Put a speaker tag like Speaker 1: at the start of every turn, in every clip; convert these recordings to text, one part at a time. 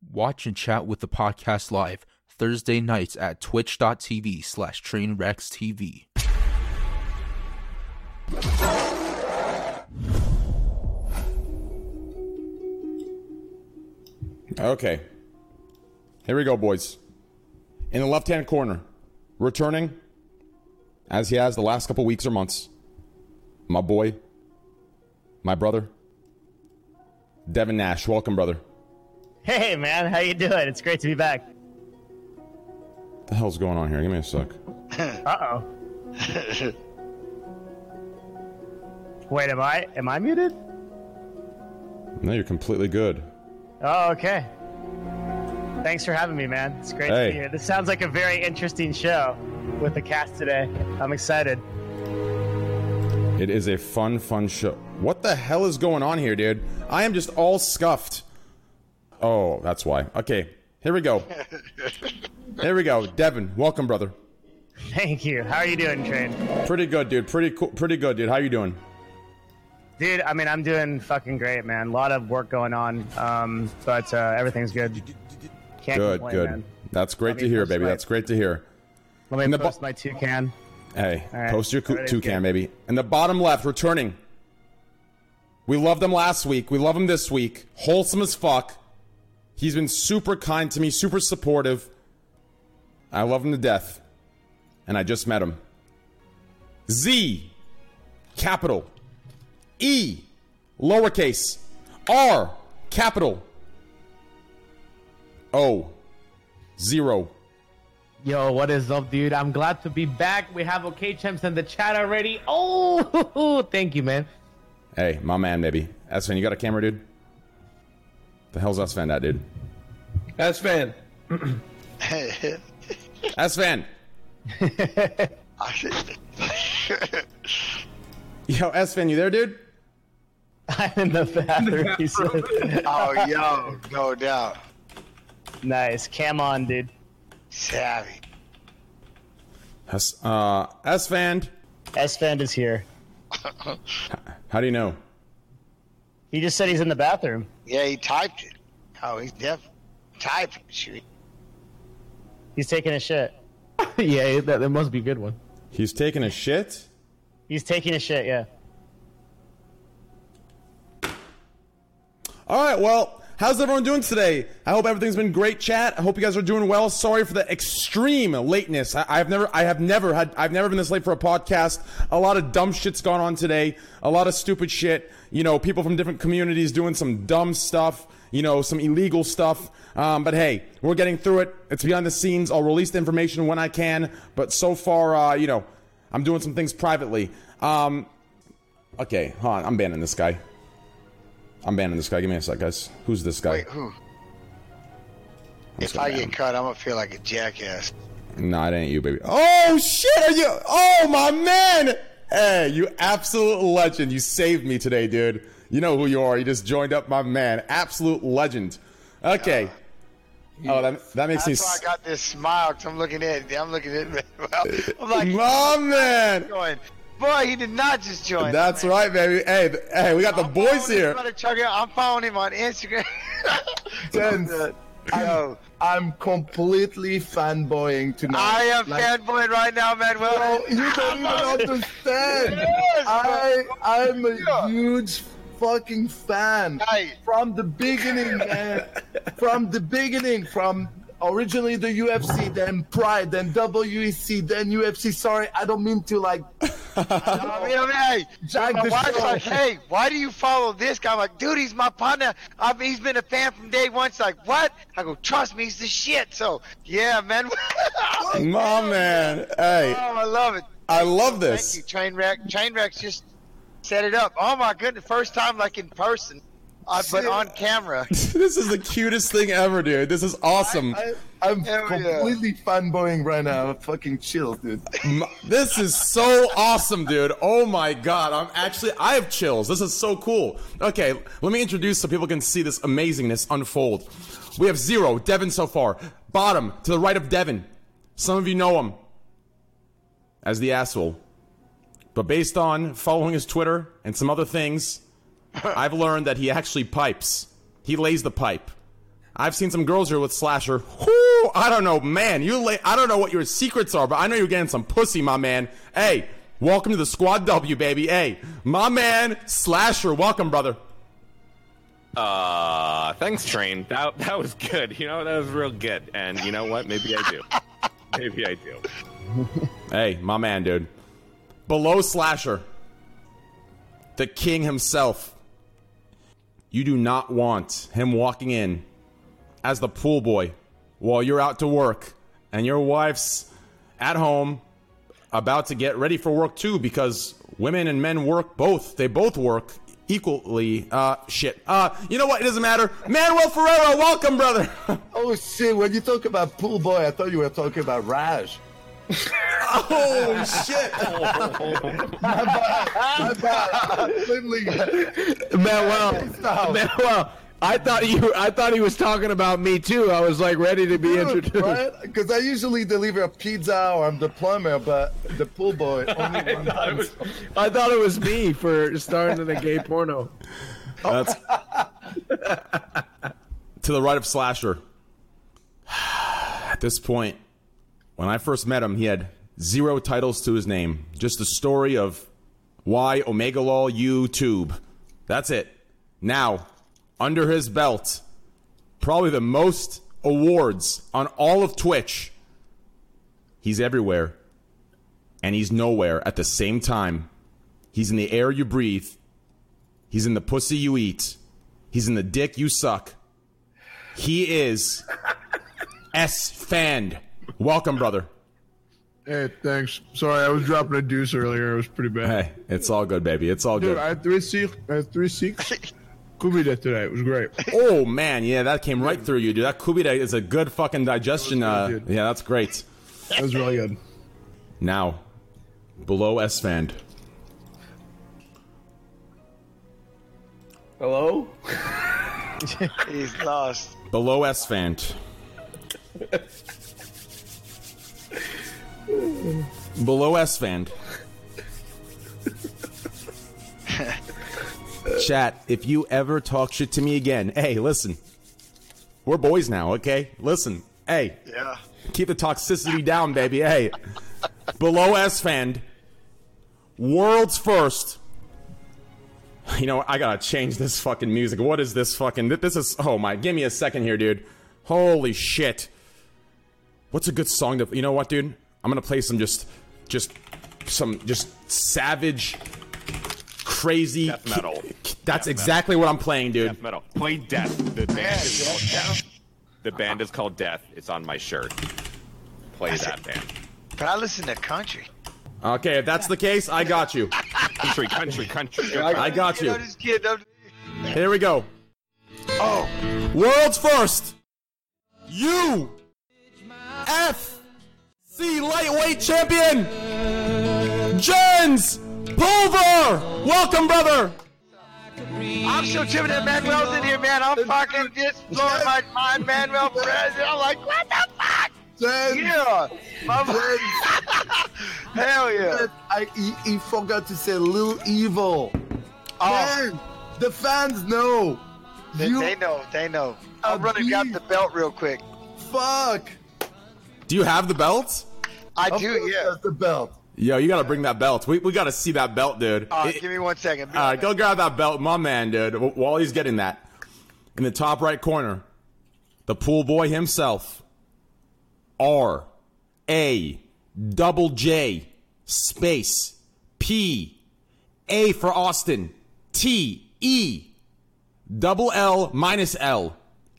Speaker 1: Watch and chat with the podcast live Thursday nights at twitch.tv slash trainwreckstv.
Speaker 2: Okay. Here we go, boys. In the left hand corner, returning, as he has the last couple weeks or months, my boy, my brother, Devin Nash. Welcome, brother.
Speaker 3: Hey man, how you doing? It's great to be back.
Speaker 2: the hell's going on here? Give me a sec.
Speaker 3: Uh oh. Wait, am I am I muted?
Speaker 2: No, you're completely good.
Speaker 3: Oh, okay. Thanks for having me, man. It's great
Speaker 2: Hey.
Speaker 3: to be here. This sounds like a very interesting show with the cast today. I'm excited.
Speaker 2: It is a fun, fun show. What the hell is going on here, dude? I am just all scuffed. Oh, that's why. Okay, here we go. Here we go. Devin, welcome, brother.
Speaker 3: Thank you. How are you doing, Train?
Speaker 2: Pretty good, dude. Pretty cool. Pretty good, dude. How you doing?
Speaker 3: Dude, I mean, I'm doing fucking great, man. A lot of work going on, um, but uh, everything's good. Can't
Speaker 2: Good,
Speaker 3: complain,
Speaker 2: good.
Speaker 3: man.
Speaker 2: That's great
Speaker 3: Let
Speaker 2: to hear, baby.
Speaker 3: my-
Speaker 2: That's great to hear.
Speaker 3: Let me post
Speaker 2: bo-
Speaker 3: my toucan.
Speaker 2: Hey,
Speaker 3: right.
Speaker 2: post your
Speaker 3: Everything's
Speaker 2: toucan, baby. In the bottom left, returning. We loved him last week. We love him this week. Wholesome as fuck. He's been super kind to me, super supportive. I love him to death. And I just met him. Z, capital. E, lowercase. R, capital. O, zero.
Speaker 4: Yo, what is up, dude? I'm glad to be back. We have OK Champs in the chat already. Oh, thank you, man.
Speaker 2: Hey, my man, baby. Sven, you got a camera, dude? The hell's Sven at, dude?
Speaker 5: That's fan.
Speaker 2: Sven! Yo, Sven, you there, dude?
Speaker 3: I'm in the bathroom. he said.
Speaker 6: oh, yo, no doubt.
Speaker 3: nice. Cam on, dude.
Speaker 6: Savvy.
Speaker 2: S- uh, Sven,
Speaker 3: S-Fend is here.
Speaker 2: how do you know?
Speaker 3: He just said he's in the bathroom.
Speaker 6: Yeah, he typed it. Oh, he's deaf. typing. Shoot.
Speaker 3: He's taking a shit.
Speaker 4: yeah, that, that must be a good one.
Speaker 2: He's taking a shit?
Speaker 3: He's taking a shit, yeah.
Speaker 2: All right, well, how's everyone doing today? I hope everything's been great, chat. I hope you guys are doing well. Sorry for the extreme lateness. I, I've never, I have never had, I've never been this late for a podcast. A lot of dumb shit's gone on today. A lot of stupid shit. You know, people from different communities doing some dumb stuff. You know, some illegal stuff. Um, but hey, we're getting through it. It's behind the scenes. I'll release the information when I can. But so far, uh, you know, I'm doing some things privately. Um, okay, hold on. I'm banning this guy. I'm banning this guy. Give me a sec, guys. Who's this guy?
Speaker 6: Wait, who?
Speaker 2: Let's
Speaker 6: If I get cut, I'm gonna feel like a jackass.
Speaker 2: No, it ain't you, baby. Oh shit! Are you? Oh my man! Hey, you absolute legend! You saved me today, dude. You know who you are. You just joined up, my man. Absolute legend. Okay. Uh, oh, that that makes me.
Speaker 6: That's why I got this smile. Cause I'm looking at, I'm looking at. I'm like,
Speaker 2: My man.
Speaker 6: going, boy, he did not just join.
Speaker 2: That's right, baby. Hey, hey, we got the
Speaker 6: I'm
Speaker 2: boys here.
Speaker 6: this brother Chuck out. I'm following him on Instagram. Yo,
Speaker 5: I'm completely fanboying tonight.
Speaker 6: I am
Speaker 5: Like,
Speaker 6: fanboying right now, man. Well,
Speaker 5: Oh, you don't even understand.
Speaker 6: Yes,
Speaker 5: I I'm a
Speaker 6: Yeah.
Speaker 5: huge fucking fan from the beginning, man. from the beginning, from originally the UFC, then Pride, then WEC, then UFC. Sorry, I don't mean to like.
Speaker 6: I mean, I mean, hey,
Speaker 5: Jack
Speaker 6: my wife's like, hey, why do you follow this guy? I'm like, dude, he's my partner. I mean, he's been a fan from day one. She's like, what? I go, trust me, he's the shit. So, yeah, man.
Speaker 2: My man. Hey, Oh,
Speaker 6: I love it.
Speaker 2: I love
Speaker 6: Thank
Speaker 2: this.
Speaker 6: you, Trainwreck. Trainwreck's just set it up. Oh my goodness, first time like in person, uh, but on camera.
Speaker 2: this is the cutest thing ever, dude. This is awesome.
Speaker 5: I, I'm
Speaker 6: Hell yeah.
Speaker 5: completely fanboying right now. Fucking chill, dude.
Speaker 2: This is so awesome, dude. Oh my god. I'm actually I have chills. This is so cool. Okay, let me introduce so people can see this amazingness unfold. We have zero, Devin so far. Bottom, to the right of Devin. Some of you know him as the asshole. But based on following his Twitter and some other things, I've learned that he actually pipes. He lays the pipe. I've seen some girls here with slasher. Whoo, I don't know, man. You lay, I don't know what your secrets are, but I know you're getting some pussy, my man. Hey, welcome to the Squad W, baby. Hey, my man, slasher. Welcome, brother.
Speaker 7: Uh, thanks, Train. That that was good. You know, that was real good. And you know what? Maybe I do. Maybe I do.
Speaker 2: Hey, my man, dude. Below Slasher, the king himself. You do not want him walking in as the pool boy while you're out to work and your wife's at home about to get ready for work too because women and men work both. They both work equally. Uh, shit. Uh, you know what? It doesn't matter. Manuel Ferrara, welcome, brother.
Speaker 5: Oh shit! When you talk about pool boy, I thought you were talking about Raj.
Speaker 2: Oh shit.
Speaker 5: My bad. Literally.
Speaker 4: Manuel,
Speaker 5: Stop.
Speaker 4: Manuel, I thought you, I thought he was talking about me too. I was like ready to be introduced.
Speaker 5: right? Because I usually deliver a pizza or I'm the plumber, but the pool boy only
Speaker 4: I
Speaker 5: one
Speaker 4: thought, it was, I thought it was me for starting in a gay porno.
Speaker 2: That's to the right of Slasher. At this point, when I first met him, he had zero titles to his name. Just the story of why Omega Law YouTube. That's it. Now, under his belt, probably the most awards on all of Twitch. He's everywhere, and he's nowhere at the same time. He's in the air you breathe. He's in the pussy you eat. He's in the dick you suck. He is S Fand. Welcome, brother.
Speaker 8: Hey, thanks. Sorry, I was dropping a deuce earlier. It was pretty bad.
Speaker 2: Hey, it's all good, baby. It's all
Speaker 8: Dude,
Speaker 2: good.
Speaker 8: I had three six. I had three six. Kubida today. It was great.
Speaker 2: Oh man, yeah, that came right through you, dude. That kubita is a good fucking digestion. Uh,
Speaker 8: good, dude.
Speaker 2: yeah, that's great.
Speaker 8: That was really good.
Speaker 2: Now, below S Fand.
Speaker 4: Hello?
Speaker 6: He's lost.
Speaker 2: Below S Fand. Below S Fand. Chat, if you ever talk shit to me again, hey, listen. We're boys now, okay? Listen, hey,
Speaker 6: Yeah.
Speaker 2: keep the toxicity down, baby. Hey, below S Fand, world's first. You know, I gotta change this fucking music. What is this fucking? This is. Oh my! Give me a second here, dude. Holy shit! What's a good song to? You know what, dude? I'm gonna play some just, just, some just savage, crazy
Speaker 7: Death metal.
Speaker 2: That's exactly what I'm playing, dude.
Speaker 7: Death metal. Play Death. The band is called Death. The band is called Death. It's on my shirt. Play that band.
Speaker 6: But I listen to country.
Speaker 2: Okay, if that's the case, I got you.
Speaker 7: Country, country, country.
Speaker 2: I got you.
Speaker 6: I'm just kidding. I'm-
Speaker 2: Here we go.
Speaker 6: Oh,
Speaker 2: World's first. U. F. C lightweight champion. Jens Pulver. Welcome, brother.
Speaker 6: I'm so timid that Manuel's in here, man. I'm fucking just blowing my mind, Manuel Perez. I'm like, what the fuck?
Speaker 5: Then,
Speaker 6: Yeah. My- Hell yeah.
Speaker 5: I, he, he forgot to say little evil.
Speaker 6: Oh,
Speaker 5: Man, the fans know.
Speaker 6: they,
Speaker 5: you
Speaker 6: they know. They know. I'm running
Speaker 5: Agreed.
Speaker 6: grab the belt real quick.
Speaker 5: fuck.
Speaker 2: Do you have the belt?
Speaker 6: I
Speaker 5: Of
Speaker 6: do, yeah.
Speaker 5: the belt.
Speaker 2: Yo, you gotta bring that belt. We, we gotta see that belt, dude.
Speaker 6: Uh,
Speaker 2: It-
Speaker 6: give me one second.
Speaker 2: All right, go grab that belt, my man, dude. While he's getting that, in the top right corner, the pool boy himself, R A double J space P A for Austin T E double L minus L.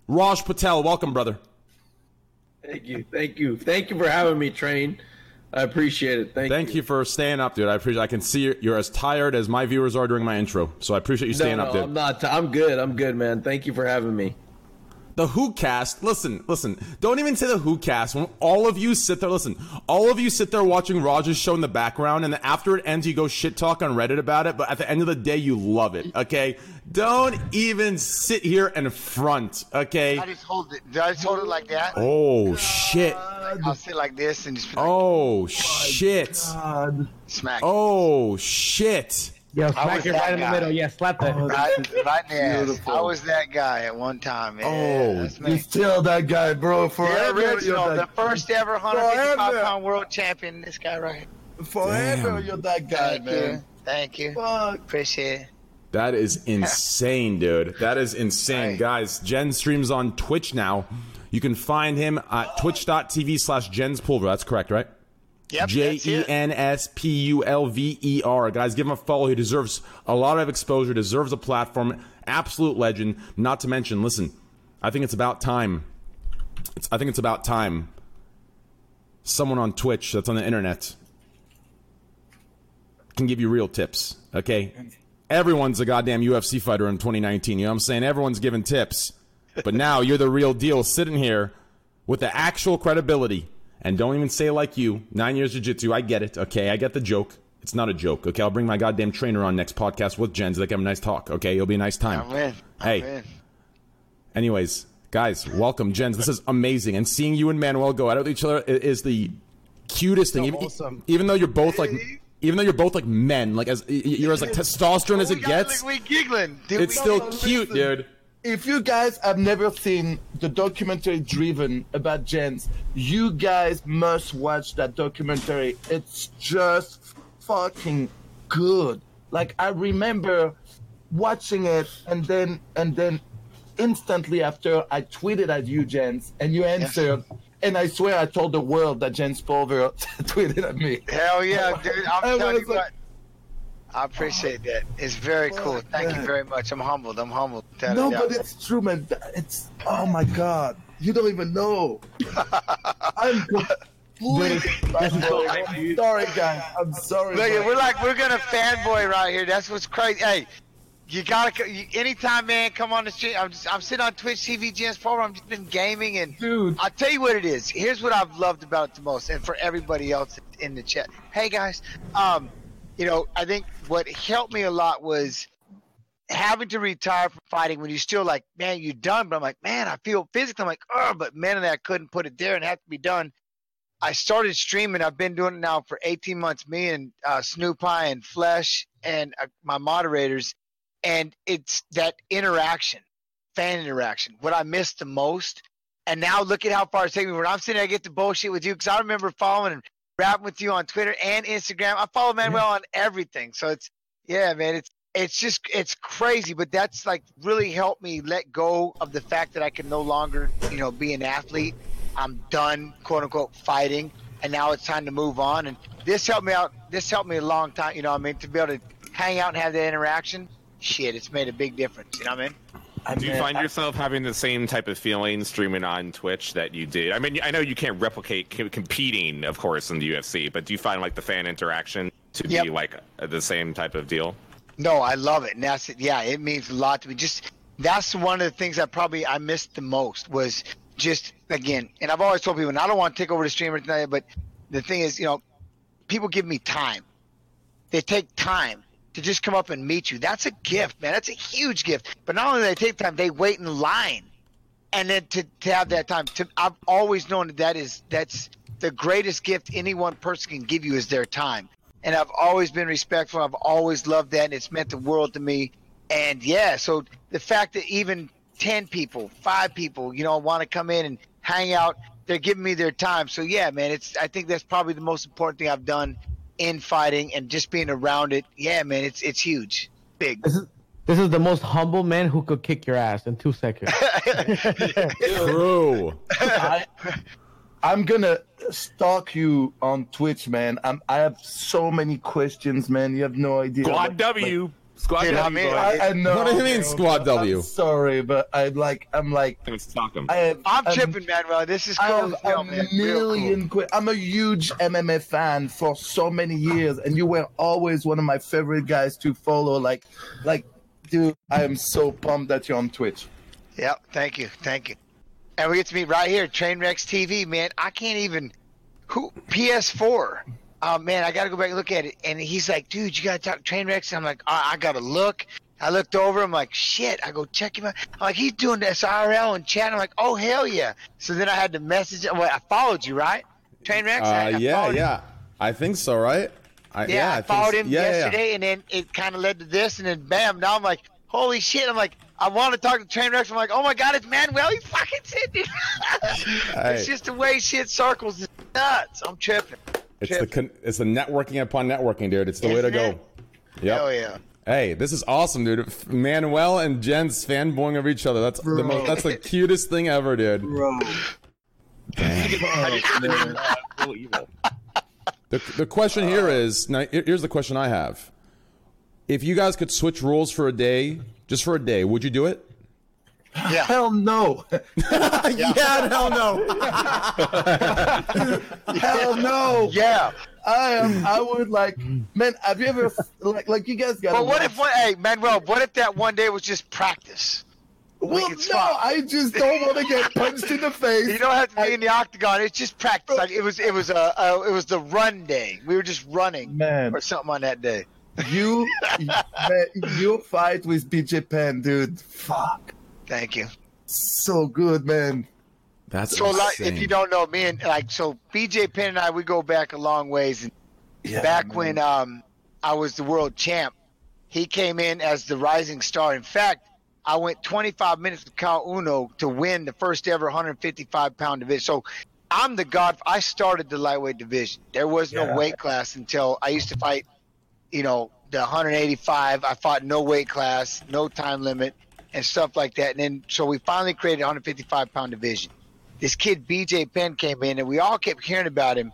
Speaker 2: Raj Patel, welcome, brother.
Speaker 4: Thank you, thank you, thank you for having me, Train. I appreciate it. Thank,
Speaker 2: Thank you for staying up, dude. I appreciate. I can see you're, you're as tired as my viewers are during my intro, so I appreciate you staying
Speaker 4: no,
Speaker 2: up, dude.
Speaker 4: I'm not. I'm good. I'm good, man. Thank you for having me.
Speaker 2: The Who cast. Listen, listen. Don't even say the Who cast. When all of you sit there, listen. All of you sit there watching Rogers show in the background, and then after it ends, you go shit talk on Reddit about it. But at the end of the day, you love it. Okay. Don't even sit here and front. Okay.
Speaker 6: I just hold it. Did I just hold it like that?
Speaker 2: Oh shit.
Speaker 6: I'll sit like this and just like,
Speaker 2: Oh shit.
Speaker 5: God.
Speaker 6: smack.
Speaker 2: Oh shit.
Speaker 4: Yeah,
Speaker 6: I
Speaker 4: smack
Speaker 6: was
Speaker 4: it
Speaker 6: that
Speaker 4: right in the
Speaker 6: guy.
Speaker 4: middle. Yeah, slap oh, that.
Speaker 6: Right, right in the ass.
Speaker 5: beautiful.
Speaker 6: I was that guy at one time. Man.
Speaker 2: Oh,
Speaker 6: That's
Speaker 5: You
Speaker 6: me.
Speaker 5: still that guy, bro.
Speaker 6: The
Speaker 5: Forever,
Speaker 6: original,
Speaker 5: you're
Speaker 6: the
Speaker 5: that,
Speaker 6: first ever 155
Speaker 5: Forever.
Speaker 6: pound world champion. This guy right here.
Speaker 5: forever
Speaker 2: Damn.
Speaker 5: you're that guy,
Speaker 6: Thank
Speaker 5: man.
Speaker 6: you. Thank you.
Speaker 5: Fuck.
Speaker 6: Appreciate it.
Speaker 2: That is insane, dude. That is insane.
Speaker 6: Right.
Speaker 2: Guys, Jen streams on Twitch now. You can find him at twitch.tv slash Jens Pulver. That's correct, right?
Speaker 6: Yep,
Speaker 2: J E. N S P U L V E R. Guys, give him a follow. He deserves a lot of exposure, deserves a platform. Absolute legend. Not to mention, listen, I think it's about time. It's, I think it's about time someone on Twitch that's on the internet can give you real tips, okay? Everyone's a goddamn UFC fighter in 2019. You know what I'm saying? Everyone's giving tips. But now you're the real deal sitting here with the actual credibility. And don't even say like you. Nine years jiu jitsu. I get it. Okay. I get the joke. It's not a joke. Okay. I'll bring my goddamn trainer on next podcast with Jen so they can have a nice talk. Okay. It'll be a nice time.
Speaker 6: I'm in. I'm
Speaker 2: Hey.
Speaker 6: in.
Speaker 2: Anyways, guys, welcome, Jens. This is amazing. And seeing you and Manuel go out with each other is the cutest thing. Even,
Speaker 4: awesome.
Speaker 2: even though you're both like, even though you're both like men, like as you're as like testosterone as oh,
Speaker 6: We
Speaker 2: it
Speaker 6: got-
Speaker 2: gets,
Speaker 6: We giggling. Dude,
Speaker 2: it's
Speaker 6: we-
Speaker 2: still cute,
Speaker 5: listen.
Speaker 2: dude.
Speaker 5: If you guys have never seen the documentary Driven about Jens, you guys must watch that documentary. It's just fucking good. Like I remember watching it and then and then instantly after I tweeted at you, Jens, and you answered. And I swear I told the world that Jens Pulver tweeted at me.
Speaker 6: Hell yeah, dude. I'm telling you
Speaker 5: like-
Speaker 6: what. I appreciate that. It's very cool. Thank you very much. I'm humbled. I'm humbled. Tell
Speaker 5: No, but it's true, man. It's oh my god, you don't even know. I'm completely. I'm sorry, sorry, guys. I'm sorry.
Speaker 6: Look, we're like we're gonna fanboy right here. That's what's crazy. Hey, you gotta co- you, anytime, man. Come on the street. I'm just, I'm sitting on Twitch TV, Jens Pulver. I'm just been gaming, and
Speaker 5: Dude.
Speaker 6: I'll tell you what it is. Here's what I've loved about it the most, and for everybody else in the chat. Hey guys, um, you know, I think what helped me a lot was having to retire from fighting when you're still like, man, you're done. But I'm like, man, I feel physically. I'm like, oh, but mentally, I couldn't put it there and it had to be done. I started streaming. I've been doing it now for 18 months. Me and uh, and Flesh and uh, my moderators, and it's that interaction, fan interaction. What I missed the most, and now look at how far it's taken me. When I'm sitting, there, I get to bullshit with you because I remember following and rapping with you on Twitter and Instagram. I follow Manuel on everything, so it's yeah, man. It's it's just it's crazy, but that's like really helped me let go of the fact that I can no longer, you know, be an athlete. I'm done, quote unquote, fighting, and now it's time to move on. And this helped me out. This helped me a long time. You know, what I mean, to be able to hang out and have that interaction. Shit, it's made a big difference. You know what I mean?
Speaker 5: I
Speaker 7: Do you find
Speaker 5: I-
Speaker 7: yourself having the same type of feeling streaming on Twitch that you did? I mean, I know you can't replicate c- competing, of course, in the UFC, but do you find like the fan interaction to
Speaker 6: Yep.
Speaker 7: be like uh, the same type of deal?
Speaker 6: No, I love it, and that's it. Yeah, it means a lot to me. Just that's one of the things I probably I missed the most was just again, and I've always told people, and I don't want to take over the streamer tonight, but the thing is, you know, people give me time. They take time to just come up and meet you. That's a gift, man. That's a huge gift. But not only do they take time, they wait in line, and then to, to have that time. To, I've always known that that is that's the greatest gift any one person can give you is their time. And I've always been respectful. I've always loved that, and it's meant the world to me. And yeah, so the fact that even ten people, five people, you know, want to come in and hang out, they're giving me their time. So yeah, man, it's I think that's probably the most important thing I've done in fighting and just being around it. Yeah, man, it's it's huge, big.
Speaker 4: This is this is the most humble man who could kick your ass in two seconds.
Speaker 2: True.
Speaker 5: I, I'm gonna stalk you on Twitch, man. I'm, I have so many questions, man. You have no idea.
Speaker 7: Squad
Speaker 5: Like-
Speaker 7: W. Squad
Speaker 6: Dude,
Speaker 7: W.
Speaker 6: I mean.
Speaker 5: I, I know.
Speaker 2: What do you mean, Squad
Speaker 5: but
Speaker 2: W?
Speaker 5: I'm sorry, but I'm like. I'm like.
Speaker 7: Let's talk 'em.
Speaker 5: I have,
Speaker 6: I'm
Speaker 5: I'm-
Speaker 6: tripping, Manuel. This is
Speaker 5: I
Speaker 6: cool.
Speaker 5: have a
Speaker 6: man. Real cool.
Speaker 5: million. que- I'm a huge MMA fan for so many years, and you were always one of my favorite guys to follow. Like, like, dude, I am so pumped that you're on Twitch.
Speaker 6: Yep. Thank you. Thank you. And we get to meet right here, Trainwrecks TV, man. I can't even. Who PS4? Oh man, I got to go back and look at it. And he's like, dude, you got to talk Trainwrecks. And I'm like, I, I got to look. I looked over. I'm like, shit. I go check him out. I'm like, he's doing this IRL and chat. I'm like, oh hell yeah. So then I had to message. Well, I followed you, right? Trainwrecks. I- I
Speaker 2: Uh, yeah,
Speaker 6: followed you.
Speaker 2: yeah. I think so, right? I,
Speaker 6: Yeah, I,
Speaker 2: think
Speaker 6: followed him
Speaker 2: Yeah, yeah, yeah.
Speaker 6: yesterday, and then it kind of led to this, and then bam! Now I'm like, holy shit! I'm like, I want to talk to Trainwrecks. I'm like, oh my god, it's Manuel. He fucking sitting. It's just the way shit circles. It's nuts. I'm tripping.
Speaker 2: It's the con- it's the networking upon networking, dude. It's the way to
Speaker 6: Isn't
Speaker 2: go.
Speaker 6: it?
Speaker 2: Yep.
Speaker 6: Hell yeah.
Speaker 2: Hey, this is awesome, dude. Manuel and Jen's fanboying of each other. That's the most, that's the cutest thing ever, dude.
Speaker 5: Bro.
Speaker 2: The, the question here uh. is now. Here's the question I have: If you guys could switch roles for a day, just for a day, would you do it?
Speaker 6: Yeah.
Speaker 5: Hell no.
Speaker 2: yeah, hell no.
Speaker 5: Hell no.
Speaker 6: Yeah.
Speaker 5: I am. I would like, man. Have you ever like like you guys got?
Speaker 6: But what if one? Hey, Manuel, what if that one day was just practice?
Speaker 5: Well,
Speaker 6: it's
Speaker 5: no,
Speaker 6: fine.
Speaker 5: I just don't want to get punched in the face.
Speaker 6: You don't have to be in the octagon. It's just practice. Like it was, it was a, a it was the run day. We were just running
Speaker 5: Man.
Speaker 6: or something on that day.
Speaker 5: You, man, your fight with BJ Penn, dude. Fuck,
Speaker 6: Thank you.
Speaker 5: so good, man.
Speaker 2: That's
Speaker 6: So, like, if you don't know me and like, so BJ Penn and I, we go back a long ways. And
Speaker 5: Yeah,
Speaker 6: back
Speaker 5: man.
Speaker 6: when um, I was the world champ, he came in as the rising star. In fact, I went 25 minutes with Caol Uno to win the first ever 155 pound division. So I'm the god. I started the lightweight division. There was no
Speaker 5: Yeah.
Speaker 6: weight class until I used to fight, you know, the 185. I fought no weight class, no time limit, and stuff like that. And then so we finally created a 155 pound division. This kid BJ Penn came in, and we all kept hearing about him.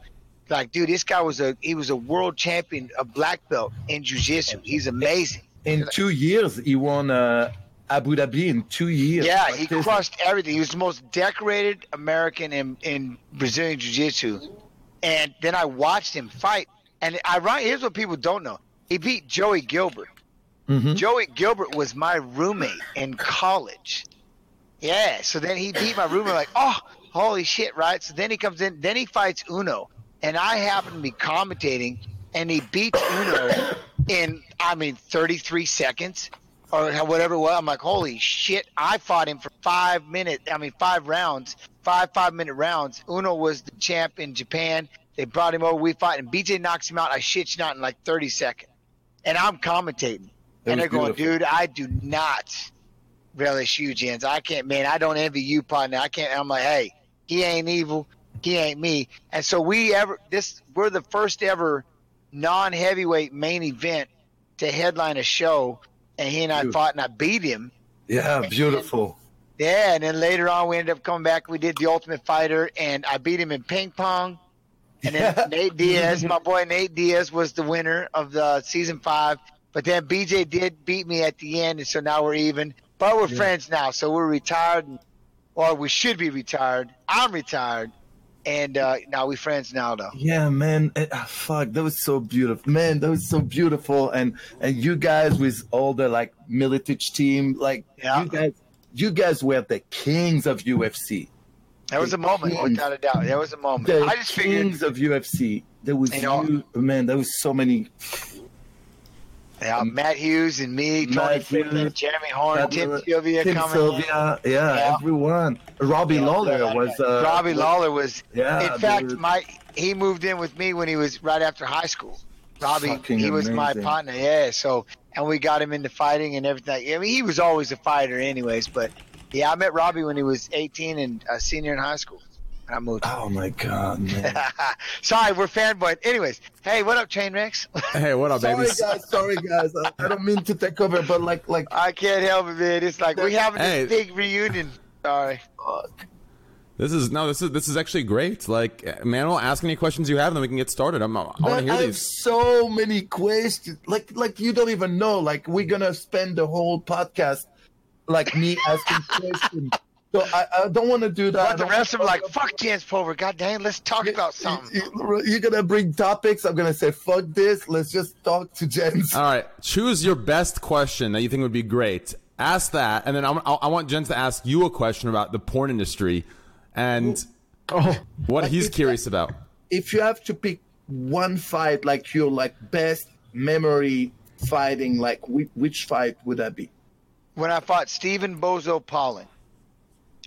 Speaker 6: Like, dude, this guy was a he was a world champion, a black belt in jiu-jitsu. He's amazing.
Speaker 5: In two years, he won uh, Abu Dhabi. In two years,
Speaker 6: Yeah, he crushed everything. He was the most decorated American in, in Brazilian Jiu-Jitsu. And then I watched him fight. And ironic, here's what people don't know. He beat Joey Gilbert.
Speaker 5: Mhm.
Speaker 6: Joey Gilbert was my roommate in college. Yeah, so then he beat my roommate like, oh, holy shit, right? So then he comes in, then he fights Uno. And I happen to be commentating, and he beats Uno in, I mean, 33 seconds or whatever it was. I'm like, holy shit! I fought him for five minutes. I mean, five rounds, five five minute rounds. Uno was the champ in Japan. They brought him over. We fought, and BJ knocks him out. I shit you not in like 30 seconds, and I'm commentating,
Speaker 5: That
Speaker 6: and they're going,
Speaker 5: beautiful.
Speaker 6: dude, I do not relish you, Jens. I can't, man. I don't envy you, partner. I can't. I'm like, hey, he ain't evil. He ain't me. And so we ever this we're the first ever non heavyweight main event to headline a show, and he and I fought, and I beat him.
Speaker 5: Yeah, beautiful.
Speaker 6: Yeah, and then later on we ended up coming back. We did the Ultimate Fighter, and I beat him in ping pong. And then
Speaker 5: Yeah.
Speaker 6: Nate Diaz, my boy Nate Diaz, was the winner of the season five. But then BJ did beat me at the end, and so now we're even. But we're friends now, so we're retired, or we should be retired. I'm retired, and uh, now we're friends now though.
Speaker 5: Yeah, man. Eh, ah, fuck, that was so beautiful, man. That was so beautiful, and and you guys with all the like Miletich team, like
Speaker 6: Yeah.
Speaker 5: you guys, you guys were the kings of UFC.
Speaker 6: That was a moment,
Speaker 5: Kings.
Speaker 6: without a doubt. That was a moment.
Speaker 5: The
Speaker 6: I just figured,
Speaker 5: kings of UFC. There was
Speaker 6: You know-
Speaker 5: you, man. There was so many.
Speaker 6: Yeah, Matt Hughes and me, Tony
Speaker 5: Matt
Speaker 6: Jeremy Horn, Tim Sylvia
Speaker 5: Tim
Speaker 6: coming.
Speaker 5: Sylvia, yeah,
Speaker 6: Yeah.
Speaker 5: everyone. Robbie Lawler was. Uh,
Speaker 6: Robbie Lawler was.
Speaker 5: Yeah,
Speaker 6: in fact, my he moved in with me when he was right after high school. Robbie, he was my partner. Yeah, so and we got him into fighting and everything. I mean, he was always a fighter, anyways. But yeah, I met Robbie when he was 18 and a senior in high school. I moved.
Speaker 5: Oh my god, man.
Speaker 6: Sorry, we're fanboy. Anyways, hey, what up, Trainwrecks?
Speaker 2: Hey, what up, baby?
Speaker 5: sorry
Speaker 2: baby?
Speaker 5: guys, sorry guys. I, I don't mean to take over, but like, like,
Speaker 6: I can't help it, man. It's like we having
Speaker 2: Hey.
Speaker 6: this big reunion. Sorry.
Speaker 5: fuck.
Speaker 2: This is no, this is this is actually great. Like, Manuel, ask any questions you have, and then we can get started. I'm, I want to
Speaker 5: Man,
Speaker 2: hear
Speaker 5: I have
Speaker 2: these.
Speaker 5: so many questions. Like, like you don't even know. Like, we're gonna spend the whole podcast, like me asking questions. So I, I don't want to do that.
Speaker 6: But the rest of them like,
Speaker 5: talk
Speaker 6: fuck Jens Pulver. God dang, let's talk about something.
Speaker 5: You- You're gonna bring topics. I'm gonna say, fuck this. Let's just talk to Jens.
Speaker 2: All right, choose your best question that you think would be great. Ask that, and then I, I I want Jens to ask you a question about the porn industry and oh. what he's
Speaker 5: if-
Speaker 2: curious about.
Speaker 5: if you have to pick one fight, like your like best memory fighting, like which, which fight would that be?
Speaker 6: when I fought Stephen Bozo Palling.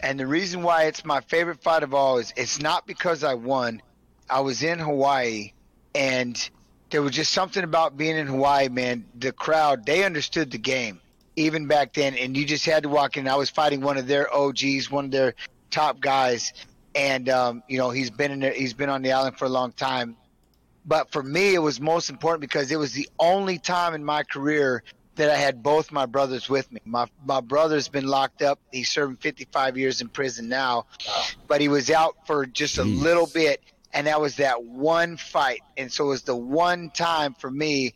Speaker 6: And the reason why it's my favorite fight of all is it's not because I won. I was in Hawaii and there was just something about being in Hawaii, man. The crowd, they understood the game even back then, and you just had to walk in. I was fighting one of their OGs, one of their top guys, and um, you know he's been in there, he's been on the island for a long time. But for me, it was most important because it was the only time in my career that I had both my brothers with me. My my brother's been locked up. He's serving 55 years in prison now, but he was out for just a little bit, and that was that one fight. And so it was the one time for me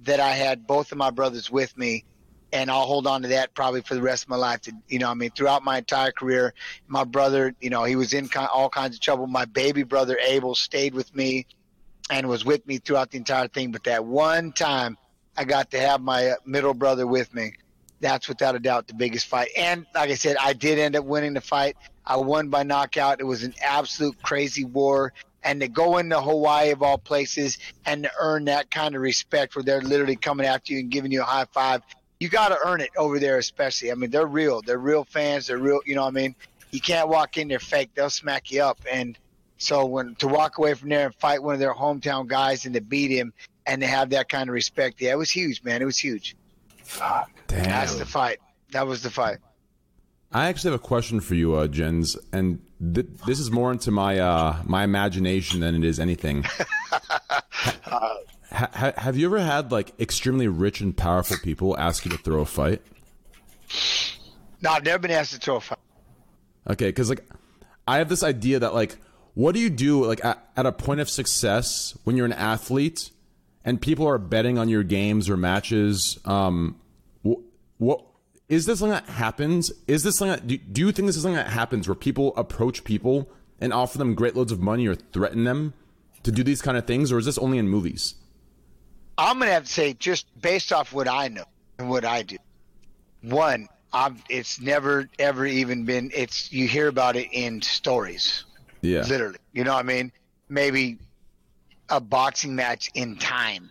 Speaker 6: that I had both of my brothers with me, and I'll hold on to that probably for the rest of my life. To, you know, I mean, throughout my entire career, my brother, you know, he was in all kinds of trouble. My baby brother Abel stayed with me and was with me throughout the entire thing. But that one time I got to have my uh, middle brother with me, that's without a doubt the biggest fight. And like I said, I did end up winning the fight. I won by knockout. It was an absolute crazy war. And to go into Hawaii of all places and to earn that kind of respect where they're literally coming after you and giving you a high five, you got to earn it over there, especially. I mean, they're real. They're real fans. They're real. You know what I mean? You can't walk in there fake. They'll smack you up. And so when to walk away from there and fight one of their hometown guys and to beat him and to have that kind of respect, yeah, it was huge, man. It was huge. Fuck.
Speaker 2: Damn.
Speaker 6: That's the fight. That was the fight.
Speaker 2: I actually have a question for you, uh, Jens, and th- this is more into my uh, my imagination than it is anything. ha- ha- have you ever had like extremely rich and powerful people ask you to throw a fight?
Speaker 6: No, I've never been asked to throw a fight.
Speaker 2: Okay, because like I have this idea that like, what do you do like at, at a point of success when you're an athlete and people are betting on your games or matches? Um, wh- what is this something that happens? Is this something that do, do you think this is something that happens where people approach people and offer them great loads of money or threaten them to do these kind of things, or is this only in movies?
Speaker 6: I'm gonna have to say, just based off what I know and what I do, one, I'm, it's never ever even been. It's you hear about it in stories,
Speaker 2: Yeah,
Speaker 6: literally. You know what I mean? Maybe a boxing match in time,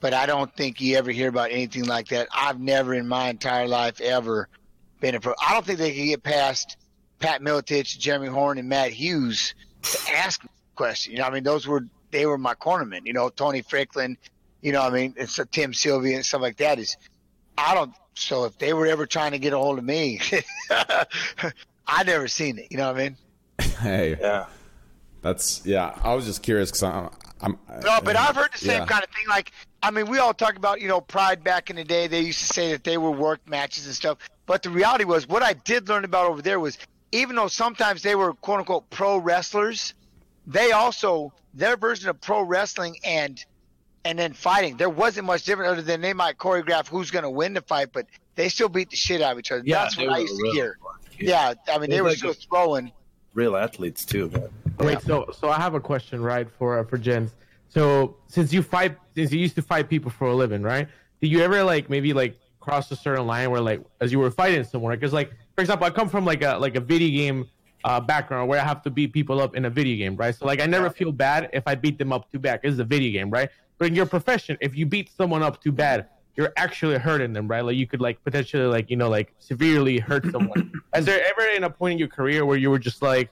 Speaker 6: but I don't think you ever hear about anything like that. I've never in my entire life ever been a pro. I don't think they could get past Pat Miletich, Jeremy Horn, and Matt Hughes to ask me a question. You know, I mean, those were they were my cornermen. You know, Tony Franklin. You know, I mean, it's Tim Sylvia and stuff like that. Is I don't. So if they were ever trying to get a hold of me, I never seen it. You know what I mean?
Speaker 2: hey,
Speaker 9: Yeah.
Speaker 2: that's yeah. I was just curious because I'm, I'm
Speaker 6: No, but I've heard the same
Speaker 2: yeah.
Speaker 6: kind of thing. Like, I mean, we all talk about, you know, Pride back in the day. They used to say that they were work matches and stuff. But the reality was, what I did learn about over there was, even though sometimes they were quote unquote pro wrestlers, they also their version of pro wrestling and and then fighting. There wasn't much different other than they might choreograph who's going to win the fight, but they still beat the shit out of each other.
Speaker 9: Yeah,
Speaker 6: That's
Speaker 9: they
Speaker 6: what I used to
Speaker 9: real-
Speaker 6: hear. Yeah, I mean,
Speaker 9: It
Speaker 6: they were
Speaker 9: like
Speaker 6: still throwing.
Speaker 9: Real athletes too, man.
Speaker 4: Wait, so so I have a question, right, for uh, for Jens. So since you fight, since you used to fight people for a living, right? Did you ever like maybe like cross a certain line where like as you were fighting someone? Because like for example, I come from like a like a video game uh, background where I have to beat people up in a video game, right? So like I never feel bad if I beat them up too bad. It's a video game, right? But in your profession, if you beat someone up too bad, you're actually hurting them, right? Like you could like potentially like you know like severely hurt someone. Is there ever in a point in your career where you were just like,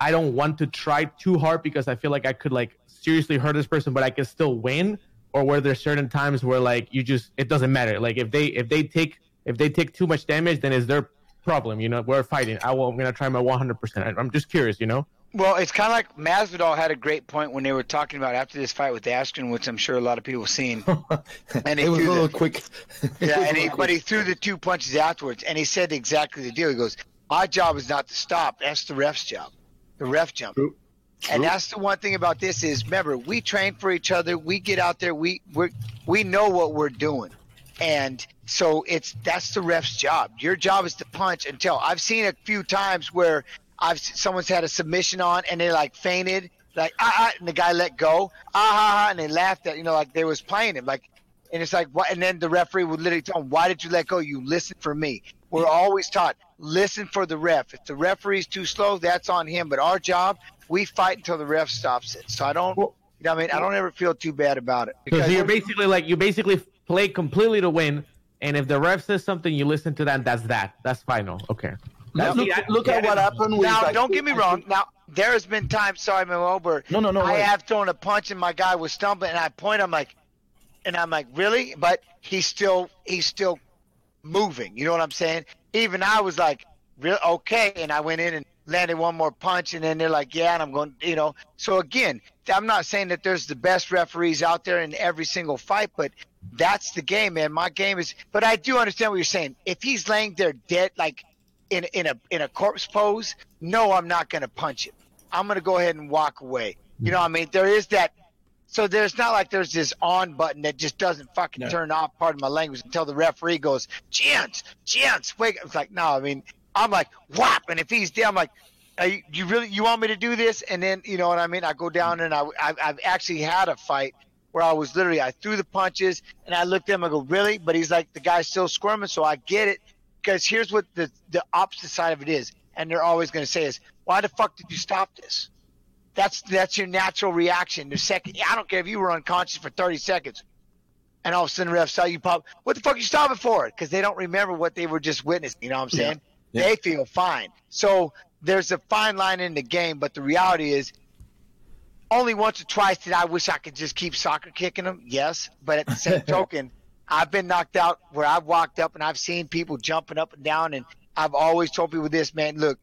Speaker 4: I don't want to try too hard because I feel like I could like seriously hurt this person, but I can still win? Or where there's certain times where like you just it doesn't matter? Like if they if they take if they take too much damage, then it's their problem. You know, we're fighting. I will, I'm gonna try my 100. percent I'm just curious. You know.
Speaker 6: Well, it's kind of like Masvidal had a great point when they were talking about after this fight with Askren, which I'm sure a lot of people have seen. And
Speaker 9: It was a little
Speaker 6: the,
Speaker 9: quick.
Speaker 6: yeah, and he, but he threw the two punches afterwards, and he said exactly the deal. He goes, "My job is not to stop. That's the ref's job. The ref jump."
Speaker 9: True.
Speaker 6: And that's the one thing about this is, remember, we train for each other. We get out there. We we we know what we're doing, and so it's that's the ref's job. Your job is to punch until I've seen a few times where I've someone's had a submission on and they like fainted, like ah, ah and the guy let go, ah ha, ha, and they laughed at you know like they was playing him like, and it's like what? And then the referee would literally tell him, "Why did you let go? You listen for me." We're always taught listen for the ref. If the referee's too slow, that's on him. But our job, we fight until the ref stops it. So I don't, you know, what I mean, I don't ever feel too bad about it.
Speaker 4: So, you're basically like you basically play completely to win, and if the ref says something, you listen to that. And that's that. That's final. Okay.
Speaker 5: Look, look at what happened with.
Speaker 6: now,
Speaker 5: like,
Speaker 6: don't get me wrong. Now, there's been times, sorry, Mo, where
Speaker 5: No, no, no,
Speaker 6: I
Speaker 5: wait.
Speaker 6: have thrown a punch and my guy was stumbling, and I point, I'm like, and I'm like, really? But he's still, he's still moving. You know what I'm saying? Even I was like, real okay, and I went in and landed one more punch, and then they're like, yeah, and I'm going, you know. So again, I'm not saying that there's the best referees out there in every single fight, but that's the game, man. My game is, but I do understand what you're saying. If he's laying there dead, like in in a in a corpse pose, no, I'm not going to punch him. I'm going to go ahead and walk away. You know, what I mean, there is that. So there's not like there's this on button that just doesn't fucking turn off. part of my language until the referee goes, "Gents, gents, wake!" up. It's like no, I mean, I'm like whap, and if he's dead, I'm like, Are you, you really you want me to do this? And then you know what I mean. I go down and I, I I've actually had a fight where I was literally I threw the punches and I looked at him. I go really, but he's like the guy's still squirming, so I get it. Because here's what the the opposite side of it is, and they're always going to say is, why the fuck did you stop this? That's that's your natural reaction. The second, I don't care if you were unconscious for 30 seconds, and all of a sudden the ref saw you pop. What the fuck are you stopping for? Because they don't remember what they were just witnessing. You know what I'm saying?
Speaker 5: Yeah.
Speaker 6: They feel fine. So there's a fine line in the game, but the reality is, only once or twice did I wish I could just keep soccer kicking them. Yes, but at the same token, I've been knocked out where I've walked up and I've seen people jumping up and down, and I've always told people this, man. Look,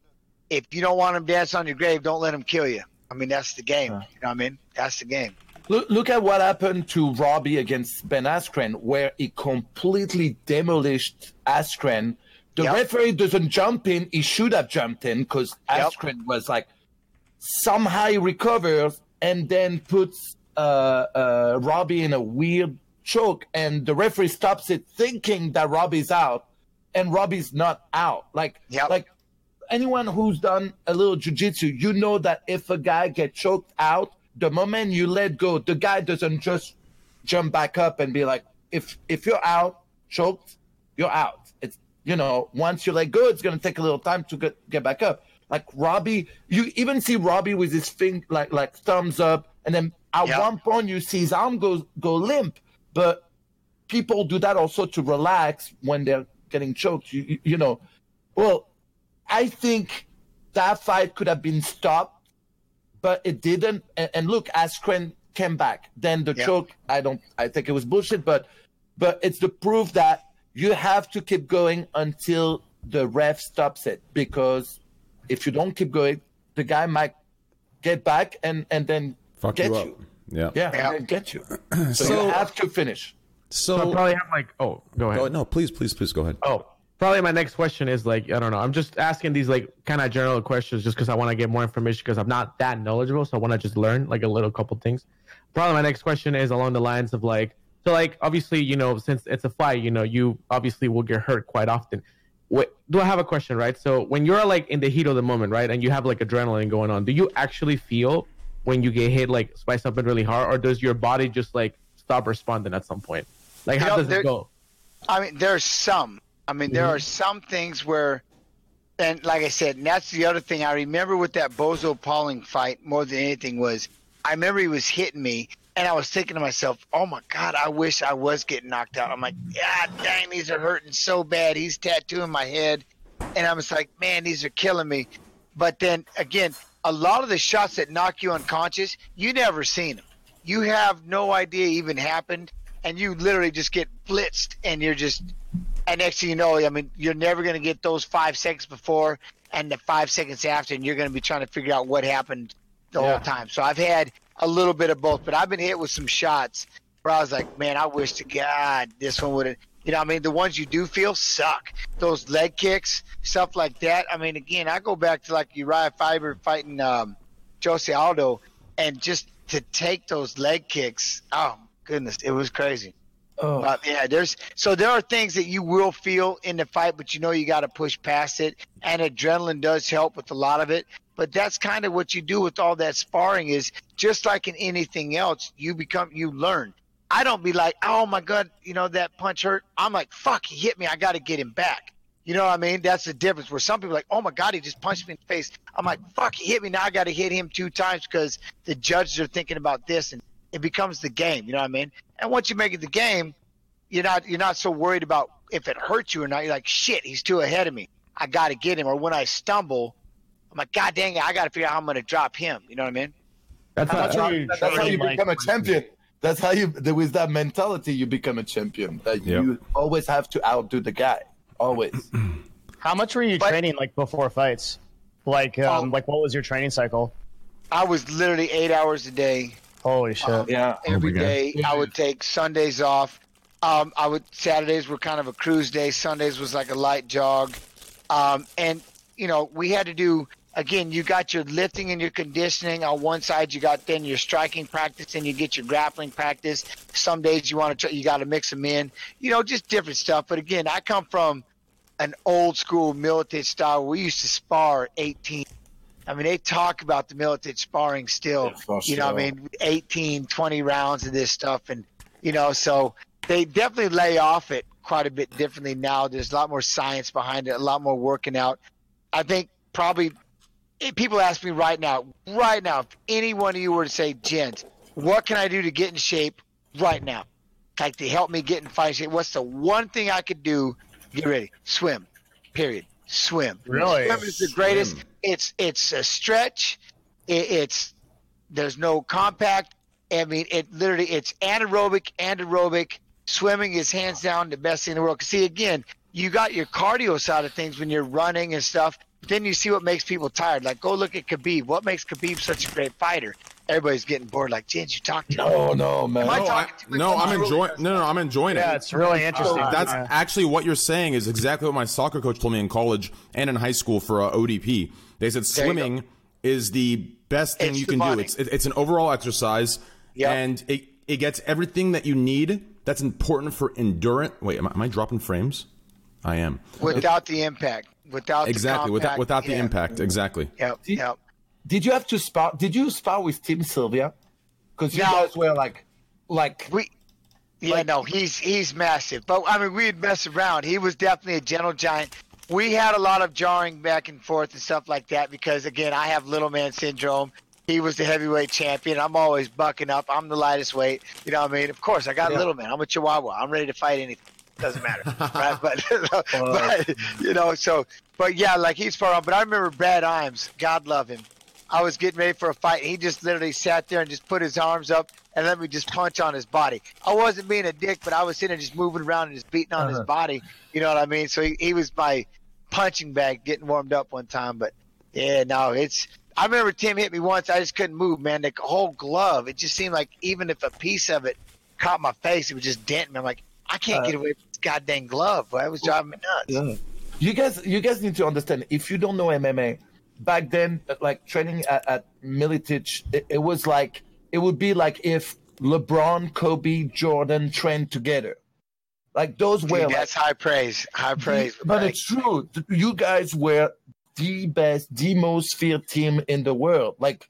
Speaker 6: if you don't want them dance on your grave, don't let them kill you. I mean, that's the game. You know what I mean? That's the game.
Speaker 5: Look, look at what happened to Robbie against Ben Askren, where he completely demolished Askren. The
Speaker 6: Yep.
Speaker 5: referee doesn't jump in. He should have jumped in because
Speaker 6: Yep.
Speaker 5: Askren was like somehow he recovers and then puts uh, uh, Robbie in a weird choke, and the referee stops it, thinking that Robbie's out, and Robbie's not out. Like,
Speaker 6: Yep.
Speaker 5: like anyone who's done a little jujitsu, you know that if a guy gets choked out, the moment you let go, the guy doesn't just jump back up and be like, if if you're out, choked, you're out. It's you know, once you let go, it's gonna take a little time to get get back up. Like Robbie, you even see Robbie with his thing like like thumbs up, and then at
Speaker 6: Yeah.
Speaker 5: one point you see his arm go go limp. But people do that also to relax when they're getting choked. You you, you know, well, I think that fight could have been stopped, but it didn't. And, and look, Askren came back. Then the
Speaker 6: Yeah.
Speaker 5: choke, I don't, I think it was bullshit, but, but it's the proof that you have to keep going until the ref stops it. Because if you don't keep going, the guy might get back and and then
Speaker 2: Fuck
Speaker 5: get
Speaker 2: you
Speaker 5: you.
Speaker 2: Yeah.
Speaker 5: Yeah,
Speaker 6: Yeah.
Speaker 5: and get you. So,
Speaker 2: So-
Speaker 5: you have to finish.
Speaker 4: So I
Speaker 2: So,
Speaker 4: probably have like, oh, go ahead.
Speaker 2: oh, no, please, please, please go ahead.
Speaker 4: Oh, probably my next question is like, I don't know. I'm just asking these like kind of general questions just because I want to get more information because I'm not that knowledgeable. So I want to just learn like a little couple things. Probably my next question is along the lines of like, so like obviously, you know, since it's a fight, you know, you obviously will get hurt quite often. What do I have a question, right? So when you're like in the heat of the moment, right, and you have like adrenaline going on, do you actually feel when you get hit like by something really hard, or does your body just like stop responding at some point? Like
Speaker 6: You
Speaker 4: how
Speaker 6: know,
Speaker 4: does
Speaker 6: there-
Speaker 4: it go?
Speaker 6: I mean, there's some. I mean, there mm-hmm. are some things where, and like I said, and that's the other thing I remember with that Bozo Palling fight more than anything was I remember he was hitting me, and I was thinking to myself, "Oh my God, I wish I was getting knocked out." I'm like, "God dang, these are hurting so bad." He's tattooing my head, and I'm just like, "Man, these are killing me." But then again, a lot of the shots that knock you unconscious, you never seen them. You have no idea even happened, and you literally just get blitzed, and you're just and next thing you know, I mean, you're never going to get those five seconds before and the five seconds after, and you're going to be trying to figure out what happened the
Speaker 4: Yeah.
Speaker 6: whole time. So I've had a little bit of both, but I've been hit with some shots where I was like, man, I wish to God this one would have. You know, I mean, the ones you do feel suck. Those leg kicks, stuff like that. I mean, again, I go back to like Urijah Faber fighting um, Jose Aldo, and just to take those leg kicks. Oh goodness, it was crazy.
Speaker 5: Oh.
Speaker 6: Yeah, there's so there are things that you will feel in the fight, but you know you got to push past it, and adrenaline does help with a lot of it. But that's kind of what you do with all that sparring is just like in anything else, you become you learn. I don't be like, oh my god, you know that punch hurt. I'm like, fuck, he hit me. I got to get him back. You know what I mean? That's the difference. Where some people like, oh my god, he just punched me in the face. I'm like, fuck, he hit me. Now I got to hit him two times because the judges are thinking about this, and it becomes the game. You know what I mean? And once you make it the game, you're not you're not so worried about if it hurts you or not. You're like, shit, he's too ahead of me. I got to get him. Or when I stumble, I'm like, God dang it, I got to figure out how I'm going to drop him. You know what I mean?
Speaker 4: That's
Speaker 5: That's
Speaker 4: how,
Speaker 5: how, that's how you become a champion. That's how you, with that mentality, you become a champion. That
Speaker 2: Yep.
Speaker 5: you always have to outdo the guy. Always.
Speaker 3: How much were you
Speaker 6: But-
Speaker 3: training like before fights? Like, um,
Speaker 6: Oh.
Speaker 3: like what was your training cycle?
Speaker 6: I was literally eight hours a day
Speaker 3: Holy shit!
Speaker 6: Um,
Speaker 5: yeah.
Speaker 6: every
Speaker 2: God.
Speaker 6: day. I would take Sundays off. Um, I would Saturdays were kind of a cruise day. Sundays was like a light jog, um, and you know we had to do again. You got your lifting and your conditioning on one side. You got then your striking practice, and you get your grappling practice. Some days you want to try, you got to mix them in. You know, just different stuff. But again, I come from an old school military style. We used to spar at 18. I mean, they talk about the military sparring still.
Speaker 5: Yeah,
Speaker 6: you know, what I mean, 18, 20 rounds of this stuff, and you know, so they definitely lay off it quite a bit differently now. There's a lot more science behind it, a lot more working out. I think probably if people ask me right now, right now, if any one of you were to say, Gent, what can I do to get in shape right now? Like to help me get in fight shape. What's the one thing I could do? Get ready. Swim. Period. Swim.
Speaker 3: Really?
Speaker 6: Swim is the greatest. It's it's a stretch. It, it's there's no compact. I mean, it literally it's anaerobic, anaerobic. Swimming is hands down the best thing in the world. see, again, you got your cardio side of things when you're running and stuff. Then you see what makes people tired. Like, go look at Khabib. What makes Khabib such a great fighter? Everybody's getting bored. Like, Jens, you talk to
Speaker 5: No, no, man.
Speaker 6: Am I
Speaker 2: No, I,
Speaker 6: talking too much?
Speaker 2: no, I'm
Speaker 6: really-
Speaker 2: enjoying. No, no, I'm enjoying
Speaker 3: Yeah,
Speaker 2: it.
Speaker 3: Yeah, it's really interesting.
Speaker 2: That's
Speaker 3: Yeah.
Speaker 2: actually what you're saying is exactly what my soccer coach told me in college and in high school for uh, ODP. They said
Speaker 6: There
Speaker 2: swimming is the best thing
Speaker 6: It's
Speaker 2: you
Speaker 6: the
Speaker 2: can do. It's it, it's an overall exercise,
Speaker 6: Yep.
Speaker 2: and it it gets everything that you need. That's important for endurance. Wait, am I, am I dropping frames? I am.
Speaker 6: without the impact. Without the
Speaker 2: Exactly without without the
Speaker 6: yeah.
Speaker 2: impact. Exactly.
Speaker 6: Yep, yep.
Speaker 5: Did you have to spar? Did you spar with Tim Sylvia? Because you
Speaker 6: No.
Speaker 5: guys were like, like,
Speaker 6: We, yeah,
Speaker 5: Like-
Speaker 6: no, he's he's massive. But I mean, we'd mess around. He was definitely a gentle giant. We had a lot of jarring back and forth and stuff like that because again, I have little man syndrome. He was the heavyweight champion. I'm always bucking up. I'm the lightest weight. You know what I mean? Of course, I got
Speaker 5: Yeah.
Speaker 6: little man. I'm a Chihuahua. I'm ready to fight anything. Doesn't matter, right? But, but you know, so but yeah, like he's far on. But I remember Brad Imes. God love him. I was getting ready for a fight. and He just literally sat there and just put his arms up and let me just punch on his body. I wasn't being a dick, but I was sitting there just moving around and just beating on his body. You know what I mean? So he, he was my punching bag getting warmed up one time. But yeah, no, it's. I remember Tim hit me once. I just couldn't move, man. The whole glove. It just seemed like even if a piece of it caught my face, it would just dent me. I'm like, I can't
Speaker 5: Uh,
Speaker 6: get away from this goddamn glove. Boy. It was driving me nuts.
Speaker 5: yeah. You guys, you guys need to understand. If you don't know MMA, back then, uh, like training at, at Miletich, it, it was like it would be like if LeBron, Kobe, Jordan trained together. Like those were
Speaker 6: Dude,
Speaker 5: like
Speaker 6: that's high praise. High praise.
Speaker 5: But it's true. You guys were the best, the most feared team in the world. Like,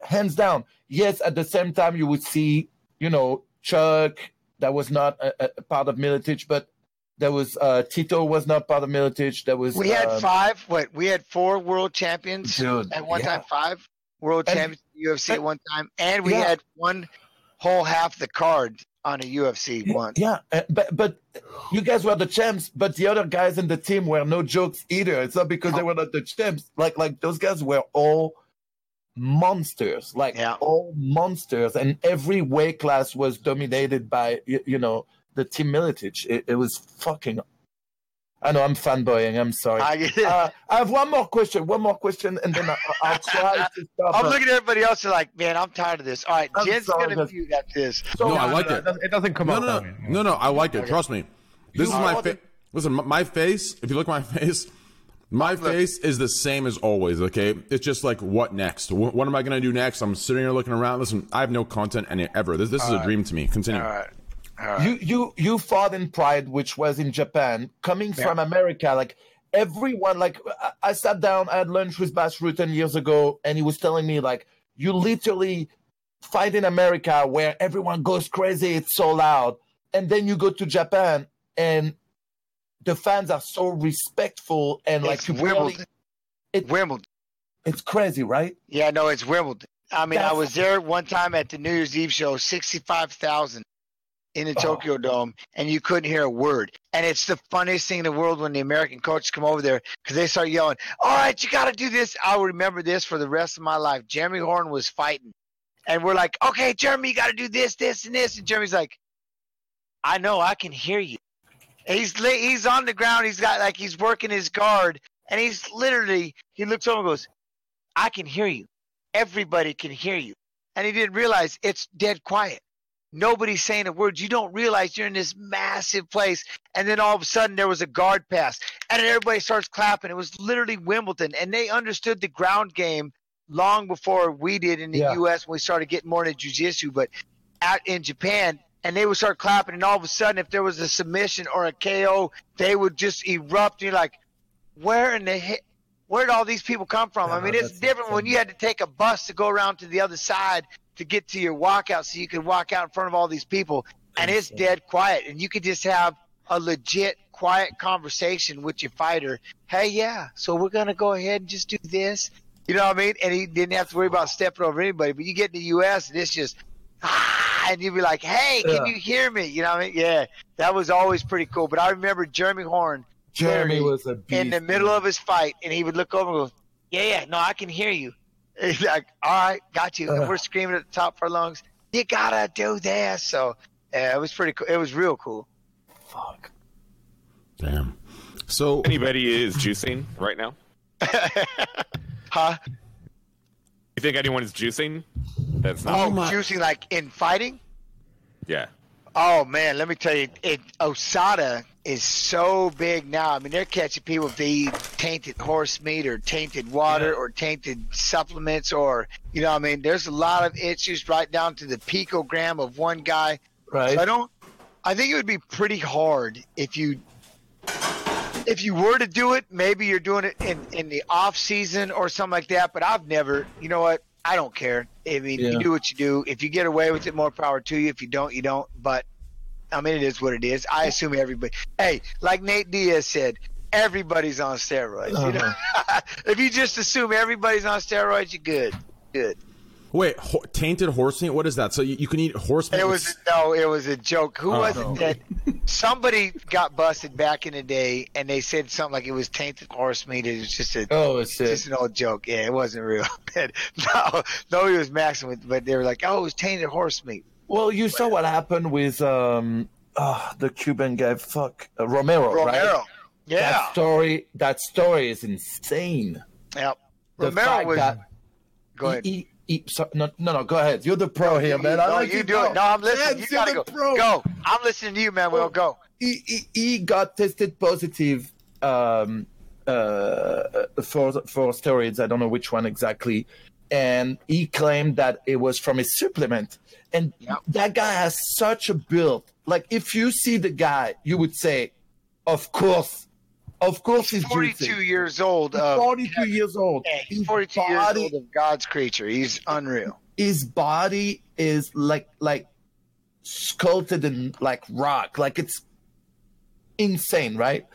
Speaker 5: hands down. Yes, at the same time, you would see, you know, Chuck, that was not a, a part of Miletich, but there was uh, Tito was not part of Miletich. There was
Speaker 6: We had
Speaker 5: um,
Speaker 6: five. What? We had four world champions
Speaker 5: Dude,
Speaker 6: at one
Speaker 5: yeah.
Speaker 6: time. Five world
Speaker 5: And-
Speaker 6: champions UFC at one time, and we
Speaker 5: Yeah.
Speaker 6: had one whole half the card on a UFC once.
Speaker 5: Yeah, uh, but but you guys were the champs, but the other guys in the team were no jokes either. It's not because they were not the champs. Like like those guys were all monsters, like
Speaker 6: Yeah.
Speaker 5: all monsters, and every weight class was dominated by you, you know the team Miletich. It, it was fucking. I know I'm fanboying. I'm sorry.
Speaker 6: I
Speaker 5: uh, I have one more question. One more question, and then I, I'll try to stop.
Speaker 6: I'm looking at everybody else and like, man, I'm tired of this. All right,
Speaker 5: I'm
Speaker 6: Jen's
Speaker 5: sorry,
Speaker 6: gonna
Speaker 5: but-
Speaker 6: mute after this.
Speaker 2: No, I like it.
Speaker 4: It doesn't come
Speaker 2: No,
Speaker 4: out
Speaker 2: no, no, no, no. I like it. Trust me. This is my
Speaker 5: want
Speaker 2: face. Listen, my face. If you look at my face, my face is the same as always. Okay, it's just like what next? What, what am I gonna do next? I'm sitting here looking around. Listen, I have no content any ever. This this is a dream to me. Continue.
Speaker 6: All right.
Speaker 5: You you you fought in Pride, which was in Japan. Coming from America, like everyone, like I, I sat down, I had lunch with Bas Rutten years ago, and he was telling me like, you literally fight in America where everyone goes crazy, it's so loud, and then you go to Japan and the fans are so respectful and like
Speaker 6: It's Wimbledon.
Speaker 5: it-
Speaker 6: Wimbledon.
Speaker 5: it's crazy, right?
Speaker 6: Yeah, no, it's Wimbledon. I mean, I was there one time at the New Year's Eve show, sixty-five thousand in the uh-huh. Tokyo Dome, and you couldn't hear a word. And it's the funniest thing in the world when the American coaches come over there because they start yelling, "All right, you got to do this." I'll remember this for the rest of my life. Jeremy Horn was fighting, and we're like, "Okay, Jeremy, you got to do this, this, and this," and Jeremy's like, "I know, I can hear you." He's he's on the ground. He's got like he's working his guard, and he's literally he looks over and goes, "I can hear you. Everybody can hear you." And he didn't realize it's dead quiet. Nobody's saying a word. You don't realize you're in this massive place. And then all of a sudden there was a guard pass. And everybody starts clapping. It was literally Wimbledon. And they understood the ground game long before we did in the
Speaker 5: Yeah.
Speaker 6: US when we started getting more into jiu-jitsu. But out in Japan, and they would start clapping. And all of a sudden, if there was a submission or a KO, they would just erupt. And you're like, where in the he- where did all these people come from? I mean, it's different when you had to take a bus to go around to the other side to get to your walkout so you could walk out in front of all these people. And it's dead quiet. And you could just have a legit quiet conversation with your fighter. Hey, yeah, so we're going to go ahead and just do this. You know what I mean? And he didn't have to worry about stepping over anybody. But you get in the U.S. and it's just, ah, and you'd be like, hey, can
Speaker 5: Yeah.
Speaker 6: you hear me? You know what I mean? Yeah, that was always pretty cool. But I remember Jeremy Horn
Speaker 5: Jeremy was a beast.
Speaker 6: in the middle of his fight, and he would look over and go, "Yeah, yeah, no, I can hear you." And he's like, "All right, got you." And
Speaker 5: Uh.
Speaker 6: we're screaming at the top of our lungs, "You gotta do this!" So yeah, it was pretty cool. It was real cool.
Speaker 5: Fuck.
Speaker 2: Damn. So
Speaker 7: Anybody is juicing right now?
Speaker 6: Huh?
Speaker 7: You think anyone is juicing? That's not.
Speaker 6: Oh,
Speaker 2: my-
Speaker 6: juicing like in fighting.
Speaker 7: Yeah.
Speaker 6: Oh man, let me tell you, it USADA is so big now. I mean, they're catching people if they eat tainted horse meat or tainted water or tainted supplements or you know, I mean, there's a lot of issues right down to the picogram of one guy.
Speaker 5: Right?
Speaker 6: So I don't. I think it would be pretty hard if you if you were to do it. Maybe you're doing it in in the off season or something like that. But I've never. You know what? I don't care. I mean,
Speaker 5: Yeah.
Speaker 6: you do what you do. If you get away with it, more power to you. If you don't, you don't. But I mean, it is what it is. I assume everybody. Hey, like Nate Diaz said, everybody's on steroids. You know? Uh-huh. if you just assume everybody's on steroids, you're good. Good.
Speaker 2: wait, ho- tainted horse meat. What is that? So you, you can eat horse meat?
Speaker 6: It
Speaker 2: with-
Speaker 6: was no, it was a joke. Who
Speaker 2: Oh,
Speaker 6: was
Speaker 2: no.
Speaker 6: it that somebody got busted back in the day, and they said something like it was tainted horse meat. It was just a
Speaker 5: oh, it's
Speaker 6: just an old joke. Yeah, it wasn't real. no, no, he was maxing with, but they were like, oh, it was tainted horse meat.
Speaker 5: Well, you saw what happened with um, uh, the Cuban guy. Fuck uh, Romero, right?
Speaker 6: Yeah.
Speaker 5: That story. That story is insane.
Speaker 6: Yep.
Speaker 5: The
Speaker 6: Romero was.
Speaker 5: that
Speaker 6: Go ahead.
Speaker 5: He, he, he, so, no, no, no. Go ahead. You're the pro here, man. I
Speaker 6: no,
Speaker 5: like
Speaker 6: you do it. No, I'm listening.
Speaker 5: Yes,
Speaker 6: you gotta go.
Speaker 5: pro.
Speaker 6: Go. I'm listening to you, man. We'll go.
Speaker 5: He, he, he got tested positive um, uh, for for steroids. I don't know which one exactly, and he claimed that it was from a supplement. And
Speaker 6: Yep.
Speaker 5: that guy has such a build. Like if you see the guy, you would say, "Of course, of course he's
Speaker 6: 42
Speaker 5: juicing."
Speaker 6: years old.
Speaker 5: He's
Speaker 6: Of,
Speaker 5: 42 years old.
Speaker 6: yeah, he's
Speaker 5: His
Speaker 6: 42 years
Speaker 5: body-
Speaker 6: old of God's creature. He's unreal.
Speaker 5: his body is like like sculpted in like rock like it's insane right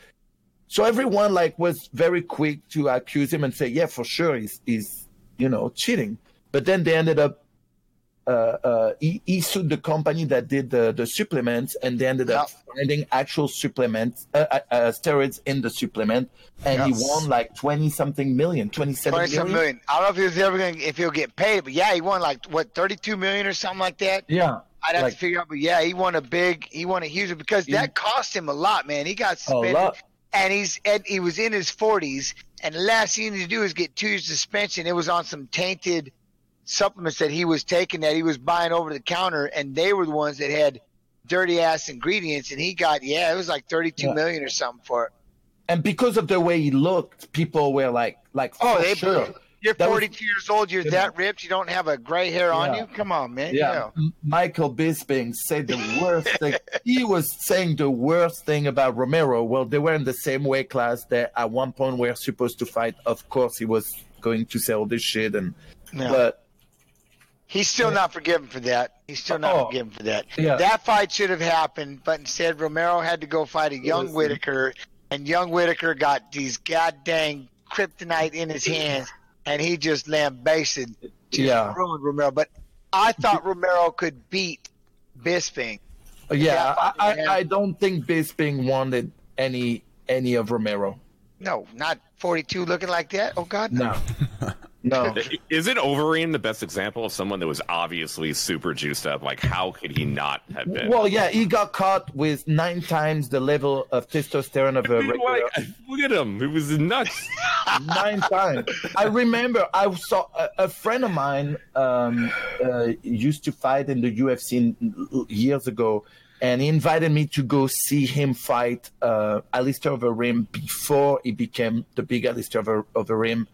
Speaker 5: so everyone like was very quick to accuse him and say yeah for sure he's he's you know cheating but then they ended up he, he sued the company that did the, the supplements and they ended up finding actual supplements uh, uh, uh, steroids in the supplement and he won like 20 something million 27
Speaker 6: Twenty
Speaker 5: million
Speaker 6: some million. I don't know if he was ever going to, if he'll get paid, but yeah, he won like, what, 32 million or something like that?
Speaker 5: yeah
Speaker 6: I'd have
Speaker 5: Like-
Speaker 6: to figure out, but yeah, he won a big, he won a huge because that cost him a lot, man. He got suspended, and he's and he was in his forties, and the last thing he needed to do is get two years suspension. It was on some tainted supplements that he was taking that he was buying over the counter, and they were the ones that had dirty ass ingredients, and he got yeah, it was like thirty-two
Speaker 5: Yeah.
Speaker 6: million or something for it.
Speaker 5: and because of the way he looked, people were like, like,
Speaker 6: Oh, they
Speaker 5: sure.
Speaker 6: You're
Speaker 5: That was-
Speaker 6: 42 years old. You're
Speaker 5: you
Speaker 6: that ripped. You don't have a gray hair on
Speaker 5: Yeah.
Speaker 6: you. Come on, man.
Speaker 5: Yeah, Michael Bisping said the worst thing. He was saying the worst thing about Romero. Well, they were in the same weight class. That at one point were supposed to fight. Of course, he was going to say all this shit, and
Speaker 6: Yeah.
Speaker 5: but
Speaker 6: He's still not forgiven for that. He's still not
Speaker 5: Oh,
Speaker 6: forgiven for that.
Speaker 5: yeah.
Speaker 6: That fight should have happened, but instead Romero had to go fight a young Whittaker, and young Whittaker got these goddamn kryptonite in his hands, and he just lambasted, just
Speaker 5: Yeah.
Speaker 6: ruined Romero. But I thought Romero could beat Bisping,
Speaker 5: Yeah, I, I, I don't think Bisping wanted any any of Romero.
Speaker 6: No, not 42 looking like that. Oh God, no.
Speaker 5: No, no.
Speaker 7: Isn't Overeem the best example of someone that was obviously super juiced up? Like, how could he not have been?
Speaker 5: Well, yeah, he got caught with nine times the level of testosterone of a regular.
Speaker 7: like, look at him. It was nuts.
Speaker 5: nine times. I remember I saw a, a friend of mine um, uh, used to fight in the UFC years ago, and he invited me to go see him fight uh, Alistair Overeem before he became the big Alistair Over- Overeem.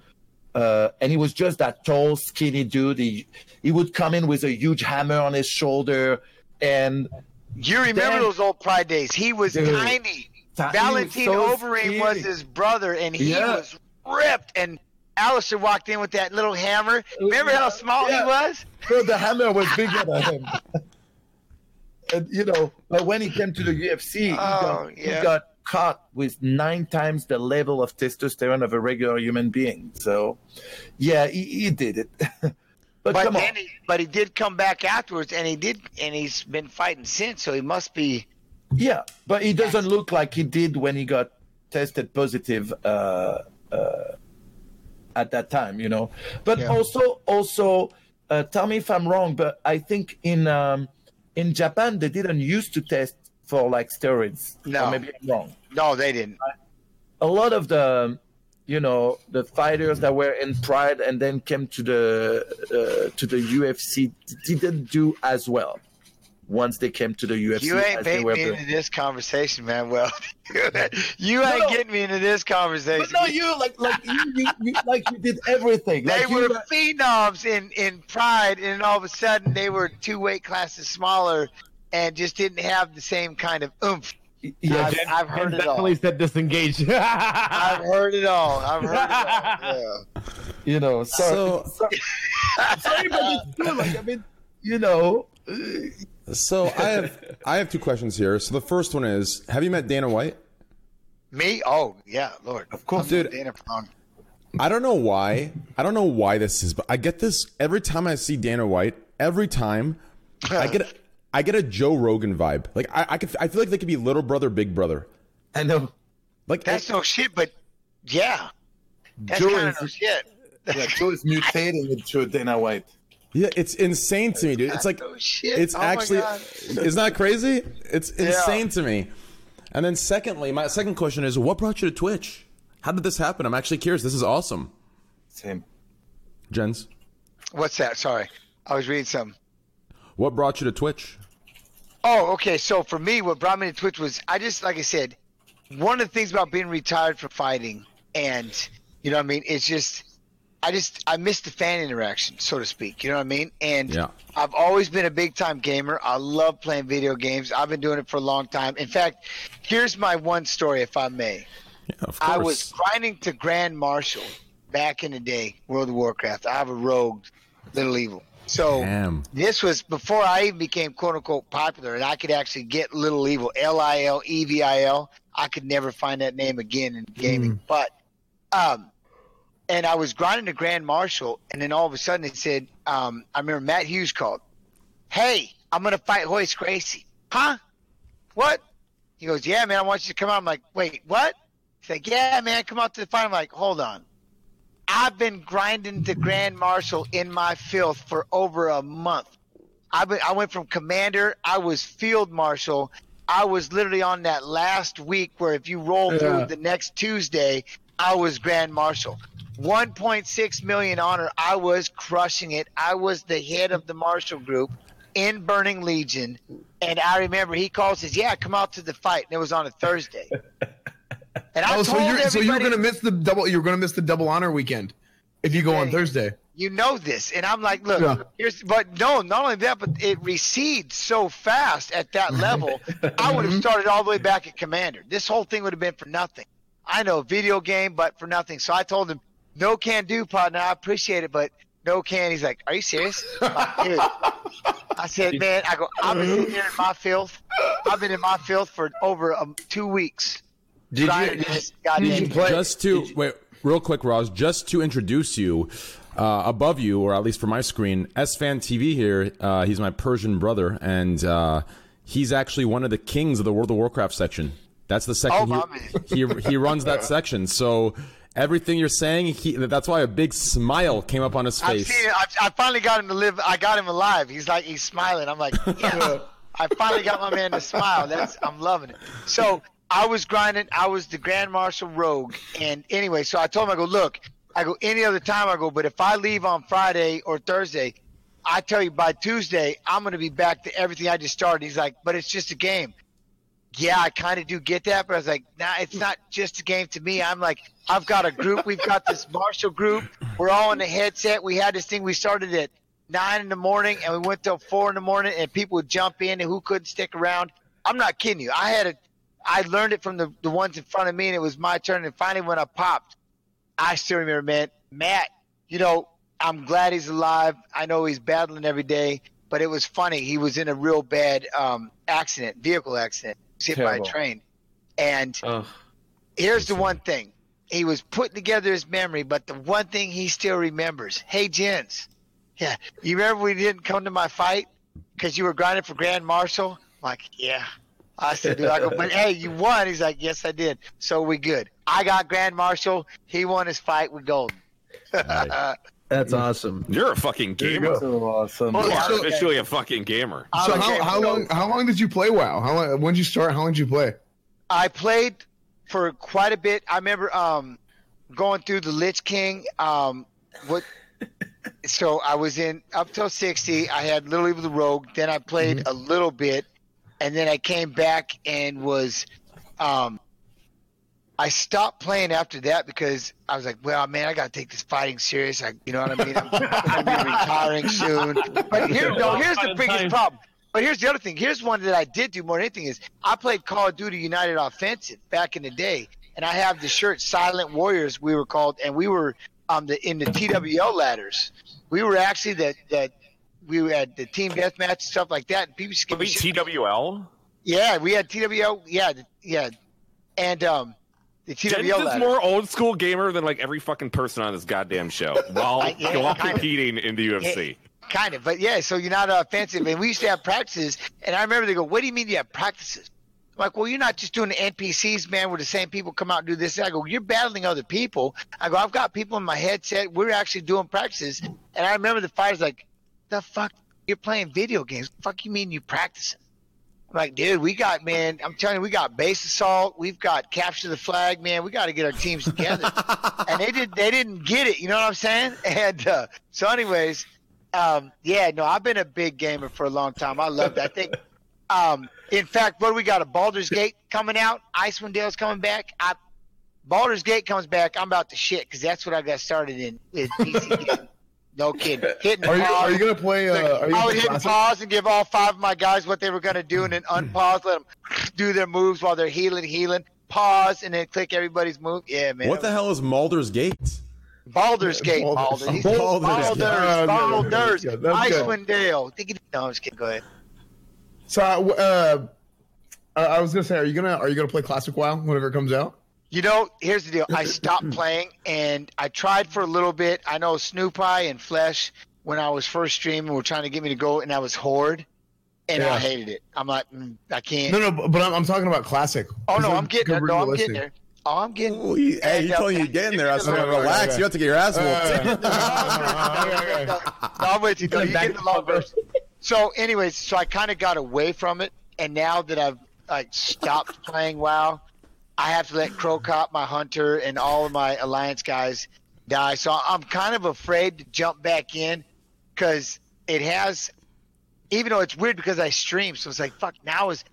Speaker 5: Uh, and he was just that tall, skinny dude. He he would come in with a huge hammer on his shoulder, and
Speaker 6: You remember
Speaker 5: Damn.
Speaker 6: those old Pride days? He was
Speaker 5: Dude.
Speaker 6: tiny.
Speaker 5: Ti- he was
Speaker 6: Valentijn
Speaker 5: so
Speaker 6: Overeem was his brother, and he
Speaker 5: Yeah.
Speaker 6: was ripped. And Alistair walked in with that little hammer. Remember how small
Speaker 5: Yeah.
Speaker 6: he was?
Speaker 5: So the hammer was bigger than him. and, you know, but when he came to the UFC, he,
Speaker 6: Oh,
Speaker 5: got,
Speaker 6: yeah.
Speaker 5: he got caught with nine times the level of testosterone of a regular human being. So, yeah, he, he did it. but,
Speaker 6: But
Speaker 5: come on.
Speaker 6: he, but he did come back afterwards, and he did, and he's been fighting since. So he must be.
Speaker 5: Yeah, but he doesn't look like he did when he got tested positive uh, uh, at that time, you know. But
Speaker 6: Yeah.
Speaker 5: also, also, uh, tell me if I'm wrong, but I think in um, in Japan they didn't used to test for like steroids.
Speaker 6: No.
Speaker 5: or maybe I'm wrong.
Speaker 6: No, they didn't.
Speaker 5: A lot of the, you know, the fighters that were in Pride and then came to the uh, to the UFC didn't do as well once they came to the UFC.
Speaker 6: You ain't
Speaker 5: they
Speaker 6: baiting
Speaker 5: were
Speaker 6: me
Speaker 5: doing.
Speaker 6: into this conversation, man. Well, you ain't
Speaker 5: No.
Speaker 6: getting me into this conversation.
Speaker 5: But no, you like like you, you, you like you did everything.
Speaker 6: They
Speaker 5: Like you
Speaker 6: were
Speaker 5: were-
Speaker 6: phenoms in in Pride, and all of a sudden they were two weight classes smaller, and just didn't have the same kind of oomph.
Speaker 5: yeah,
Speaker 6: I've, I've heard it all.
Speaker 4: Definitely said disengage.
Speaker 6: I've heard it all. I've heard it all. Yeah.
Speaker 5: you know. So,
Speaker 2: So-
Speaker 5: sorry, but it's true. Like I mean, you know,
Speaker 2: So I have I have two questions here. So the first one is: Have you met Dana White?
Speaker 6: Me? Oh yeah, Lord. Of
Speaker 2: course. Dude.
Speaker 6: Dana Brown.
Speaker 2: I don't know why. I don't know why this is, but I get this every time I see Dana White. Every time I get a, I get a Joe Rogan vibe. Like I I, could, I feel like they could be little brother, big brother.
Speaker 5: I know.
Speaker 2: Like
Speaker 6: That's eh, no shit, but yeah, that's
Speaker 5: Joe
Speaker 6: kind
Speaker 5: is-
Speaker 6: of no shit.
Speaker 5: Yeah, Joe is mutating into Dana White.
Speaker 2: yeah, it's insane to me, dude. It's oh, like
Speaker 6: No shit.
Speaker 2: it's
Speaker 6: Oh
Speaker 2: actually
Speaker 6: God.
Speaker 2: it's not crazy. It's insane to me. And then secondly, my second question is: What brought you to Twitch? How did this happen? I'm actually curious. This is awesome,
Speaker 5: Same.
Speaker 2: Jens.
Speaker 6: What's that? Sorry, I was reading something.
Speaker 2: What brought you to Twitch?
Speaker 6: Oh, okay. So for me, what brought me to Twitch was I just like I said, one of the things about being retired from fighting, and you know what I mean. It's just I just I miss the fan interaction, so to speak. You know what I mean? And
Speaker 2: Yeah.
Speaker 6: I've always been a big time gamer. I love playing video games. I've been doing it for a long time. In fact, here's my one story, if I may.
Speaker 2: Yeah.
Speaker 6: I was grinding to Grand Marshal back in the day, World of Warcraft. I have a rogue, Little Evil. So
Speaker 2: Damn.
Speaker 6: this was before I even became quote unquote popular, and I could actually get Little Evil, L I L E V I L. I could never find that name again in gaming, but um, and I was grinding to Grand Marshal, and then all of a sudden it said, um, I remember Matt Hughes called, "Hey, I'm gonna fight Royce Gracie." Huh? What? He goes, "Yeah, man, I want you to come out." I'm like, "Wait, what?" He's like, "Yeah, man, come out to the fight." I'm like, "Hold on." I've been grinding to Grand Marshal in my filth for over a month. I've been, I went from commander, I was field marshal. I was literally on that last week where if you roll
Speaker 4: Yeah.
Speaker 6: through the next Tuesday, I was grand marshal. 1.6 million honor. I was crushing it. I was the head of the marshal group in Burning Legion. And I remember he calls says, "Yeah, come out to the fight." And it was on a Thursday. And I
Speaker 8: Oh,
Speaker 6: told
Speaker 8: so you're so you're gonna miss the double. You're gonna miss the double honor weekend if you go on Thursday.
Speaker 6: you know this and i'm like look
Speaker 8: Yeah.
Speaker 6: here's but no not only that but it recedes so fast at that level i would have started all the way back at commander this whole thing would have been for nothing i know video game but for nothing so i told him no can do partner i appreciate it but no can he's like are you serious I'm like, "Dude." i said man i go i've been in my filth i've been in my filth for over um, two weeks
Speaker 9: Did
Speaker 6: grinding
Speaker 9: you,
Speaker 6: this
Speaker 9: did you play?
Speaker 2: just to wait real quick ross just to introduce you uh, above you or at least for my screen s fan tv here uh, he's my persian brother and uh, he's actually one of the kings of the World of Warcraft section. That's the section
Speaker 6: Oh, my
Speaker 2: he, he he runs that section. So everything you're saying, he, that's why a big smile came up on his
Speaker 6: I've
Speaker 2: face.
Speaker 6: seen it. I, I finally got him to live. I got him alive. He's like he's smiling. I'm like, yeah. I finally got my man to smile. That's I'm loving it. So I was grinding. I was the Grand Marshal Rogue, and anyway, so I told him, I go, look, I go any other time, I go, but if I leave on Friday or Thursday, I tell you by Tuesday I'm gonna be back to everything I just started. He's like, but it's just a game. Yeah, I kind of do get that, but I was like, nah, it's not just a game to me. I'm like, I've got a group. We've got this Marshall group. We're all in the headset. We had this thing. We started at nine in the morning and we went till four in the morning, and people would jump in and who couldn't stick around. I'm not kidding you. I had a, I learned it from the the ones in front of me, and it was my turn. And finally, when I popped, I still remember, man, Matt. You know, I'm glad he's alive. I know he's battling every day, but it was funny. He was in a real bad um, accident, vehicle accident, He was hit by a train, and
Speaker 4: Ugh.
Speaker 6: here's the one thing he was putting together his memory but the one thing he still remembers hey jens yeah you remember we didn't come to my fight because you were grinding for grand marshal I'm like yeah i said dude i go but hey you won he's like yes i did so we good i got grand marshal he won his fight with golden
Speaker 9: That's awesome.
Speaker 7: You're a fucking gamer.
Speaker 9: So awesome.
Speaker 7: You
Speaker 6: yeah.
Speaker 7: are officially a fucking gamer.
Speaker 6: I'm
Speaker 8: So how,
Speaker 6: gamer.
Speaker 8: how long how long did you play WoW? How long, when did you start? How long did you play?
Speaker 6: I played for quite a bit. I remember um, going through the Lich King. Um, what? So I was in up till sixty. I had Little Evil the Rogue. Then I played a little bit, and then I came back and was. Um, I stopped playing after that because I was like, well, man, I got to take this fighting serious. I, you know what I mean? I'm going to be retiring soon. But here, no, here's the biggest problem. But here's the other thing. Here's one that I did do more than anything is I played Call of Duty United Offensive back in the day, and I have the shirt Silent Warriors we were called, and we were um the in the TWL ladders. We were actually the the we had the team deathmatch and stuff like that. And people used to
Speaker 7: TWL?
Speaker 6: Yeah, we had TWL. Yeah, yeah, and um the TWL
Speaker 7: Jens is
Speaker 6: ladder.
Speaker 7: more old school gamer than like every fucking person on this goddamn show while,
Speaker 6: Yeah,
Speaker 7: while competing in the UFC.
Speaker 6: Kind of, but yeah. So you're not offensive, and we used to have practices. And I remember they go, "What do you mean you have practices?" I'm like, well, you're not just doing the NPCs, man, where the same people come out and do this. I go, you're battling other people. I go, I've got people in my headset. We're actually doing practices. And I remember the fighters like, the fuck, you're playing video games. The fuck you mean you practicing? I'm like, dude, we got, man, I'm telling you, we got base assault. We've got capture the flag, man. We got to get our teams together. and they did, they didn't get it. You know what I'm saying? And uh, so, anyways, um, yeah, no, I've been a big gamer for a long time. I love that. I think, um, in fact, what do we got? A Baldur's Gate coming out. Icewind Dale's coming back. I, Baldur's Gate comes back. I'm about to shit because that's what I got started in with PC. No kidding. Hitting
Speaker 8: Are you
Speaker 6: pause.
Speaker 8: are you gonna play? Uh, are you
Speaker 6: I would hit
Speaker 8: classic?
Speaker 6: pause and give all five of my guys what they were going to do, and then unpause, let them do their moves while they're healing, healing. Pause, and then click everybody's move. Yeah, man.
Speaker 2: What the hell is Mulder's Gate?
Speaker 6: Baldur's Gate,
Speaker 8: Baldur's-
Speaker 6: Baldur. He's
Speaker 2: Baldur's
Speaker 6: Baldur's,
Speaker 2: Gate.
Speaker 6: Baldur's,
Speaker 8: good.
Speaker 6: Icewind Dale. No, I'm just kidding. Go ahead.
Speaker 8: So uh, I I was gonna say, are you gonna are you gonna play classic WoW whenever it comes out?
Speaker 6: You know, here's the deal. I stopped playing and I tried for a little bit. I know Snoop Eye and Flesh, when I was first streaming, were trying to get me to go, and I was Horde, and I hated it. I'm like, mm, I can't.
Speaker 8: No, no, but but I'm, I'm talking about classic.
Speaker 6: oh, no, I'm getting there. No, I'm getting there. Oh, I'm getting
Speaker 2: Oh, he, hey,
Speaker 6: And,
Speaker 2: he telling you to get in there. I said,
Speaker 8: Okay, okay,
Speaker 2: relax.
Speaker 8: okay.
Speaker 2: You have to get your ass whooped.
Speaker 8: Uh, okay, okay.
Speaker 6: no, I'm with you. No, you get the long version. So, anyways, so I kind of got away from it, and now that I've like stopped playing WoW, I have to let Cro Cop, my hunter, and all of my alliance guys die. So I'm kind of afraid to jump back in because it has, even though it's weird because I stream, so it's like fuck. Now is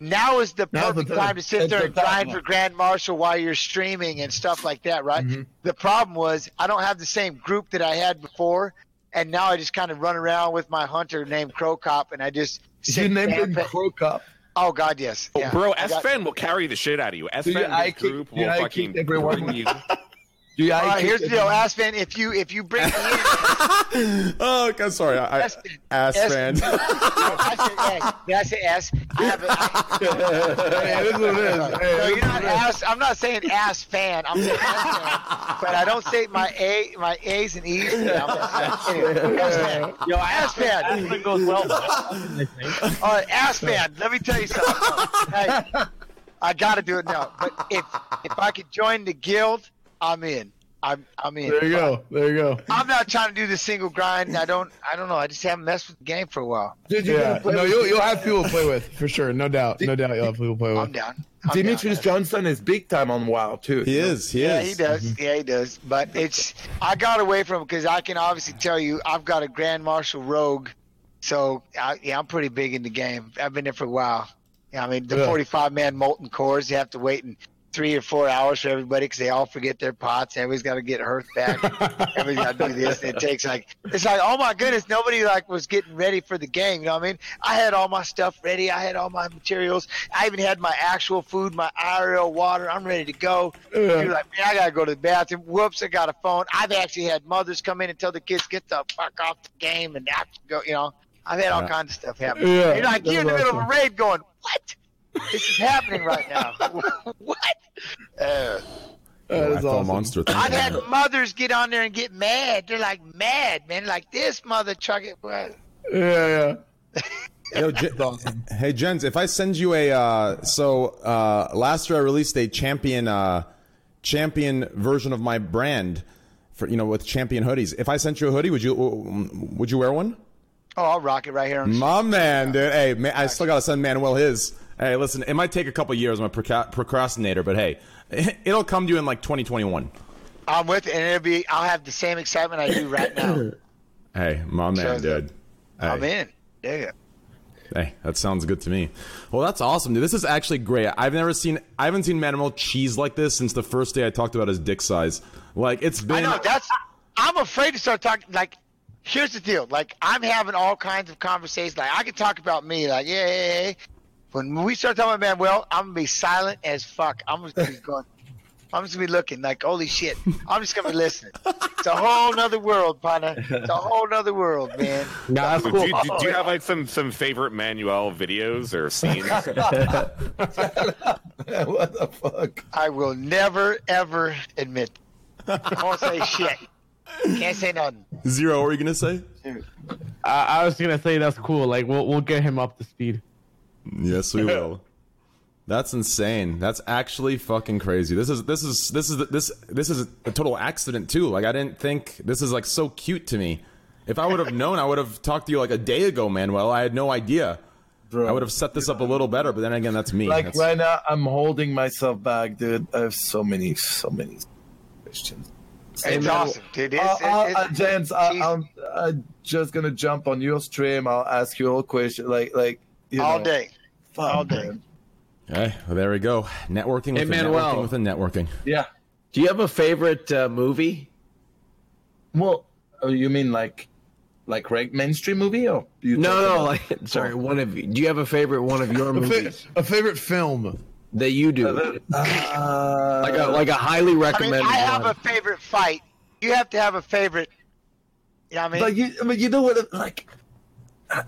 Speaker 6: now is the
Speaker 8: Now's the
Speaker 6: perfect
Speaker 8: time.
Speaker 6: time to sit there and grind for Grand Marshal while you're streaming and stuff like that, right?
Speaker 8: Mhm.
Speaker 6: The problem was I don't have the same group that I had before, and now I just kind of run around with my hunter named Cro Cop, and I just
Speaker 8: You named him Cro Cop.
Speaker 6: Oh God, yes,
Speaker 7: Oh,
Speaker 6: yeah.
Speaker 7: bro,
Speaker 6: I got-
Speaker 7: SFN will carry the shit out of you.
Speaker 5: Dude,
Speaker 7: SFN
Speaker 5: I
Speaker 7: group will fucking
Speaker 5: kick everyone.
Speaker 7: bring you.
Speaker 5: Do you
Speaker 6: All right,
Speaker 5: like
Speaker 6: here's the deal, Ass fan. If you if you bring me in,
Speaker 2: oh, okay, sorry. I, I,
Speaker 6: Ass
Speaker 2: ass fan.
Speaker 6: No, I said S. Did I say S? I have a, I,
Speaker 8: hey, this is what it is. Hey,
Speaker 6: no, you're not ass. I'm not saying ass fan. I'm saying ass fan. But I don't say my A, my A's and E's. Yeah, I'm anyway, ass fan.
Speaker 4: Yo,
Speaker 6: Ass fan.
Speaker 4: Aspen goes well.
Speaker 6: All right, ass fan. Let me tell you something. Hey, I got to do it now. But if if I could join the guild, I'm in. I'm I'm in.
Speaker 8: There you go. There you go.
Speaker 6: I'm not trying to do the single grind. I don't. I don't know. I just haven't messed with the game for a while.
Speaker 5: Dude, you're
Speaker 8: Yeah.
Speaker 5: play
Speaker 8: No,
Speaker 5: with-
Speaker 8: you'll you'll have people to play with for sure. No doubt. No doubt. You'll have people to play
Speaker 6: I'm
Speaker 8: with.
Speaker 6: down. I'm
Speaker 5: Demetrious
Speaker 6: down.
Speaker 5: Johnson is big time on WoW too.
Speaker 2: He is. He
Speaker 6: Yeah,
Speaker 2: is.
Speaker 6: he does. Mm-hmm. Yeah, he does. But it's I got away from because I can obviously tell you I've got a Grand Marshal Rogue, so I, yeah, I'm pretty big in the game. I've been there for a while. Yeah, I mean the
Speaker 8: Yeah.
Speaker 6: 45 man molten cores. You have to wait in three or four hours for everybody because they all forget their pots. Everybody's got to get Hearth back. Everybody's got to do this. And it takes like it's like oh my goodness, nobody like was getting ready for the game. You know what I mean? I had all my stuff ready. I had all my materials. I even had my actual food, my IRL water. I'm ready to go. You're like, man, I gotta go to the bathroom. Whoops, I got a phone. I've actually had mothers come in and tell the kids get the fuck off the game and have to go. You know, I've had all kinds of stuff happen.
Speaker 8: Yeah,
Speaker 6: you're like, you're in the middle of a raid, going, what? This is happening right now. what? Uh,
Speaker 2: I
Speaker 8: That is
Speaker 2: felt a
Speaker 8: awesome.
Speaker 2: monster. Thank
Speaker 6: I've had mothers get on there and get mad. They're like mad, man. Like this mother truck it. What?
Speaker 8: Yeah, yeah.
Speaker 2: Yo, J- hey, Jens, if I send you a uh, so uh, last year I released a champion uh, champion version of my brand for you know with champion hoodies. If I sent you a hoodie, would you would you wear one?
Speaker 6: Oh, I'll rock it right here. On
Speaker 2: My man, dude. Hey, man, I still gotta send Manuel his. Hey, listen, it might take a couple years. I'm a procrastinator, but hey, it'll come to you in like 2021.
Speaker 6: I'm with it, and it'll be. I'll have the same excitement I do right now.
Speaker 2: Hey, my man,
Speaker 6: Sure.
Speaker 2: dude. Hey.
Speaker 6: I'm in. Yeah.
Speaker 2: Hey, that sounds good to me. Well, that's awesome, dude. This is actually great. I've never seen, I haven't seen Manuel cheese like this since the first day I talked about his dick size. Like it's been.
Speaker 6: I know that's. I'm afraid to start talking. Like, here's the deal. Like, I'm having all kinds of conversations. Like, I can talk about me. Like, yeah, yeah, yeah. When we start talking about Manuel, I'm gonna be silent as fuck. I'm just gonna be going. I'm just gonna be looking like, holy shit. I'm just gonna be listening. It's a whole nother world, partner. It's a whole nother world, man.
Speaker 4: Nah, that's
Speaker 7: Do,
Speaker 4: cool.
Speaker 7: you- do, do you have like some some favorite Manuel videos or scenes?
Speaker 5: what the fuck?
Speaker 6: I will never ever admit. I won't say shit. Can't say nothing.
Speaker 2: Zero, what were you gonna say?
Speaker 4: I, I was gonna say that's cool. Like we'll we'll get him up to speed.
Speaker 2: Yes, we will. That's insane. That's actually fucking crazy. This is this is this is this this is a total accident too. Like I didn't think this is like so cute to me. If I would have known, I would have talked to you like a day ago, Manuel. I had no idea.
Speaker 5: Bro.
Speaker 2: I would have set this up a little better, but then again, that's me.
Speaker 5: Like
Speaker 2: That's-
Speaker 5: right now, I'm holding myself back, dude. I have so many, so many questions.
Speaker 6: It's awesome, dude. It's,
Speaker 5: Uh, uh,
Speaker 6: it's-
Speaker 5: uh, James, I, I'm, I'm just gonna jump on your stream. I'll ask you all questions, like, like you
Speaker 6: all
Speaker 5: know,
Speaker 6: day.
Speaker 5: fuck,
Speaker 6: all day.
Speaker 5: man.
Speaker 2: Hey, well, there we go. Networking
Speaker 9: Hey,
Speaker 2: with
Speaker 9: Manuel.
Speaker 2: networking with networking.
Speaker 5: Yeah.
Speaker 9: Do you have a favorite uh, movie?
Speaker 5: Well, oh, you mean like, like reg- mainstream movie, or you
Speaker 9: No, no. Like, sorry, one of you. Do you have a favorite one of your
Speaker 8: A, fa-
Speaker 9: movies
Speaker 8: a favorite film.
Speaker 9: that you do?
Speaker 5: Uh,
Speaker 9: Like a like a highly
Speaker 6: I mean,
Speaker 9: recommended
Speaker 6: I have
Speaker 9: one.
Speaker 6: a favorite fight. You have to have a favorite. You know I mean?
Speaker 5: But you, but you know what? Like,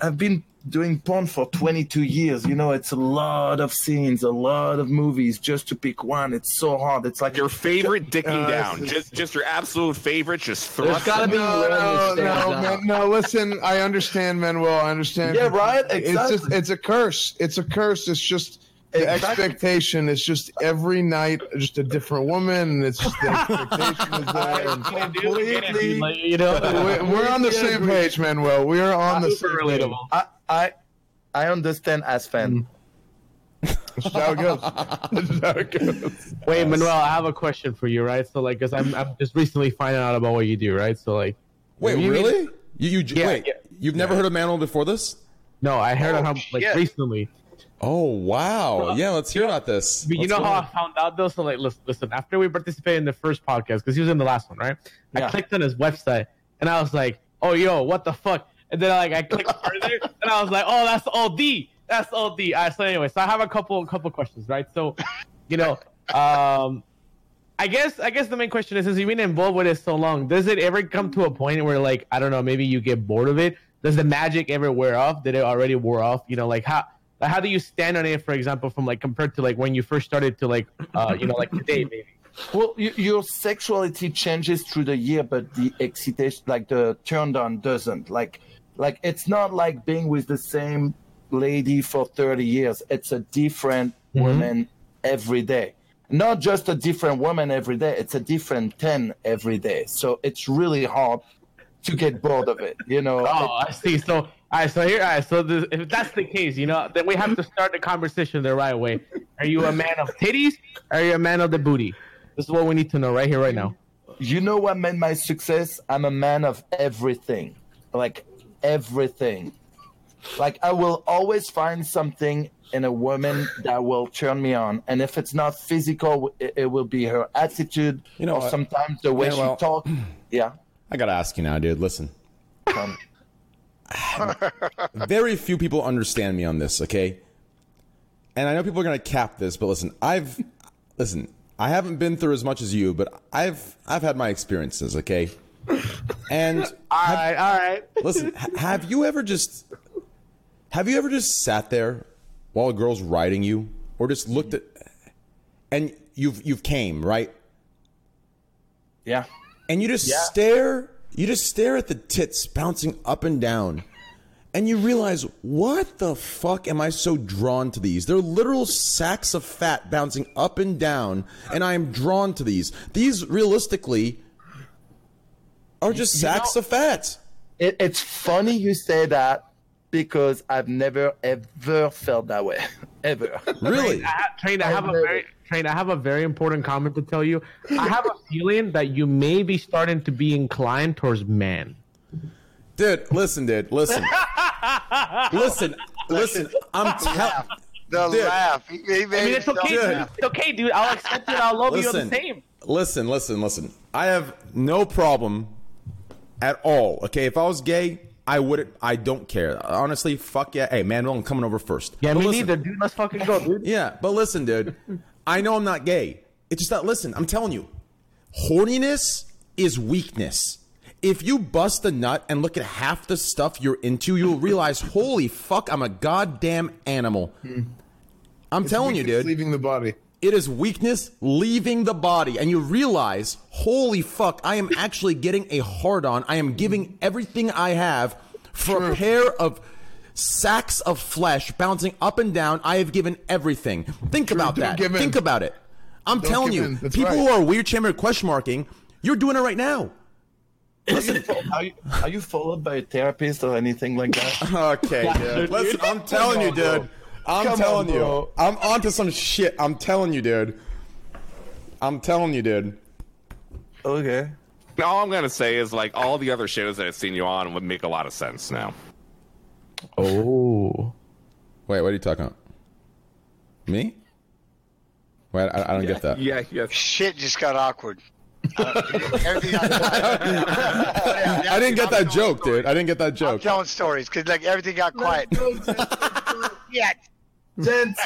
Speaker 5: I've been doing porn for 22 years. You know, it's a lot of scenes, a lot of movies just to pick one. It's so hard. It's like
Speaker 7: Your favorite dicking
Speaker 5: Uh,
Speaker 7: down,
Speaker 5: it's-
Speaker 7: just just your absolute favorite, just
Speaker 9: There's
Speaker 7: thrust.
Speaker 9: got to be
Speaker 8: No,
Speaker 9: one
Speaker 8: no, no, man, no. Listen, I understand, Manuel. I understand.
Speaker 5: Yeah, right?
Speaker 8: It's just, it's a curse. It's a curse. It's just the
Speaker 5: Exactly.
Speaker 8: expectation. It's just every night, just a different woman, and it's just the expectation is there. And
Speaker 5: completely.
Speaker 4: You know,
Speaker 8: we're, we're on the same page, Manuel. We are on the same
Speaker 4: super
Speaker 8: page.
Speaker 4: relatable.
Speaker 5: I, I, I understand as fan.
Speaker 8: That's how it goes. That's how it goes.
Speaker 4: Wait, Manuel, I have a question for you, right? So, like, because I'm, I'm just recently finding out about what you do, right? So, like,
Speaker 2: Wait,
Speaker 4: you-
Speaker 2: really? you, you
Speaker 4: yeah,
Speaker 2: wait?
Speaker 4: Yeah,
Speaker 2: you've never heard of Manuel before this?
Speaker 4: no, I heard of oh, him like
Speaker 6: shit.
Speaker 4: recently.
Speaker 2: Oh wow! Yeah, let's hear about this.
Speaker 4: But you
Speaker 2: Let's
Speaker 4: know
Speaker 2: go.
Speaker 4: how I found out though? So like, listen, listen after we participated in the first podcast, because he was in the last one, right? I clicked on his website and I was like, "Oh, yo, what the fuck?" And then like I clicked further and I was like, "Oh, that's all D. That's OD." All right, so anyway, so I have a couple couple questions, right? So, you know, um, I guess I guess the main question is since you've been involved with it so long, does it ever come to a point where like I don't know, maybe you get bored of it? Does the magic ever wear off? Did it already wear off? You know, like how like how do you stand on it, for example, from like compared to like when you first started to like uh you know like today maybe?
Speaker 5: Well, y- your sexuality changes through the year, but the excitation, like the turned on, doesn't. Like, like it's not like being with the same lady for thirty years. It's a different mm-hmm. woman every day. Not just a different woman every day. It's a different ten every day. So it's really hard to get bored of it. You know.
Speaker 4: Oh, I see. So, all right. So here, all right. So the, if that's the case, you know, then we have to start the conversation the right way. Are you a man of titties? Or are you a man of the booty? This is what we need to know right here, right now.
Speaker 5: You know what made my success? I'm a man of everything. Like everything. Like I will always find something in a woman that will turn me on. And if it's not physical, it, it will be her attitude
Speaker 2: You know
Speaker 5: or sometimes the way
Speaker 2: Yeah, well-
Speaker 5: she talks. Yeah.
Speaker 2: I gotta ask you now, dude. Listen,
Speaker 5: Um,
Speaker 2: very few people understand me on this, okay? And I know people are gonna cap this, but listen, I've listen. I haven't been through as much as you, but I've I've had my experiences, okay? And
Speaker 4: All right, all right.
Speaker 2: listen, have you ever just have you ever just sat there while a girl's riding you, or just looked at and you've you've came right,
Speaker 5: yeah.
Speaker 2: and you just
Speaker 5: Yeah.
Speaker 2: stare you just stare at the tits bouncing up and down and you realize what the fuck am i so drawn to these they're literal sacks of fat bouncing up and down and i am drawn to these these realistically are just sacks
Speaker 5: know-
Speaker 2: of fat
Speaker 5: It, it's funny you say that because I've never ever felt that way. ever.
Speaker 2: really
Speaker 4: I have, Train, I have a
Speaker 5: never-
Speaker 4: very Train, I have a very important comment to tell you. I have a feeling that you may be starting to be inclined towards man.
Speaker 2: dude listen dude listen listen listen i'm telling
Speaker 6: The
Speaker 2: Dude.
Speaker 6: laugh. He, he
Speaker 4: I mean, it's okay, dude. It's okay, dude. I'll accept it. I'll love you all
Speaker 2: Listen.
Speaker 4: the same.
Speaker 2: Listen, listen, listen. I have no problem at all. Okay, if I was gay, I wouldn't. I don't care. Honestly, fuck yeah. Hey, Manuel, I'm coming over first.
Speaker 4: Yeah,
Speaker 2: But
Speaker 4: me
Speaker 2: listen-
Speaker 4: neither, dude. Let's fucking go, dude.
Speaker 2: Yeah, but listen, dude. I know I'm not gay. It's just that. Listen, I'm telling you, horniness is weakness. If you bust a nut and look at half the stuff you're into, you'll realize, holy fuck, I'm a goddamn animal. Hmm. I'm telling you, dude.
Speaker 8: Leaving the body.
Speaker 2: It is weakness leaving the body, and you realize, holy fuck, I am actually getting a hard on. I am giving everything I have for a pair of sacks of flesh bouncing up and down. I have given everything. Think about
Speaker 8: don't
Speaker 2: that. Think about it. I'm
Speaker 8: Don't
Speaker 2: telling you, people
Speaker 8: right.
Speaker 2: who are weird chamber question marking, you're doing it right now.
Speaker 5: Listen, are you, are you followed by a therapist or anything like that?
Speaker 2: Okay, dude. Listen, I'm telling you, dude. I'm
Speaker 5: Come
Speaker 2: telling
Speaker 5: on,
Speaker 2: you. I'm onto some shit. I'm telling you, dude. I'm telling you, dude.
Speaker 5: Okay.
Speaker 7: All I'm gonna say is like all the other shows that I've seen you on would make a lot of sense now.
Speaker 4: Oh.
Speaker 2: Wait, what are you talking about? Me? Wait, I, I don't get that.
Speaker 7: Yeah, yeah.
Speaker 6: Shit just got awkward. Uh, everything I,
Speaker 2: I didn't get that joke,
Speaker 6: telling
Speaker 2: dude. I didn't get that
Speaker 6: I'm
Speaker 2: joke.
Speaker 6: telling stories because like everything got quiet. yeah.
Speaker 5: Jens,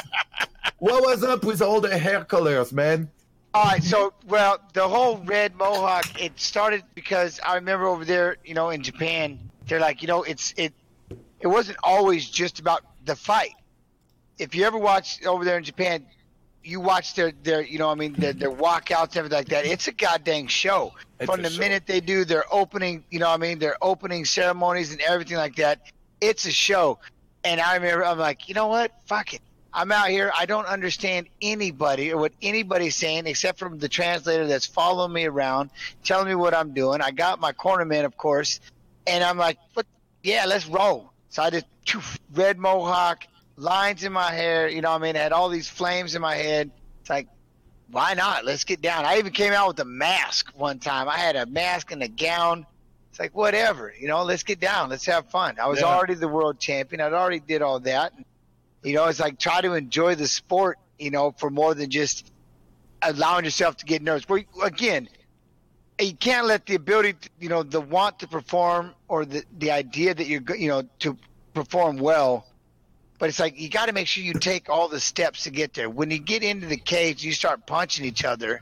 Speaker 5: what was up with all the hair colors, man?
Speaker 6: All right, so well, the whole red mohawk it started because I remember over there, you know, in Japan, they're like, you know, it's it, it wasn't always just about the fight. If you ever watch over there in Japan, you watch their their, you know, I mean, their, their walkouts, everything like that. It's a goddamn show.
Speaker 5: It's
Speaker 6: From the
Speaker 5: show.
Speaker 6: minute they do their opening, you know, what I mean, their opening ceremonies and everything like that, it's a show. And I remember, I'm like, you know what? Fuck it. I'm out here. I don't understand anybody or what anybody's saying except from the translator that's following me around, telling me what I'm doing. I got my cornerman, of course, and I'm like, "What? Yeah, let's roll." So I just red mohawk, lines in my hair. You know, what I mean, I had all these flames in my head. It's like, why not? Let's get down. I even came out with a mask one time. I had a mask and a gown. It's like whatever, you know. Let's get down. Let's have fun. I was
Speaker 5: Yeah.
Speaker 6: already the world champion. I'd already did all that. You know, it's like try to enjoy the sport. You know, for more than just allowing yourself to get nervous. Where again, you can't let the ability, to, you know, the want to perform or the the idea that you're, you know, to perform well. But it's like you got to make sure you take all the steps to get there. When you get into the cage, you start punching each other.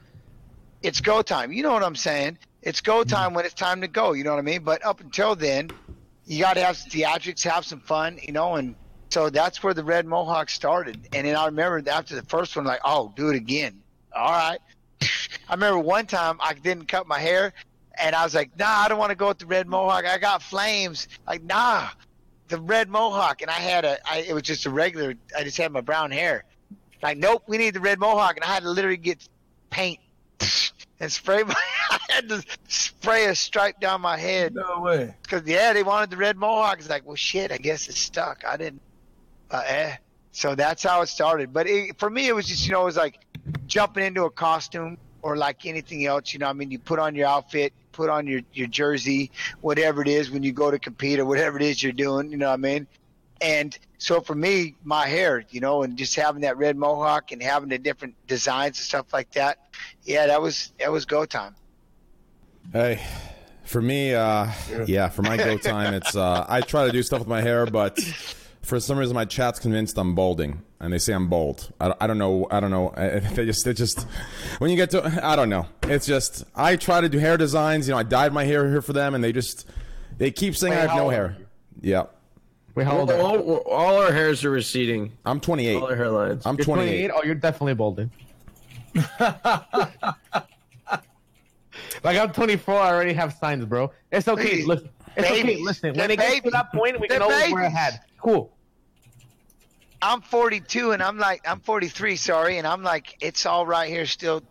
Speaker 6: it's go time. You know what I'm saying? It's go mm-hmm. time when it's time to go. You know what I mean? But up until then, you got to have some theatrics, have some fun, you know, and so that's where the red mohawk started. And then I remember after the first one, like, oh, do it again. All right. I remember one time I didn't cut my hair, and I was like, nah, I don't want to go with the red mohawk. I got flames. Like, nah, the red mohawk. And I had a, I, it was just a regular. I just had my brown hair. Like, nope, we need the red mohawk, and I had to literally get paint and spray my. I had to spray a stripe down my head.
Speaker 5: No way.
Speaker 6: Because yeah, they wanted the red mohawk. It's like, well, shit. I guess it's stuck. I didn't. Uh, eh. So that's how it started. But it, for me, it was just you know, it was like jumping into a costume or like anything else. You know, I mean, you put on your outfit, put on your your jersey, whatever it is when you go to compete or whatever it is you're doing. You know what I mean? And so for me, my hair, you know, and just having that red mohawk and having the different designs and stuff like that, yeah, that was that was go time.
Speaker 2: Hey, for me, uh, yeah, for my go time, it's uh, I try to do stuff with my hair, but for some reason my chat's convinced I'm balding, and they say I'm bald. I, I don't know. I don't know. I- They just, they just, when you get to, I don't know. It's just I try to do hair designs. You know, I dyed my hair here for them, and they just, they keep saying
Speaker 4: Wait,
Speaker 2: I have no hair. Yeah,
Speaker 4: Wait, how old are you?
Speaker 9: all, all our hairs are receding.
Speaker 2: I'm 28.
Speaker 9: All our hairlines.
Speaker 2: I'm
Speaker 4: You're
Speaker 2: 28.
Speaker 4: 28? Oh, you're definitely balding. like I'm 24, I already have signs, bro. It's okay.
Speaker 6: Babies.
Speaker 4: Listen, it's okay.
Speaker 6: Babies.
Speaker 4: Listen,
Speaker 6: They're
Speaker 4: when it gets to that point, we can
Speaker 6: They're
Speaker 4: always wear a hat. Cool.
Speaker 6: I'm 42 and I'm like I'm 43, sorry, and I'm like it's all right here still.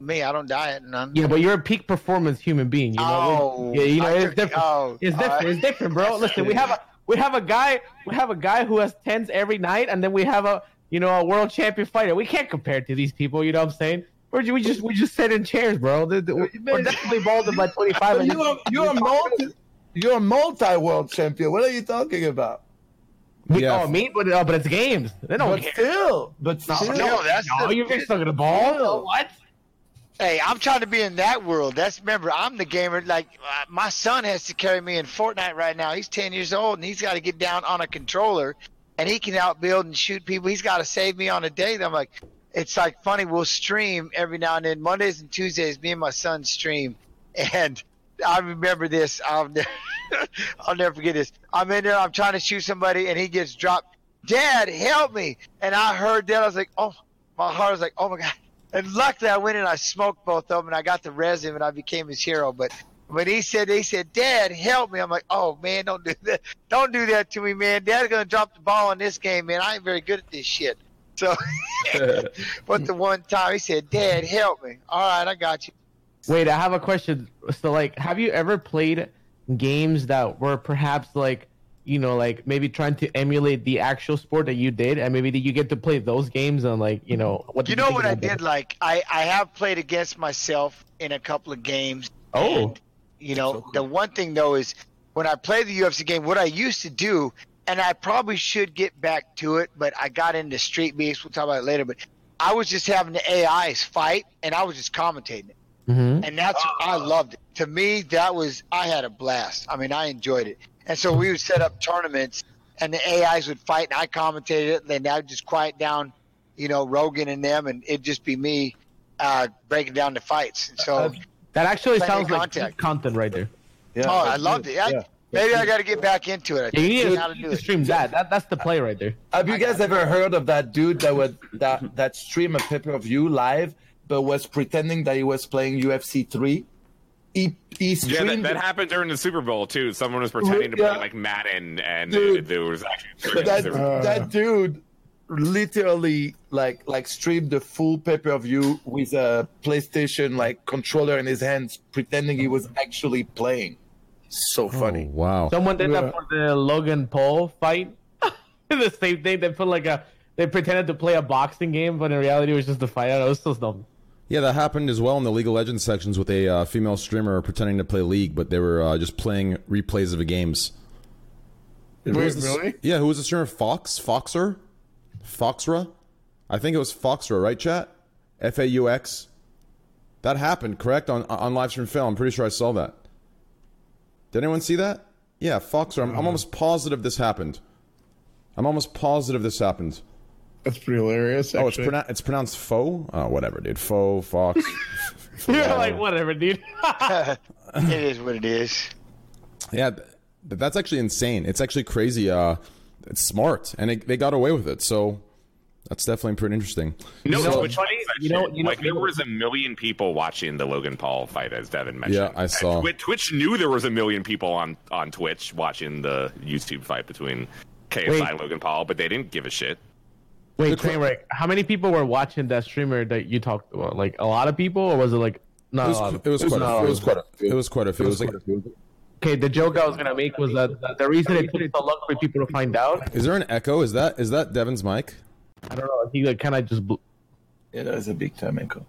Speaker 6: Me, I don't diet none.
Speaker 4: Yeah, but you're a peak performance human being. You know.
Speaker 6: Oh,
Speaker 4: yeah, you know it's different.
Speaker 6: oh,
Speaker 4: it's different.
Speaker 6: uh,
Speaker 4: it's different, bro. Listen, we have a we have a guy we have a guy who has tens every night, and then we have a you know a world champion fighter. We can't compare to these people. You know what I'm saying? We're, we just we just sit in chairs, bro. They're, they're- we're definitely balding by 25.
Speaker 5: You're, you're a multi, you're a multi-world champion. What are you talking about?
Speaker 4: We,
Speaker 2: Yeah.
Speaker 4: Oh, me? But, uh, but it's games. They don't
Speaker 5: But
Speaker 4: care.
Speaker 5: still, but still,
Speaker 6: no, that's
Speaker 4: No,
Speaker 6: the-
Speaker 4: you're just still gonna ball. What?
Speaker 6: Hey, I'm trying to be in that world. That's remember, I'm the gamer. Like uh, my son has to carry me in Fortnite right now. He's 10 years old and he's got to get down on a controller, and he can outbuild and shoot people. He's got to save me on a day. I'm like, it's like funny. We'll stream every now and then. Mondays and Tuesdays, me and my son stream, and I remember this. I'll never, I'll never forget this. I'm in there. I'm trying to shoot somebody, and he gets dropped. Dad, help me! And I heard that. I was like, oh, my heart was like, oh my god. And luckily, I went and I smoked both of them, and I got the res him, and I became his hero. But when he said, he said, Dad, help me. I'm like, oh man, don't do that. Don't do that to me, man. Dad's gonna drop the ball in this game, man. I ain't very good at this shit. So, but the one time he said, Dad, help me. All right, I got you.
Speaker 4: Wait, I have a question. So, like, have you ever played games that were perhaps like, you know, like maybe trying to emulate the actual sport that you did, and maybe did you get to play those games and like, you know, what?
Speaker 6: You know
Speaker 4: think
Speaker 6: what I did
Speaker 4: that?
Speaker 6: like? I, I have played against myself in a couple of games.
Speaker 4: Oh.
Speaker 6: And, you know, the one thing though is when I play the UFC game, what I used to do, and I probably should get back to it, but I got into Street Beast. We'll talk about it later. But I was just having the AIs fight, and I was just commentating it,
Speaker 4: Mhm.
Speaker 6: and that's I loved it. To me, that was I had a blast. I mean, I enjoyed it, and so we would set up tournaments, and the AIs would fight, and I commentated it, and then I would just quiet down, you know, Rogan and them, and it'd just be me uh, breaking down the fights. And so,
Speaker 4: That actually sounds like
Speaker 6: contact.
Speaker 4: content right there.
Speaker 5: Yeah,
Speaker 6: oh, I loved
Speaker 5: good.
Speaker 6: it. I,
Speaker 5: Yeah.
Speaker 6: Maybe I got to get back into it. I
Speaker 4: Yeah, you need
Speaker 6: to
Speaker 4: to,
Speaker 6: do
Speaker 4: to
Speaker 6: it.
Speaker 4: stream that. That that's the play right there.
Speaker 5: Have you guys ever heard of that dude that would that that stream a pay per view live, but was pretending that he was playing UFC three? He he
Speaker 7: Yeah, that, that happened during the Super Bowl too. Someone was pretending to
Speaker 5: Yeah.
Speaker 7: play like Madden, and
Speaker 5: Dude.
Speaker 7: there was actually
Speaker 5: that
Speaker 7: Super Bowl.
Speaker 5: that dude literally like like streamed the full pay per view with a PlayStation like controller in his hands, pretending he was actually playing. So oh, funny.
Speaker 2: Oh, wow.
Speaker 4: Someone did
Speaker 5: Yeah.
Speaker 4: that for the Logan Paul fight. the same thing. They put like a. They pretended to play a boxing game, but in reality, it was just a fight. I don't know. It was so dumb.
Speaker 2: Yeah, that happened as well in the League of Legends sections with a uh, female streamer pretending to play League, but they were uh, just playing replays of the games. The
Speaker 8: really?
Speaker 2: Yeah, who was the streamer? Fox? Foxer? Foxra? I think it was Foxra, right, chat? F A U X. That happened, correct? On on live stream film. I'm pretty sure I saw that. Did anyone see that? Yeah, Foxer. I'm, I'm almost positive this happened. I'm almost positive this happened.
Speaker 8: That's pretty hilarious.
Speaker 2: Oh, it's,
Speaker 8: actually.
Speaker 2: it's pronounced faux? Oh, whatever, dude. Faux, Fox.
Speaker 4: You're like whatever, dude.
Speaker 6: it is what it is.
Speaker 2: Yeah, th- that's actually insane. It's actually crazy. Uh, it's smart, and it, they got away with it. So that's definitely pretty interesting.
Speaker 7: No,
Speaker 4: You know, funny-
Speaker 7: likes that
Speaker 4: you know-
Speaker 7: shit.
Speaker 4: you know-
Speaker 7: like there was a million people watching the Logan Paul fight, as Devin mentioned.
Speaker 2: Yeah, I saw.
Speaker 7: Twi- Twitch knew there was a million people on on Twitch watching the YouTube fight between KSI
Speaker 4: Wait.
Speaker 7: and Logan Paul, but they didn't give a shit.
Speaker 4: Wait, Trainwreck, how many people were watching that streamer that you talked about? Like a lot of people, or was it like not
Speaker 2: It was,
Speaker 4: a lot?
Speaker 2: It was quite. A, it was
Speaker 8: it was
Speaker 2: quite. A, it was quite a few. It was like,
Speaker 4: Okay, the joke I was gonna make was that that the reason it took so long for people to find out,
Speaker 2: is there an echo? Is that is that Devin's mic?
Speaker 4: I don't know. He like kind of just blew,
Speaker 5: Yeah, that was a big time echo.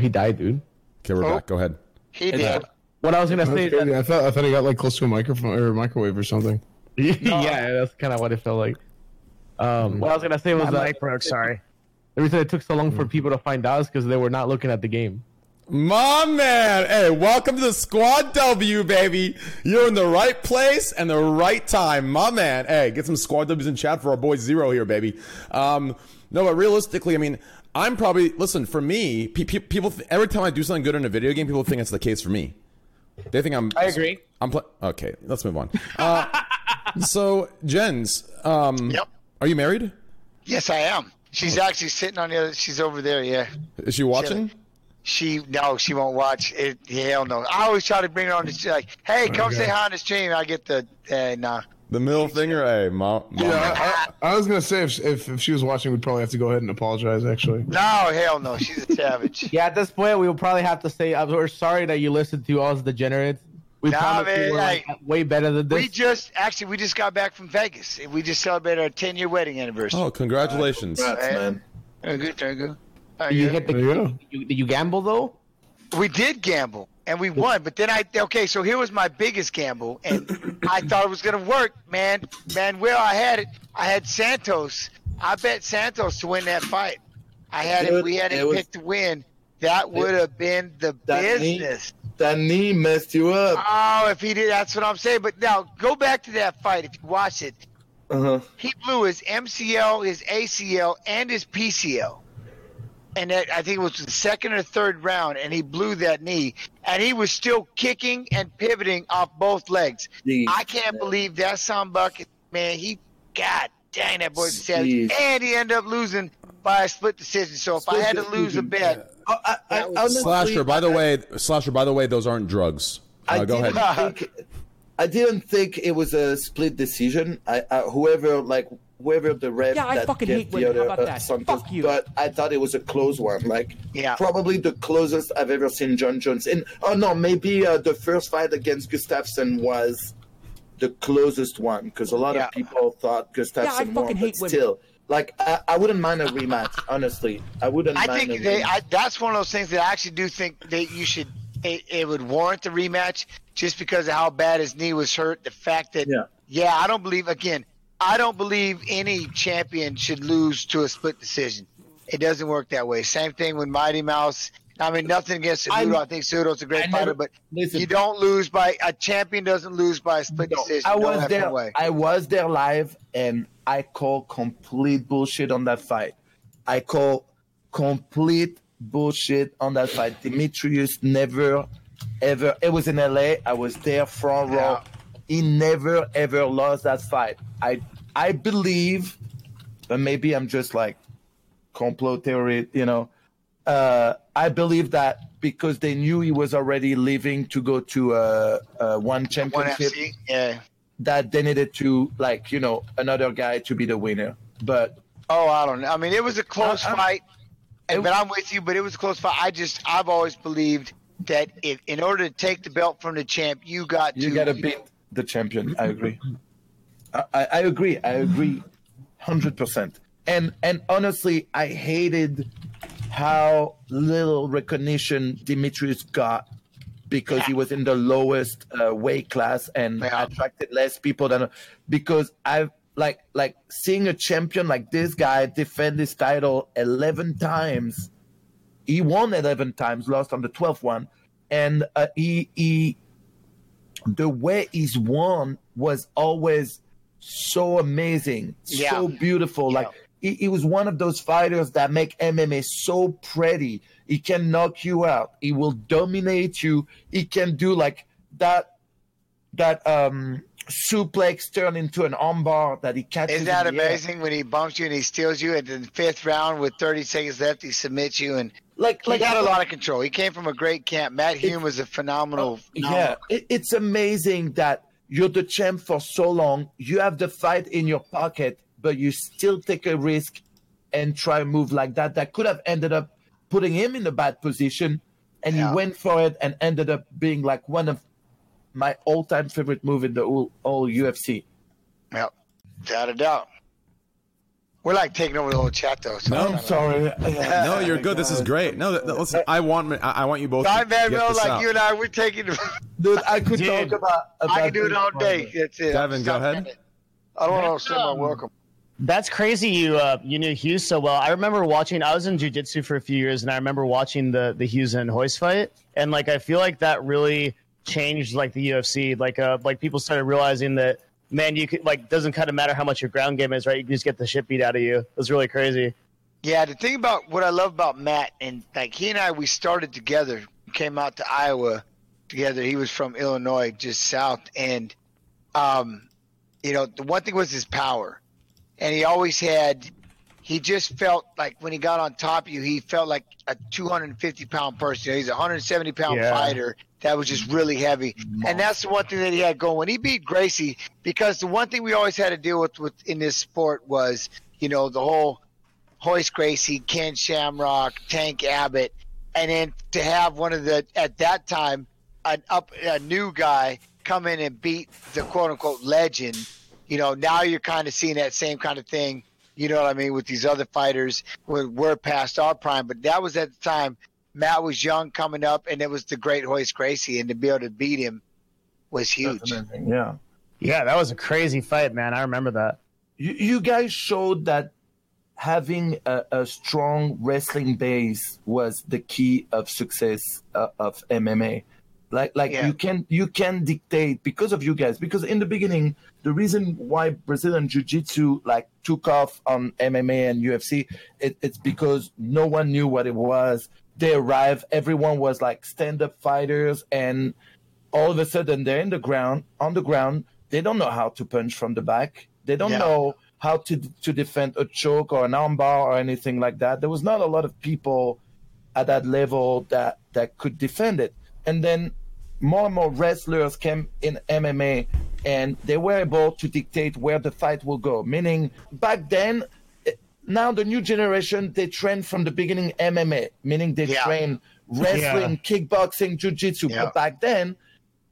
Speaker 4: he died, dude.
Speaker 2: Okay, we're
Speaker 6: Oh.
Speaker 2: back. Go ahead.
Speaker 6: He did.
Speaker 4: What I was gonna
Speaker 8: That's
Speaker 4: say,
Speaker 8: crazy. I thought I thought he got like close to a microphone or a microwave or something.
Speaker 4: yeah, that's kind of what it felt like. Um, what I was gonna say was
Speaker 3: My
Speaker 4: that
Speaker 3: mic broke. Sorry.
Speaker 4: the reason it took so long for people to find out is because they were not looking at the game.
Speaker 2: My man, hey, welcome to the Squad W, baby. You're in the right place and the right time, my man. Hey, get some Squad W's in chat for our boy Zero here, baby. Um, no, but realistically, I mean, I'm probably listen for me. Pe- pe- people, th- every time I do something good in a video game, people think it's the case for me. They think I'm.
Speaker 4: I agree.
Speaker 2: I'm pl- okay. Let's move on. Uh, so, Jens, um,
Speaker 6: Yep.
Speaker 2: Are you married?
Speaker 6: Yes, I am. She's actually sitting on the other. She's over there. Yeah.
Speaker 2: Is she watching?
Speaker 6: She no, she won't watch it. Hell no. I always try to bring her on the like, hey, come say hi on the stream. I get the uh, nah.
Speaker 2: The middle finger, hey, mom. mom.
Speaker 8: Yeah, I, I, I was gonna say if, if if she was watching, we'd probably have to go ahead and apologize. Actually,
Speaker 6: No, hell no. She's a savage.
Speaker 4: Yeah, at this point, we will probably have to say we're sorry that you listened to us degenerates. We
Speaker 6: Nah,
Speaker 4: promise
Speaker 6: man,
Speaker 4: we were like,
Speaker 6: like,
Speaker 4: way better than this.
Speaker 6: we just actually we just got back from Vegas. We just celebrated our 10 year wedding anniversary.
Speaker 2: Oh, congratulations!
Speaker 5: Congrats, man.
Speaker 6: Very good, very good. Very
Speaker 4: you
Speaker 6: good.
Speaker 4: hit the.
Speaker 8: There you
Speaker 4: did you gamble though?
Speaker 6: We did gamble and we won, but then I okay. So here was my biggest gamble, and I thought it was gonna work, man. Man, where I had it, I had Santos. I bet Santos to win that fight. I had it.
Speaker 5: Dude,
Speaker 6: We had it,
Speaker 5: it was-
Speaker 6: picked to win. That would have been the
Speaker 5: That knee-
Speaker 6: business.
Speaker 5: That knee messed you up.
Speaker 6: Oh, if he did, that's what I'm saying. But now go back to that fight. If you watch it,
Speaker 5: Uh-huh.
Speaker 6: he blew his MCL, his ACL, and his PCL. And that, I think it was the second or third round, and he blew that knee, and he was still kicking and pivoting off both legs.
Speaker 5: Jeez,
Speaker 6: I can't
Speaker 5: man.
Speaker 6: believe that son bucket, man. He, God dang, that boy's savage, and he ended up losing by a split decision. So if I had to lose a bet,
Speaker 5: I, I, honestly,
Speaker 2: Slasher, by the
Speaker 5: I-
Speaker 2: way, Slasher, by the way, those aren't drugs. Uh,
Speaker 5: I
Speaker 2: go
Speaker 5: didn't
Speaker 2: ahead.
Speaker 5: think I didn't think it was a split decision. I, I whoever like whoever the ref
Speaker 10: Yeah, I
Speaker 5: that
Speaker 10: fucking
Speaker 5: gave
Speaker 10: hate
Speaker 5: the
Speaker 10: women. How
Speaker 5: other
Speaker 10: about
Speaker 5: uh,
Speaker 10: that? Fuck you.
Speaker 5: but I thought it was a close one. Like
Speaker 6: Yeah.
Speaker 5: probably the closest I've ever seen Jon Jones. And oh no, maybe uh, the first fight against Gustafsson was the closest one because a lot
Speaker 6: Yeah.
Speaker 5: of people thought Gustafsson
Speaker 10: Yeah,
Speaker 5: won, but
Speaker 10: hate women.
Speaker 5: Like I, I wouldn't mind a rematch, honestly. I wouldn't
Speaker 6: I
Speaker 5: mind a
Speaker 6: think they,
Speaker 5: rematch.
Speaker 6: I, that's one of those things that I actually do think that you should. It, it would warrant the rematch just because of how bad his knee was hurt. The fact that,
Speaker 5: Yeah.
Speaker 6: yeah, I don't believe again. I don't believe any champion should lose to a split decision. It doesn't work that way. Same thing with Mighty Mouse. I mean, nothing against Cejudo. I think Cejudo's a great fighter, but
Speaker 5: listen.
Speaker 6: you don't lose by a champion doesn't lose by a split
Speaker 5: No,
Speaker 6: decision.
Speaker 5: I was there. I was there live, and I call complete bullshit on that fight. I call complete bullshit on that fight. Demetrious never, ever. It was in LA. I was there front row.
Speaker 6: Yeah.
Speaker 5: He never ever lost that fight. I I believe, but maybe I'm just like complot theory. You know, uh, I believe that because they knew he was already leaving to go to uh, uh, one
Speaker 6: One
Speaker 5: championship
Speaker 6: FC, yeah.
Speaker 5: that they needed to like you know another guy to be the winner. But
Speaker 6: Oh, I don't know. I mean, it was a close
Speaker 5: I-
Speaker 6: fight,
Speaker 5: It-
Speaker 6: but I'm with you. But it was a close fight. I just, I've always believed that if, in order to take the belt from the champ, you got
Speaker 5: you
Speaker 6: to
Speaker 5: gotta beat the champion. I agree. I, I I agree. I agree, hundred percent. And and honestly, I hated how little recognition Demetrious got because he was in the lowest uh, weight class and
Speaker 6: Yeah.
Speaker 5: attracted less people than because I've like like seeing a champion like this guy defend his title 11 times he won 11 times lost on the 12th one and uh, he he the way he's won was always so amazing
Speaker 6: Yeah.
Speaker 5: so beautiful
Speaker 6: Yeah.
Speaker 5: like he, he was one of those fighters that make MMA so pretty. He can knock you out. He will dominate you. He can do like that that um suplex turn into an armbar that he catches.
Speaker 6: Isn't that
Speaker 5: in the air.
Speaker 6: amazing when he bumps you and he steals you, and in the fifth round with 30 seconds left, he submits you, and
Speaker 5: Like
Speaker 6: he
Speaker 5: like
Speaker 6: got a lot of control. He came from a great camp. Matt Hume was a phenomenal.
Speaker 5: Yeah, it, it's amazing that you're the champ for so long. You have the fight in your pocket, but you still take a risk and try a move like that. That could have ended up putting him in a bad position, and
Speaker 6: Yeah.
Speaker 5: he went for it and ended up being like one of my all-time favorite move in the whole, whole UFC.
Speaker 6: Yep, without a doubt. We're like taking over the whole chat though. So
Speaker 2: No.
Speaker 5: I'm sorry.
Speaker 2: No, you're good. This is great. No, th- th- listen, I want I I want you both.
Speaker 6: Sorry, man,
Speaker 2: get
Speaker 6: bro. Like
Speaker 2: out.
Speaker 6: you and I, we're taking.
Speaker 5: Dude, I could
Speaker 3: Dude,
Speaker 5: talk about, about
Speaker 6: I can do it all day. That's it.
Speaker 2: Devin, go ahead.
Speaker 6: I don't want to say my welcome.
Speaker 10: That's crazy. You uh, you knew Hughes so well. I remember watching. I was in jujitsu for a few years, and I remember watching the the Hughes and Royce fight. And like, I feel like that really changed like the UFC. Like, uh, like people started realizing that man, you could like doesn't kind of matter how much your ground game is, right? You can just get the shit beat out of you. It was really crazy.
Speaker 6: Yeah, the thing about what I love about Matt and like he and I, we started together. Came out to Iowa together. He was from Illinois, just south, and um, you know, the one thing was his power, and he always had. He just felt like when he got on top of you, he felt like a 250 pound person. He's a 170 pound
Speaker 10: Yeah.
Speaker 6: fighter that was just really heavy, and that's the one thing that he had going when he beat Gracie. Because the one thing we always had to deal with, with in this sport was, you know, the whole Royce Gracie, Ken Shamrock, Tank Abbott, and then to have one of the at that time an up a new guy come in and beat the quote unquote legend. You know, now you're kind of seeing that same kind of thing. You know what I mean with these other fighters. We're, we're past our prime, but that was at the time. Matt was young coming up, and it was the great Royce Gracie, and to be able to beat him was huge.
Speaker 5: Yeah.
Speaker 10: Yeah, that was a crazy fight, man. I remember that.
Speaker 5: you, you guys showed that having a, a strong wrestling base was the key of success uh, of MMA. Like, like
Speaker 6: Yeah.
Speaker 5: you can you can dictate because of you guys. Because in the beginning, the reason why Brazilian Jiu Jitsu like took off on MMA and UFC, it, it's because no one knew what it was. They arrived, everyone was like stand up fighters, and all of a sudden they're in the ground on the ground. They don't know how to punch from the back. They don't
Speaker 6: Yeah.
Speaker 5: know how to to defend a choke or an armbar or anything like that. There was not a lot of people at that level that that could defend it. And then more and more wrestlers came in MMA and they were able to dictate where the fight will go. Meaning back then, eh, now the new generation they train from the beginning MMA, meaning they
Speaker 6: Yeah.
Speaker 5: train wrestling, kickboxing, jiu-jitsu.
Speaker 6: Yeah.
Speaker 5: But back then,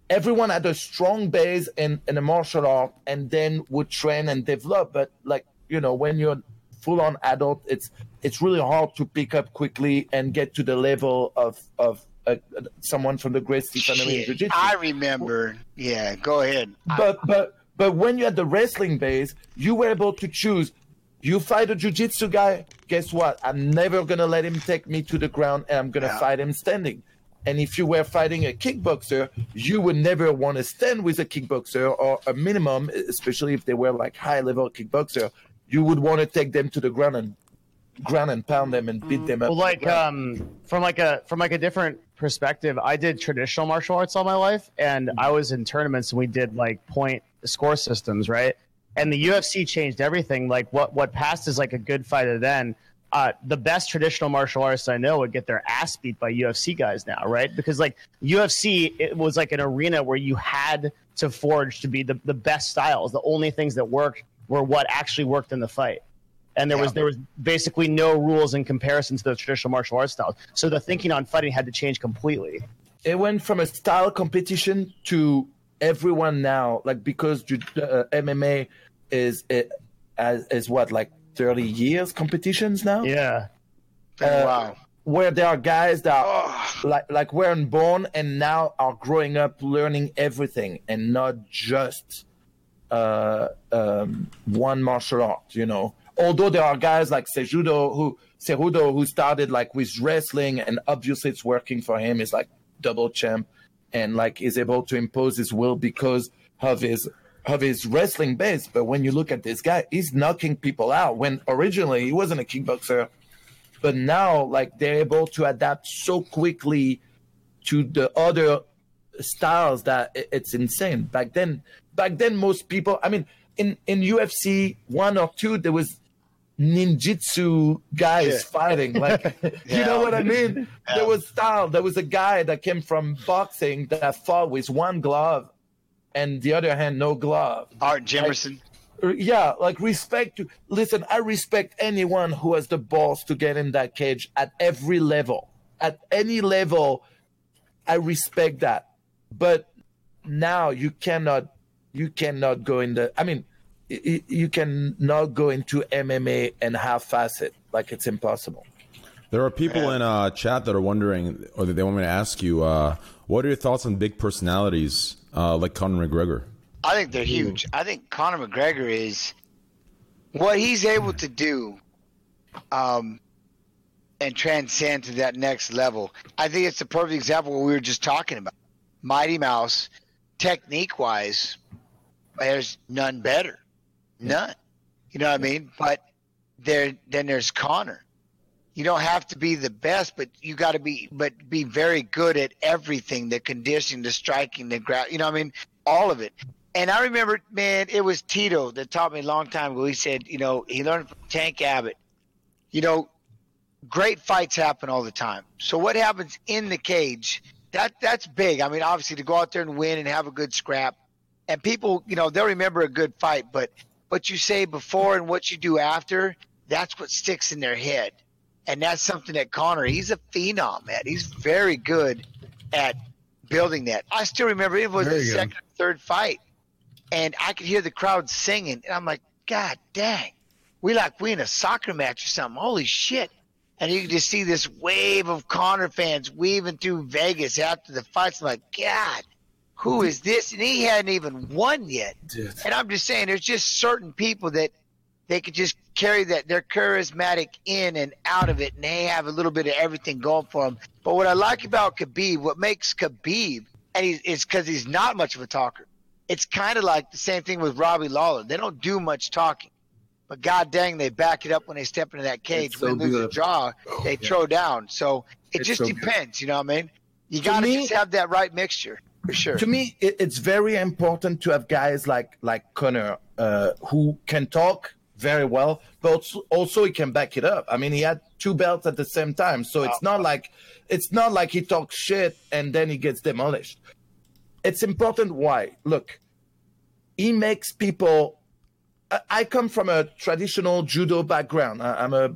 Speaker 5: everyone had a strong base in, in a martial art and then would train and develop. But like, you know, when you're full on adult, it's it's really hard to pick up quickly and get to the level of of uh, someone from the great family in
Speaker 6: Shit,
Speaker 5: jiu-jitsu.
Speaker 6: I remember. Yeah, go ahead.
Speaker 5: But but but when you had the wrestling base, you were able to choose. You fight a jiu-jitsu guy, guess what? I'm never gonna let him take me to the ground and I'm gonna
Speaker 6: Yeah.
Speaker 5: fight him standing. And if you were fighting a kickboxer, you would never want to stand with a kickboxer or a minimum, especially if they were like high level kickboxer, you would want to take them to the ground and ground and pound them and beat them up.
Speaker 10: Well, like um, from like a from like a different perspective, I did traditional martial arts all my life, and I was in tournaments and we did like point score systems, right? And the UFC changed everything. Like what what passed is like a good fighter then. Uh, the best traditional martial artists I know would get their ass beat by UFC guys now, right? Because like UFC, it was like an arena where you had to forge to be the, the best styles. The only things that worked were what actually worked in the fight and there was there was basically no rules in comparison to the traditional martial arts styles. So the thinking on fighting had to change completely.
Speaker 5: it went from a style competition to everyone now like because uh, MMA is it as is what like 30 years competitions now
Speaker 10: Yeah,
Speaker 5: Uh,
Speaker 6: wow.
Speaker 5: where there are guys that
Speaker 6: Oh,
Speaker 5: like like weren't born and now are growing up learning everything and not just uh, um, one martial art you know although there are guys like Cejudo who Cejudo who started like with wrestling and obviously it's working for him. He's like double champ and like is able to impose his will because of his of his wrestling base. But when you look at this guy, he's knocking people out. When originally he wasn't a kickboxer, but now like they're able to adapt so quickly to the other styles that it's insane. Back then, back then most people, I mean, in in UFC one or two, there was ninjutsu guys
Speaker 6: Yeah.
Speaker 5: fighting. Like, you know what I mean?
Speaker 6: Yeah.
Speaker 5: There was style. There was a guy that came from boxing that fought with one glove and the other hand no glove.
Speaker 6: Art Jimerson.
Speaker 5: Yeah, like respect to listen, I respect anyone who has the balls to get in that cage at every level. At any level, I respect that. But now you cannot you cannot go in the I mean y- can you cannot go into MMA and half-ass it. Like it's impossible.
Speaker 2: There are people in uh, chat that are wondering, or that they want me to ask you, uh, what are your thoughts on big personalities uh, like Conor McGregor?
Speaker 6: I think they're huge. I think Conor McGregor is what he's able to do, um, and transcend to that next level. I think it's the perfect example of what we were just talking about. Mighty Mouse, technique wise, there's none better, none. You know what I mean? But there, then there's Conor. You don't have to be the best, but you got to be, but be very good at everything: the conditioning, the striking, the ground. You know what I mean? All of it. And I remember, man, it was Tito that taught me a long time ago. He said, you know, he learned from Tank Abbott. You know, great fights happen all the time. So what happens in the cage? That that's big. I mean, obviously to go out there and win and have a good scrap, and people, you know, they'll remember a good fight. But what you say before and what you do after, that's what sticks in their head, and that's something that Conor. He's a phenom, man. He's very good at building that. I still remember it was the second, or third fight, and I could hear the crowd singing, and I'm like, God dang, we like we in a soccer match or something. Holy shit! And you can just see this wave of Conor fans weaving through Vegas after the fights. I'm like, God, who is this? And he hadn't even won yet. And I'm just saying, there's just certain people that they could just carry that they're charismatic in and out of it, and they have a little bit of everything going for them. But what I like about Khabib, what makes Khabib, and he's, it's because he's not much of a talker. It's kind of like the same thing with Robbie Lawler. They don't do much talking, but god dang, they back it up when they step into that cage.
Speaker 8: so
Speaker 6: when they lose a
Speaker 8: good.
Speaker 6: draw, oh, they throw down. So it
Speaker 8: It's
Speaker 6: just
Speaker 8: so good.
Speaker 6: depends. You know what I mean? You got to just have that right mixture sure.
Speaker 5: to me it, it's very important to have guys like like Conor uh, who can talk very well but also, he can back it up. I mean he had two belts at the same time so it's not like it's not like he talks shit and then he gets demolished. It's important why. Look he makes people I- come from a traditional judo background. I'm a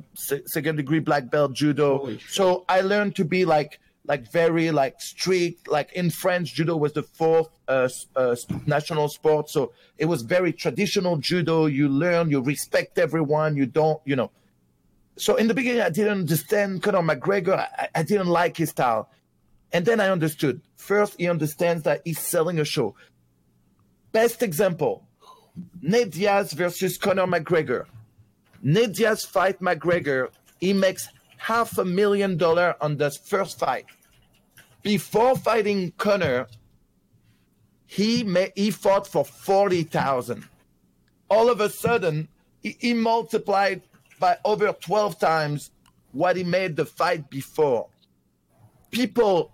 Speaker 5: second degree black belt judo, so I learned to be like like very like strict. Like in France, judo was the fourth uh, uh, national sport, so it was very traditional judo. You learn, you respect everyone. You don't, you know. So in the beginning, I didn't understand Conor McGregor. I, I didn't like his style, and then I understood. First, he understands that he's selling a show. Best example. Nate Diaz versus Conor McGregor. Nate Diaz fight McGregor. He makes half a million dollar on the first fight. Before fighting Conor, he ma- he fought for forty thousand. All of a sudden, he, he multiplied by over twelve times what he made the fight before. People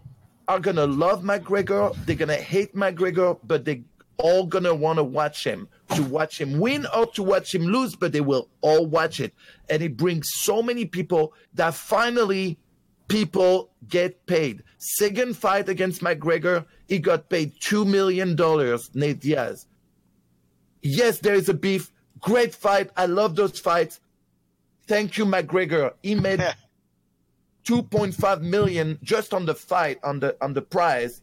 Speaker 5: are gonna love McGregor. They're gonna hate McGregor, but they all gonna want to watch him to watch him win or to watch him lose, but they will all watch it. And it brings so many people that finally people get paid. Second fight against McGregor, he got paid two million dollars. Nate Diaz. Yes, there is a beef. Great fight. I love those fights. Thank you, McGregor. He made 2.5 million just on the fight on the on the prize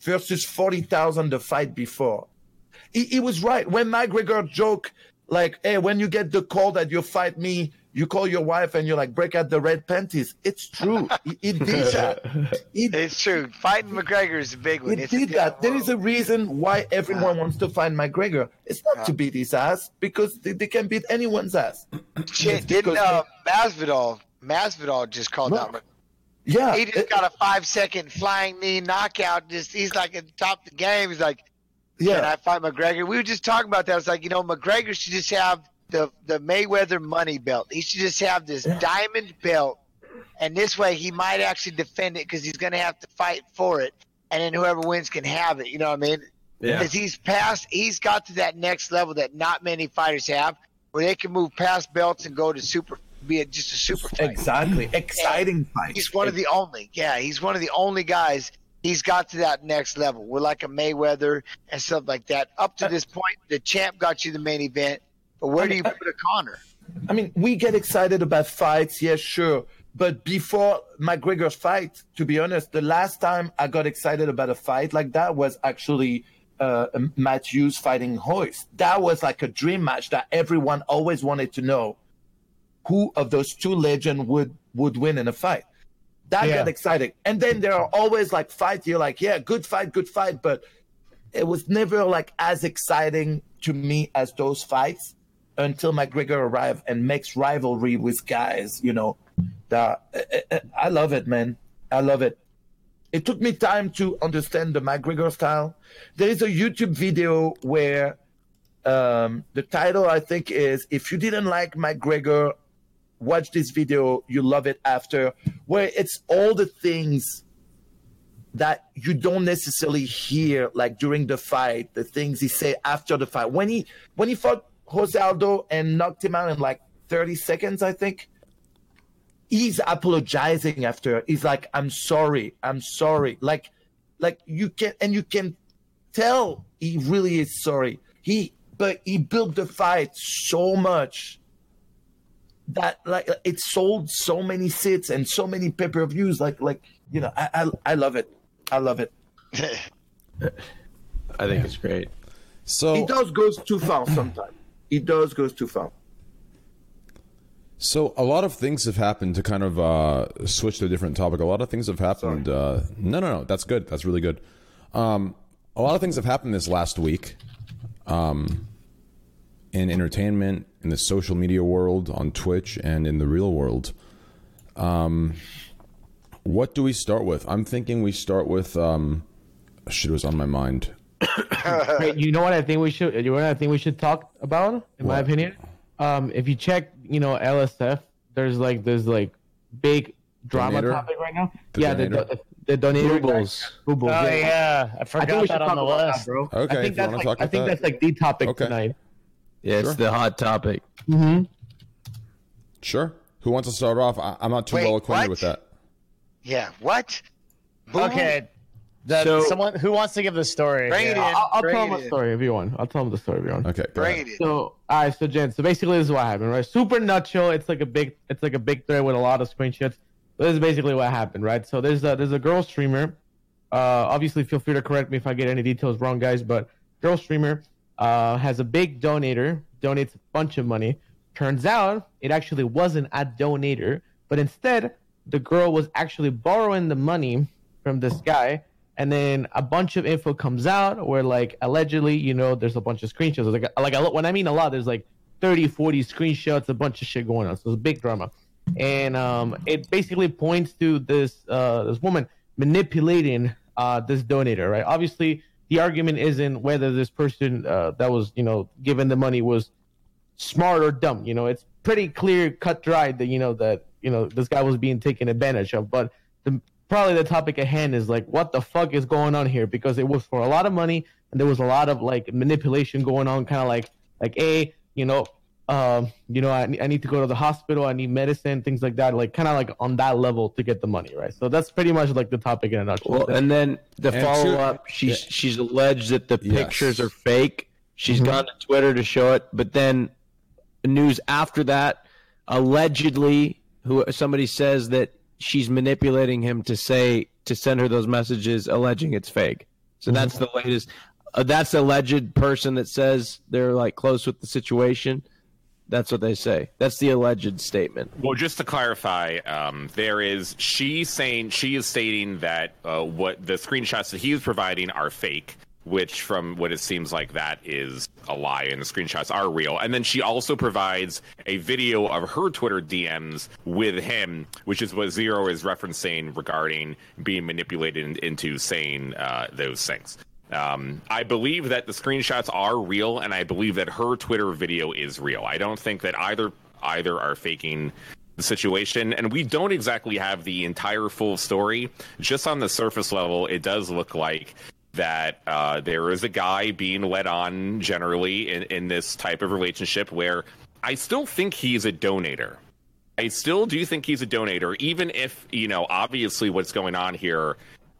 Speaker 5: versus 40,000 the fight before. He, he was right. When McGregor joke like, hey, when you get the call that you fight me, you call your wife and you're like, break out the red panties. It's true. he, he did that. He,
Speaker 6: It's true. Fighting McGregor is a big one.
Speaker 5: he
Speaker 6: It's
Speaker 5: did that. There is a reason why everyone wants to fight McGregor. It's not to beat his ass because they, they can beat anyone's ass.
Speaker 6: Shit, didn't uh, Masvidal? Masvidal just called
Speaker 5: Look,
Speaker 6: out. Mc-
Speaker 5: Yeah.
Speaker 6: He just
Speaker 5: it-
Speaker 6: got a five second flying knee knockout. Just he's like at the top of the game. He's like,
Speaker 5: Yeah.
Speaker 6: Can I fight McGregor? We were just talking about that. It's like you know, McGregor should just have the the Mayweather money belt. He should just have this diamond belt, and this way he might actually defend it because he's going to have to fight for it, and then whoever wins can have it. You know what I mean?
Speaker 9: Yeah.
Speaker 6: Because he's past, he's got to that next level that not many fighters have, where they can move past belts and go to super, be a, just a super fight.
Speaker 5: Exactly. Exciting fight.
Speaker 6: He's one of the only. Yeah, he's one of the only guys. He's got to that next level. We're like a Mayweather and stuff like that. Up to uh, this point, the champ got you the main event, but where do you put a Conor?
Speaker 5: I mean, we get excited about fights, yes, sure. But before McGregor's fight, to be honest, the last time I got excited about a fight like that was actually uh, Matt Hughes fighting Royce. That was like a dream match that everyone always wanted to know who of those two legends would would win in a fight. That
Speaker 10: Yeah.
Speaker 5: got exciting. And then there are always like fights. You're like, yeah, good fight, good fight, but it was never like as exciting to me as those fights until McGregor arrived and makes rivalry with guys. You know, that I- I- I love it, man. I love it. It took me time to understand the McGregor style. There is a YouTube video where um, the title I think is "If you didn't like McGregor, watch this video. You love it after." Where it's all the things that you don't necessarily hear like during the fight, the things he say after the fight. When he when he fought Jose Aldo and knocked him out in like 30 seconds, I think. He's apologizing after. He's like, I'm sorry, I'm sorry. Like like you can and you can tell he really is sorry. He but he built the fight so much that like it sold so many seats and so many pay-per-views like like you know I I, I love it. I love it.
Speaker 9: I think it's great.
Speaker 2: So
Speaker 5: He does goes too far sometimes. He does goes too far.
Speaker 2: So a lot of things have happened to kind of uh, switch to a different topic. A lot of things have happened. Uh, no, no, no. That's good. That's really good. Um, a lot of things have happened this last week um, in entertainment, in the social media world, on Twitch, and in the real world. Um, what do we start with? I'm thinking we start with. Um, shit was on my mind.
Speaker 4: Wait, you know what I think we should? You know what I think we should talk about? In my opinion, um, if you check, you know, LSF, there's like this like big drama
Speaker 2: Donator?
Speaker 4: topic right now.
Speaker 2: The
Speaker 4: yeah, the
Speaker 2: donator?
Speaker 4: the, the donator
Speaker 9: Rubles.
Speaker 4: Rubles.
Speaker 10: Oh yeah, I
Speaker 4: I
Speaker 10: forgot
Speaker 4: think we
Speaker 10: that on the list.
Speaker 4: that, bro.
Speaker 2: Okay,
Speaker 4: I think that's like, I think
Speaker 2: that.
Speaker 4: that's like the topic
Speaker 2: Okay.
Speaker 4: tonight.
Speaker 9: Yeah, it's
Speaker 2: Sure.
Speaker 9: the hot topic.
Speaker 4: Mm-hmm.
Speaker 2: Sure. Who wants to start off? I, I'm not too
Speaker 6: Wait,
Speaker 2: well acquainted
Speaker 6: what?
Speaker 2: with that.
Speaker 6: Yeah, what? Who?
Speaker 10: Okay, the,
Speaker 9: So-
Speaker 10: someone who wants to give the story?
Speaker 6: Bring it in.
Speaker 4: I'll, I'll
Speaker 6: Bring
Speaker 4: tell
Speaker 6: it
Speaker 4: them a
Speaker 6: in.
Speaker 4: story if you want. I'll tell them the story if you want.
Speaker 2: Okay, go
Speaker 6: Bring
Speaker 2: ahead.
Speaker 6: it in.
Speaker 4: So, all right, so Jen, so basically this is what happened, right? Super nutshell. It's like a big, it's like a big thread with a lot of screenshots. This is basically what happened, right? So there's a there's a girl streamer. Uh, obviously, feel free to correct me if I get any details wrong, guys. But girl streamer uh, has a big donator, donates a bunch of money. Turns out it actually wasn't a donator, but instead the girl was actually borrowing the money from this guy. And then a bunch of info comes out where, like, allegedly, you know, there's a bunch of screenshots. Like, like when I mean a lot, there's like 30, 40 screenshots, a bunch of shit going on. So it's a big drama. And um, it basically points to this uh, this woman manipulating uh, this donator, right? Obviously, the argument isn't whether this person uh, that was, you know, given the money was smart or dumb. You know, it's pretty clear, cut dry that you know that you know this guy was being taken advantage of. But the probably the topic at hand is like, what the fuck is going on here? Because it was for a lot of money, and there was a lot of like manipulation going on. Kind of like like a you know. Um, you know, I, I need to go to the hospital. I need medicine, things like that. Like, kind of like on that level to get the money, right? So that's pretty much like the topic in a nutshell.
Speaker 9: Well, and then the
Speaker 2: And
Speaker 9: follow
Speaker 2: two-
Speaker 9: up, she's she's alleged that the
Speaker 2: Yes.
Speaker 9: pictures are fake. She's gone to Twitter to show it, but then news after that, allegedly, who somebody says that she's manipulating him to say to send her those messages, alleging it's fake. So that's the latest. Uh, that's the alleged person that says they're like close with the situation. That's what they say. That's the alleged statement.
Speaker 7: Well, just to clarify, um, there is she saying she is stating that uh, what the screenshots that he is providing are fake, which from what it seems like that is a lie, and the screenshots are real. And then she also provides a video of her Twitter DMs with him, which is what Zero is referencing regarding being manipulated in- into saying uh, those things. Um, I believe that the screenshots are real, and I believe that her Twitter video is real. I don't think that either either are faking the situation, and we don't exactly have the entire full story. Just on the surface level, it does look like that uh, there is a guy being led on generally in, in this type of relationship where I still think he's a donator. I still do think he's a donator, even if you know obviously what's going on here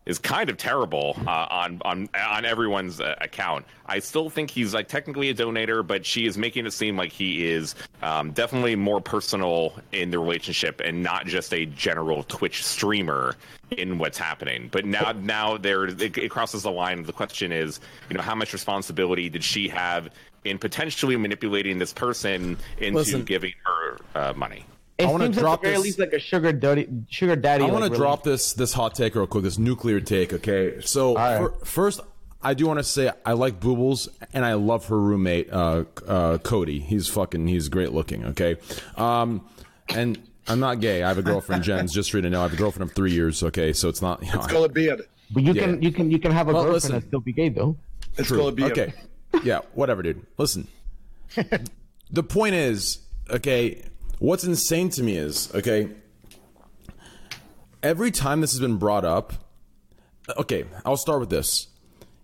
Speaker 7: is kind of terrible uh, on on on everyone's uh, account. I still think he's like technically a donator, but she is making it seem like he is um, definitely more personal in the relationship and not just a general Twitch streamer in what's happening. But now now there it, it crosses the line. The question is, you know, how much responsibility did she have in potentially manipulating this person into
Speaker 2: Listen.
Speaker 7: giving her uh, money?
Speaker 4: It
Speaker 2: I wanna
Speaker 4: seems
Speaker 2: drop
Speaker 4: at the very
Speaker 2: this-
Speaker 4: least like a sugar daddy. Sugar daddy.
Speaker 2: I want
Speaker 4: like,
Speaker 2: to
Speaker 4: really-
Speaker 2: drop this this hot take real quick, this nuclear take. Okay, so
Speaker 4: right.
Speaker 2: fir- first, I do want to say I like Boobles and I love her roommate, uh, uh, Cody. He's fucking, he's great looking. Okay, um, and I'm not gay. I have a girlfriend, Jens. Just for you to know, I have a girlfriend of three years. Okay, so it's not. You know,
Speaker 8: It's called a beard.
Speaker 4: But you
Speaker 2: Yeah.
Speaker 4: can you can you can have a
Speaker 2: Well,
Speaker 4: girlfriend
Speaker 2: listen.
Speaker 4: and still be gay though.
Speaker 8: It's
Speaker 2: True.
Speaker 8: called a beard.
Speaker 2: Okay. Yeah, whatever, dude. Listen. the point is, okay, what's insane to me is, okay, every time this has been brought up, okay, I'll start with this.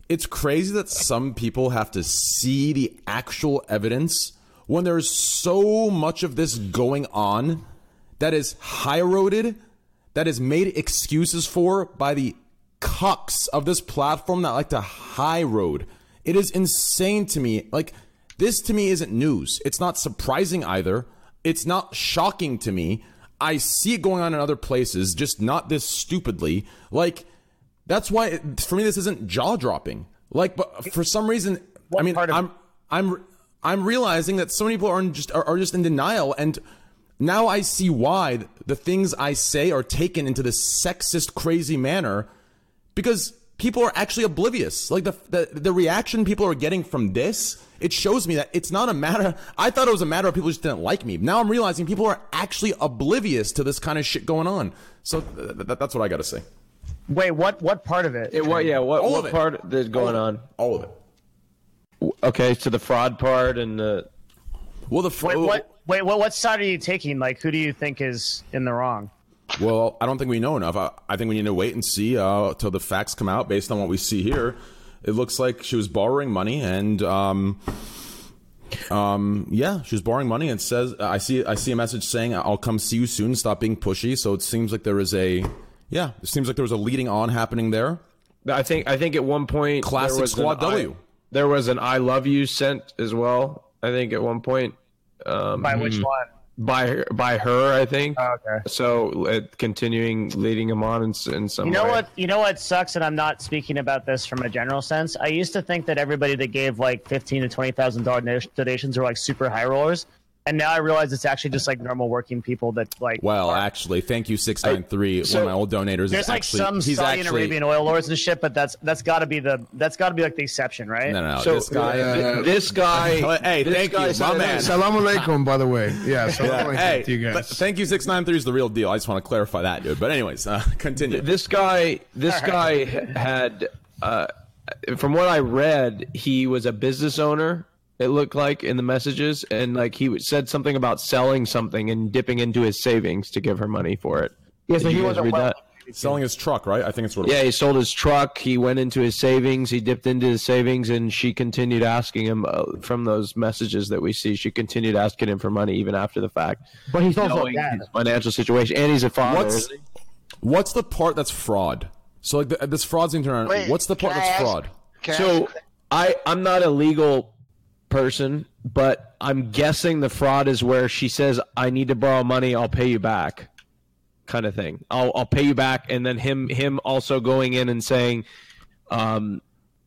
Speaker 2: It's crazy that some people have to see the actual evidence when there's so much of this going on that is high roaded, that is made excuses for by the cucks of this platform that like to high road. It is insane to me. Like, this to me isn't news. It's not surprising either. It's not shocking to me. I see it going on in other places, just not this stupidly. Like, that's why it, for me this isn't jaw dropping. Like, but for some reason, I mean,
Speaker 10: of-
Speaker 2: I'm I'm I'm realizing that so many people are just are, are just in denial, and now I see why the things I say are taken into this sexist, crazy manner because people are actually oblivious. Like the, the the reaction people are getting from this, it shows me that it's not a matter. I thought it was a matter of people just didn't like me. Now I'm realizing people are actually oblivious to this kind of shit going on. So th- th- that's what I got to say.
Speaker 10: Wait, what? What part of it?
Speaker 9: It, what, yeah, what,
Speaker 2: All
Speaker 9: what
Speaker 2: of it.
Speaker 9: part is going on?
Speaker 2: All of it.
Speaker 9: Okay, so the fraud part and the
Speaker 2: Well, the fr-
Speaker 10: Wait, what? Oh. Wait, what? What side are you taking? Like, who do you think is in the wrong?
Speaker 2: Well, I don't think we know enough. I, I think we need to wait and see uh, till the facts come out. Based on what we see here, it looks like she was borrowing money, and um, um, yeah, she was borrowing money. And says, I see, I see a message saying, "I'll come see you soon. Stop being pushy." So it seems like there is a, yeah, it seems like there was a leading on happening there.
Speaker 9: I think I think at one point
Speaker 2: Classic
Speaker 9: there was
Speaker 2: Squad
Speaker 9: an
Speaker 2: W.
Speaker 9: I, there was an "I love you" sent as well. I think at one point um,
Speaker 10: By which one?
Speaker 9: By her, by her. I think.
Speaker 10: Oh, okay.
Speaker 9: So uh, continuing leading him on in, in some.
Speaker 10: You know
Speaker 9: way.
Speaker 10: what? You know what sucks, and I'm not speaking about this from a general sense. I used to think that everybody that gave like fifteen to twenty thousand dollar donations were like super high rollers, and now I realize it's actually just like normal working people that like.
Speaker 2: Well, actually, thank you six nine three. One of my old donators.
Speaker 10: There's
Speaker 2: is
Speaker 10: like
Speaker 2: actually,
Speaker 10: some
Speaker 2: he's
Speaker 10: Saudi
Speaker 2: actually,
Speaker 10: Arabian oil lords and shit, but that's that's got to be the that's got to be like the exception, right?
Speaker 2: No, no, no.
Speaker 9: So
Speaker 2: this guy.
Speaker 8: uh,
Speaker 9: this guy.
Speaker 2: hey,
Speaker 9: this
Speaker 2: thank
Speaker 9: guy
Speaker 2: you, my man.
Speaker 8: Salam alaikum, by the way. Yeah, salam alaikum
Speaker 2: Hey,
Speaker 8: to you
Speaker 2: but
Speaker 8: guys.
Speaker 2: thank you, six nine three is the real deal. I just want to clarify that, dude. But anyways, uh, continue.
Speaker 9: This guy. This guy had. Uh, from what I read, he was a business owner. It looked like in the messages, and like he said something about selling something and dipping into his savings to give her money for it.
Speaker 4: Yeah, so
Speaker 9: Did
Speaker 4: he wasn't
Speaker 9: read
Speaker 4: well.
Speaker 9: that?
Speaker 2: Selling his truck, right? I think it's what. It
Speaker 9: Yeah, he sold his truck. He went into his savings. He dipped into his savings, and she continued asking him uh, from those messages that we see. She continued asking him for money even after the fact,
Speaker 4: But he's also a
Speaker 9: knowing
Speaker 4: dad.
Speaker 9: his financial situation, and he's a father.
Speaker 2: What's? What's the part that's fraud? So like the, this fraud's seems to run.
Speaker 6: Wait,
Speaker 2: What's the part that's
Speaker 6: ask-
Speaker 2: fraud?
Speaker 6: Can I
Speaker 9: So
Speaker 6: ask-
Speaker 9: I I'm not a legal person, but I'm guessing the fraud is where she says, "I need to borrow money. I'll pay you back," kind of thing. I'll I'll pay you back, and then him him also going in and saying, um,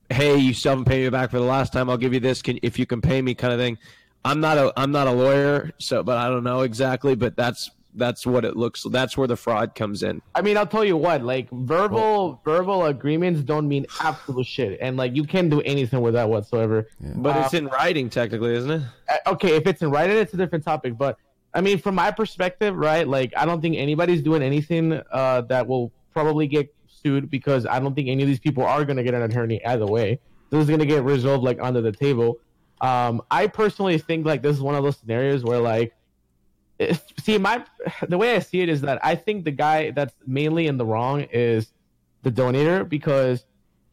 Speaker 9: "Hey, you still haven't paid me back for the last time. I'll give you this. Can if you can pay me?" Kind of thing. I'm not a I'm not a lawyer, so but I don't know exactly, but that's that's what it looks. That's where the fraud comes in.
Speaker 4: I mean, I'll tell you what. Like verbal verbal agreements don't mean absolute shit, and like you can't do anything with that whatsoever.
Speaker 9: But it's in writing, technically, isn't it?
Speaker 4: Uh, okay, if it's in writing, it's a different topic. But I mean, from my perspective, right? Like, I don't think anybody's doing anything uh, that will probably get sued because I don't think any of these people are going to get an attorney either way. This is going to get resolved like under the table. Um, I personally think like this is one of those scenarios where like, if, see my the way I see it is that I think the guy that's mainly in the wrong is the donator because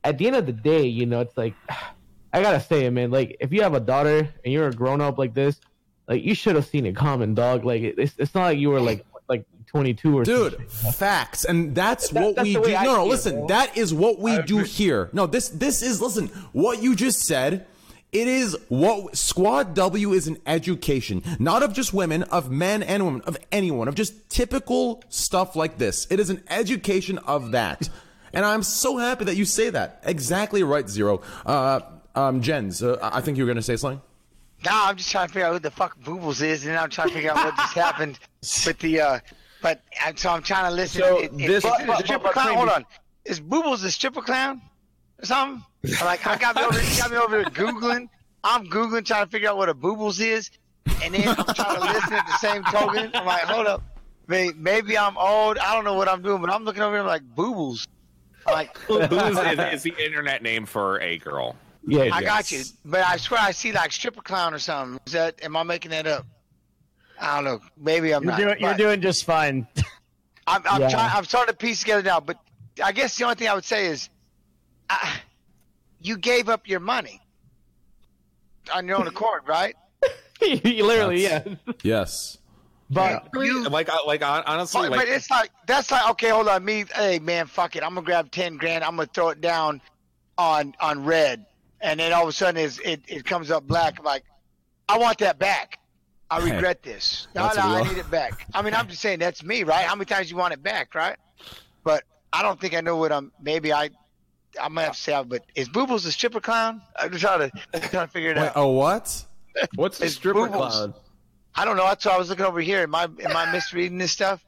Speaker 4: at the end of the day, you know, it's like I gotta say it, man. Like if you have a daughter and you're a grown up like this, like you should have seen it coming, dog. Like it's it's not like you were like like 22 or
Speaker 2: Dude,
Speaker 4: something.
Speaker 2: facts, and that's
Speaker 4: That-
Speaker 2: what
Speaker 4: that's
Speaker 2: we do. No, no,
Speaker 4: see it,
Speaker 2: listen, that is what we do here. No, this this is listen. What you just said, it is what Squad W is an education, not of just women, of men and women, of anyone, of just typical stuff like this. It is an education of that, and I'm so happy that you say that. Exactly right, Zero. Uh, um, Jens, uh, I think you were gonna say something.
Speaker 6: No, I'm just trying to figure out who the fuck Boobles is, and I'm trying to figure out what just happened with the. uh But so I'm trying to listen.
Speaker 9: So
Speaker 6: It- it-
Speaker 9: this-
Speaker 6: is it a
Speaker 9: but-
Speaker 6: stripper
Speaker 9: but-
Speaker 6: clown?
Speaker 9: but-
Speaker 6: Hold on, is Boobles a stripper clown or something? Like I got me over, got me over here googling. I'm googling trying to figure out what a Boobles is, and then I'm trying to listen at the same token. I'm like, hold up, May- maybe I'm old. I don't know what I'm doing, but I'm looking over here like Boobles. Like
Speaker 7: Booze is, is the internet name for a girl.
Speaker 4: Yeah,
Speaker 6: I got you, but I swear I see like stripper clown or something. Is that? Am I making that up? I don't know. Maybe I'm
Speaker 10: You're
Speaker 6: not.
Speaker 10: doing, you're doing just fine.
Speaker 6: I'm, I'm
Speaker 10: Yeah.
Speaker 6: trying. I'm starting to piece together now. But I guess the only thing I would say is, I, you gave up your money on your own accord, right?
Speaker 4: you literally, yeah.
Speaker 2: Yes.
Speaker 4: But
Speaker 7: like, uh, like hon- honestly,
Speaker 6: But,
Speaker 7: like
Speaker 6: but it's like that's like okay, hold on, me. Hey man, fuck it. I'm gonna grab ten grand. I'm gonna throw it down on on red, and then all of a sudden it's, it it comes up black. I'm like, I want that back. I regret this. No,
Speaker 2: that's
Speaker 6: no, I need it back. I mean, I'm just saying that's me, right? How many times you want it back, right? But I don't think I know what I'm. Maybe I. I might have to say, but is Boobles a stripper clown? I'm just trying to trying to figure it
Speaker 2: Wait,
Speaker 6: out.
Speaker 2: oh what?
Speaker 9: What's a
Speaker 6: It's
Speaker 9: stripper
Speaker 6: Boobles.
Speaker 9: clown?
Speaker 6: I don't know. That's why I was looking over here. Am I am I misreading this stuff?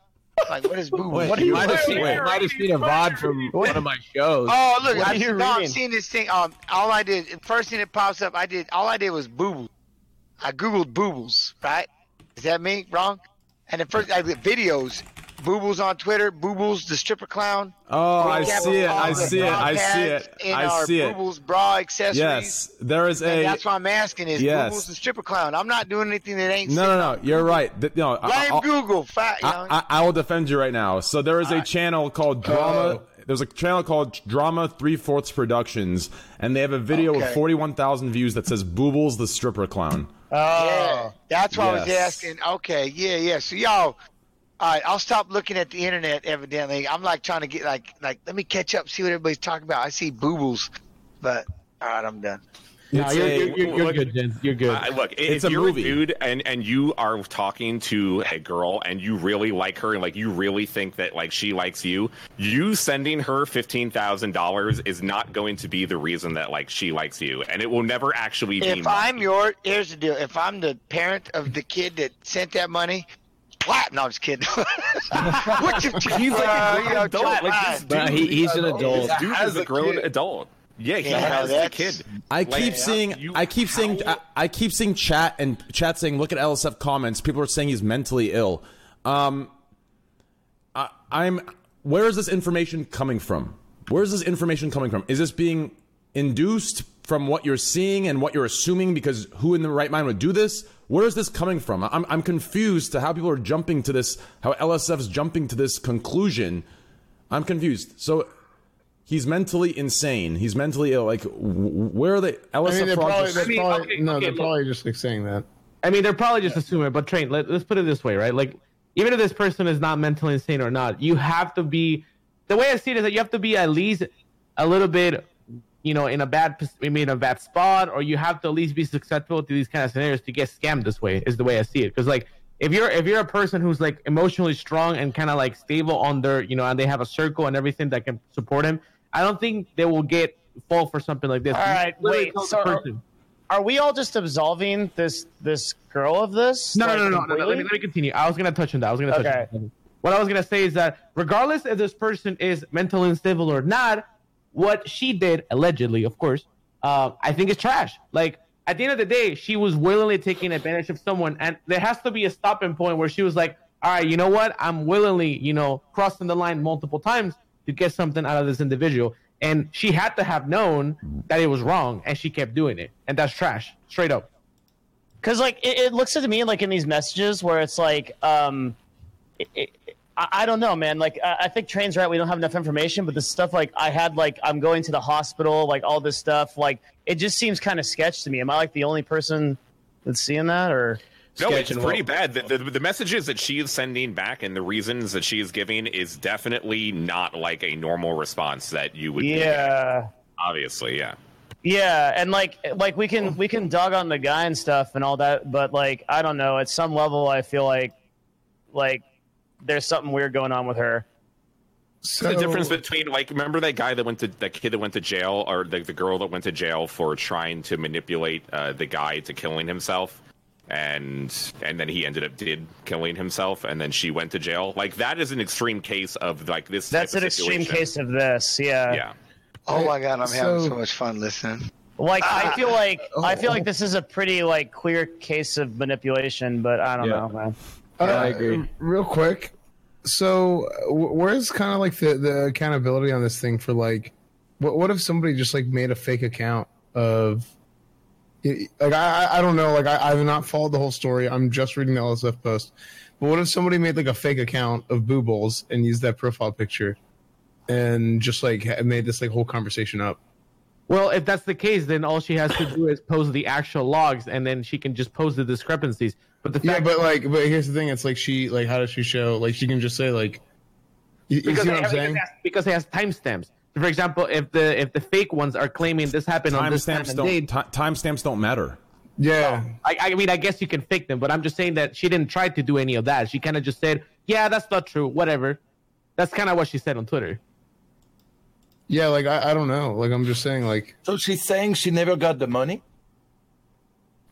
Speaker 6: Like, what is Boobles?
Speaker 2: Wait,
Speaker 6: what are
Speaker 2: you-
Speaker 6: you?
Speaker 9: Might have seen,
Speaker 2: Wait.
Speaker 9: might have seen a VOD from one of my shows.
Speaker 6: Oh, look,
Speaker 10: What
Speaker 6: I,
Speaker 10: are you
Speaker 6: no, I'm
Speaker 10: reading?
Speaker 6: seeing this thing. Um, all I did, first thing that pops up, I did, all I did was Boobles. I googled boobles, right? Is that me wrong? And the first, I did videos, boobles on Twitter, boobles the stripper clown.
Speaker 2: Oh, I see it. I
Speaker 6: the
Speaker 2: see it. I see it. I see it.
Speaker 6: Boobles bra accessories.
Speaker 2: Yes, there is
Speaker 6: And
Speaker 2: a.
Speaker 6: that's why I'm asking is
Speaker 2: Yes.
Speaker 6: boobles the stripper clown. I'm not doing anything that ain't.
Speaker 2: No, no, no. You're right. Th- No, I-
Speaker 6: Blame
Speaker 2: I'll-
Speaker 6: Google. You know?
Speaker 2: I, I, I will defend you right now. So there is a channel called Drama. There's a channel called Drama Three Fourths Productions, and they have a video with
Speaker 6: Okay.
Speaker 2: 41,000 views that says "Boobles the stripper clown."
Speaker 6: Yeah, that's why I was asking. Okay, yeah, yeah. So y'all, all right, I'll stop looking at the internet. Evidently, I'm like trying to get like like let me catch up, see what everybody's talking about. I see boobles, but all right, I'm done.
Speaker 4: no, you're,
Speaker 2: a-
Speaker 4: you're, you're, you're good, Jen. You're good.
Speaker 7: I- look,
Speaker 2: It's
Speaker 7: if
Speaker 2: a
Speaker 7: you're
Speaker 2: movie.
Speaker 7: a dude and and you are talking to a girl and you really like her and like you really think that like she likes you, you sending her fifteen thousand dollars is not going to be the reason that like she likes you, and it will never actually be.
Speaker 6: If I'm your, here's the deal. If I'm the parent of the kid that sent that money, what? No, I'm just kidding. what you?
Speaker 7: He's like
Speaker 6: uh,
Speaker 7: a
Speaker 6: you
Speaker 7: grown
Speaker 6: know,
Speaker 7: adult.
Speaker 6: try-
Speaker 7: Like this
Speaker 9: But
Speaker 7: dude,
Speaker 9: he, he's an adult.
Speaker 7: this dude
Speaker 8: As
Speaker 7: is a
Speaker 8: a
Speaker 7: grown
Speaker 8: kid.
Speaker 7: adult. Yeah, he
Speaker 6: Yeah,
Speaker 7: has a kid.
Speaker 2: I
Speaker 7: Like,
Speaker 2: keep seeing,
Speaker 7: you-
Speaker 2: I keep seeing, I, I keep seeing chat and chat saying, "Look at LSF comments." People are saying he's mentally ill. Um, I, I'm. Where is this information coming from? Where is this information coming from? Is this being induced from what you're seeing and what you're assuming? Because who in the right mind would do this? Where is this coming from? I'm, I'm confused to how people are jumping to this, how LSF's jumping to this conclusion. I'm confused. So he's mentally insane. He's mentally ill. Like, w- w- where are they? LSF
Speaker 8: I mean, they're probably,
Speaker 2: just-
Speaker 8: they're
Speaker 4: I mean,
Speaker 8: probably
Speaker 4: okay,
Speaker 8: no,
Speaker 4: okay,
Speaker 8: they're
Speaker 4: look.
Speaker 8: probably just like saying that.
Speaker 4: I mean, they're probably just assuming. But train. Let, let's put it this way, right? Like, even if this person is not mentally insane or not, you have to be. The way I see it is that you have to be at least a little bit, you know, in a bad, maybe in a bad spot, or you have to at least be susceptible to these kind of scenarios to get scammed this way. Is the way I see it. Because like, if you're if you're a person who's like emotionally strong and kind of like stable on their, you know, and they have a circle and everything that can support him, I don't think they will get fall for something like this.
Speaker 10: All right, wait, so-
Speaker 4: person.
Speaker 10: Are we all just absolving this this girl of this?
Speaker 4: No,
Speaker 10: Like,
Speaker 4: no, no, no, no, no. Let me, let me continue. I was gonna touch on that. I was gonna touch
Speaker 10: Okay.
Speaker 4: on that. What I was gonna say is that regardless if this person is mentally unstable or not, what she did allegedly, of course, uh, I think is trash. Like at the end of the day, she was willingly taking advantage of someone, and there has to be a stopping point where she was like, "All right, you know what? I'm willingly, you know, crossing the line multiple times. to get something out of this individual. And she had to have known that it was wrong, and she kept doing it, and that's trash, straight up.
Speaker 10: Because like it, it looks to me like in these messages where it's like, um, it, it, I, I don't know, man. Like I, I think trains right. We don't have enough information, but the stuff like I had like I'm going to the hospital, like all this stuff, like it just seems kind of sketch to me. Am I like the only person that's seeing that, or?
Speaker 7: No, it's pretty
Speaker 9: what-
Speaker 7: bad. The, the, the messages that she is sending back and the reasons that she is giving is definitely not like a normal response that you would.
Speaker 10: Yeah.
Speaker 7: getting. Obviously, yeah.
Speaker 10: Yeah, and like like we can we can dog on the guy and stuff and all that, but like I don't know, at some level I feel like like there's something weird going on with her.
Speaker 8: So,
Speaker 7: the difference between like remember that guy that went to that kid that went to jail or the, the girl that went to jail for trying to manipulate uh, the guy to killing himself and and then he ended up did killing himself and then she went to jail like that is an extreme case of like this
Speaker 10: That's
Speaker 7: type
Speaker 10: an
Speaker 7: of
Speaker 10: extreme case of this, yeah.
Speaker 7: yeah
Speaker 6: Oh my god, I'm having
Speaker 8: So-
Speaker 6: so much fun listening.
Speaker 10: Like I feel like I feel
Speaker 8: oh.
Speaker 10: like this is a pretty like clear case of manipulation, but I don't
Speaker 9: Yeah.
Speaker 10: know, man.
Speaker 8: Uh,
Speaker 9: I agree.
Speaker 8: Real quick, so where's kind of like the the accountability on this thing for like, what what if somebody just like made a fake account of, like I I- I don't know like I I've not followed the whole story. I'm just reading the LSF post, but what if somebody made like a fake account of Boobles and used that profile picture, and just like made this like whole conversation up?
Speaker 4: Well, if that's the case, then all she has to do is post the actual logs, and then she can just post the discrepancies. But the
Speaker 8: Yeah,
Speaker 4: fact
Speaker 8: but like, but here's the thing: it's like she like how does she show? Like she can just say like, you, you see what I'm saying?
Speaker 4: because it has- because it has timestamps. So for example, if the if the fake ones are claiming this happened on this time
Speaker 2: Timestamps don't.
Speaker 4: date,
Speaker 2: ti- Timestamps don't matter.
Speaker 8: Yeah.
Speaker 4: I, I mean, I guess you can fake them, but I'm just saying that she didn't try to do any of that. She kind of just said, "Yeah, that's not true. Whatever." That's kind of what she said on Twitter.
Speaker 8: Yeah, like I, I don't know. Like I'm just saying, like
Speaker 5: So she's saying she never got the money.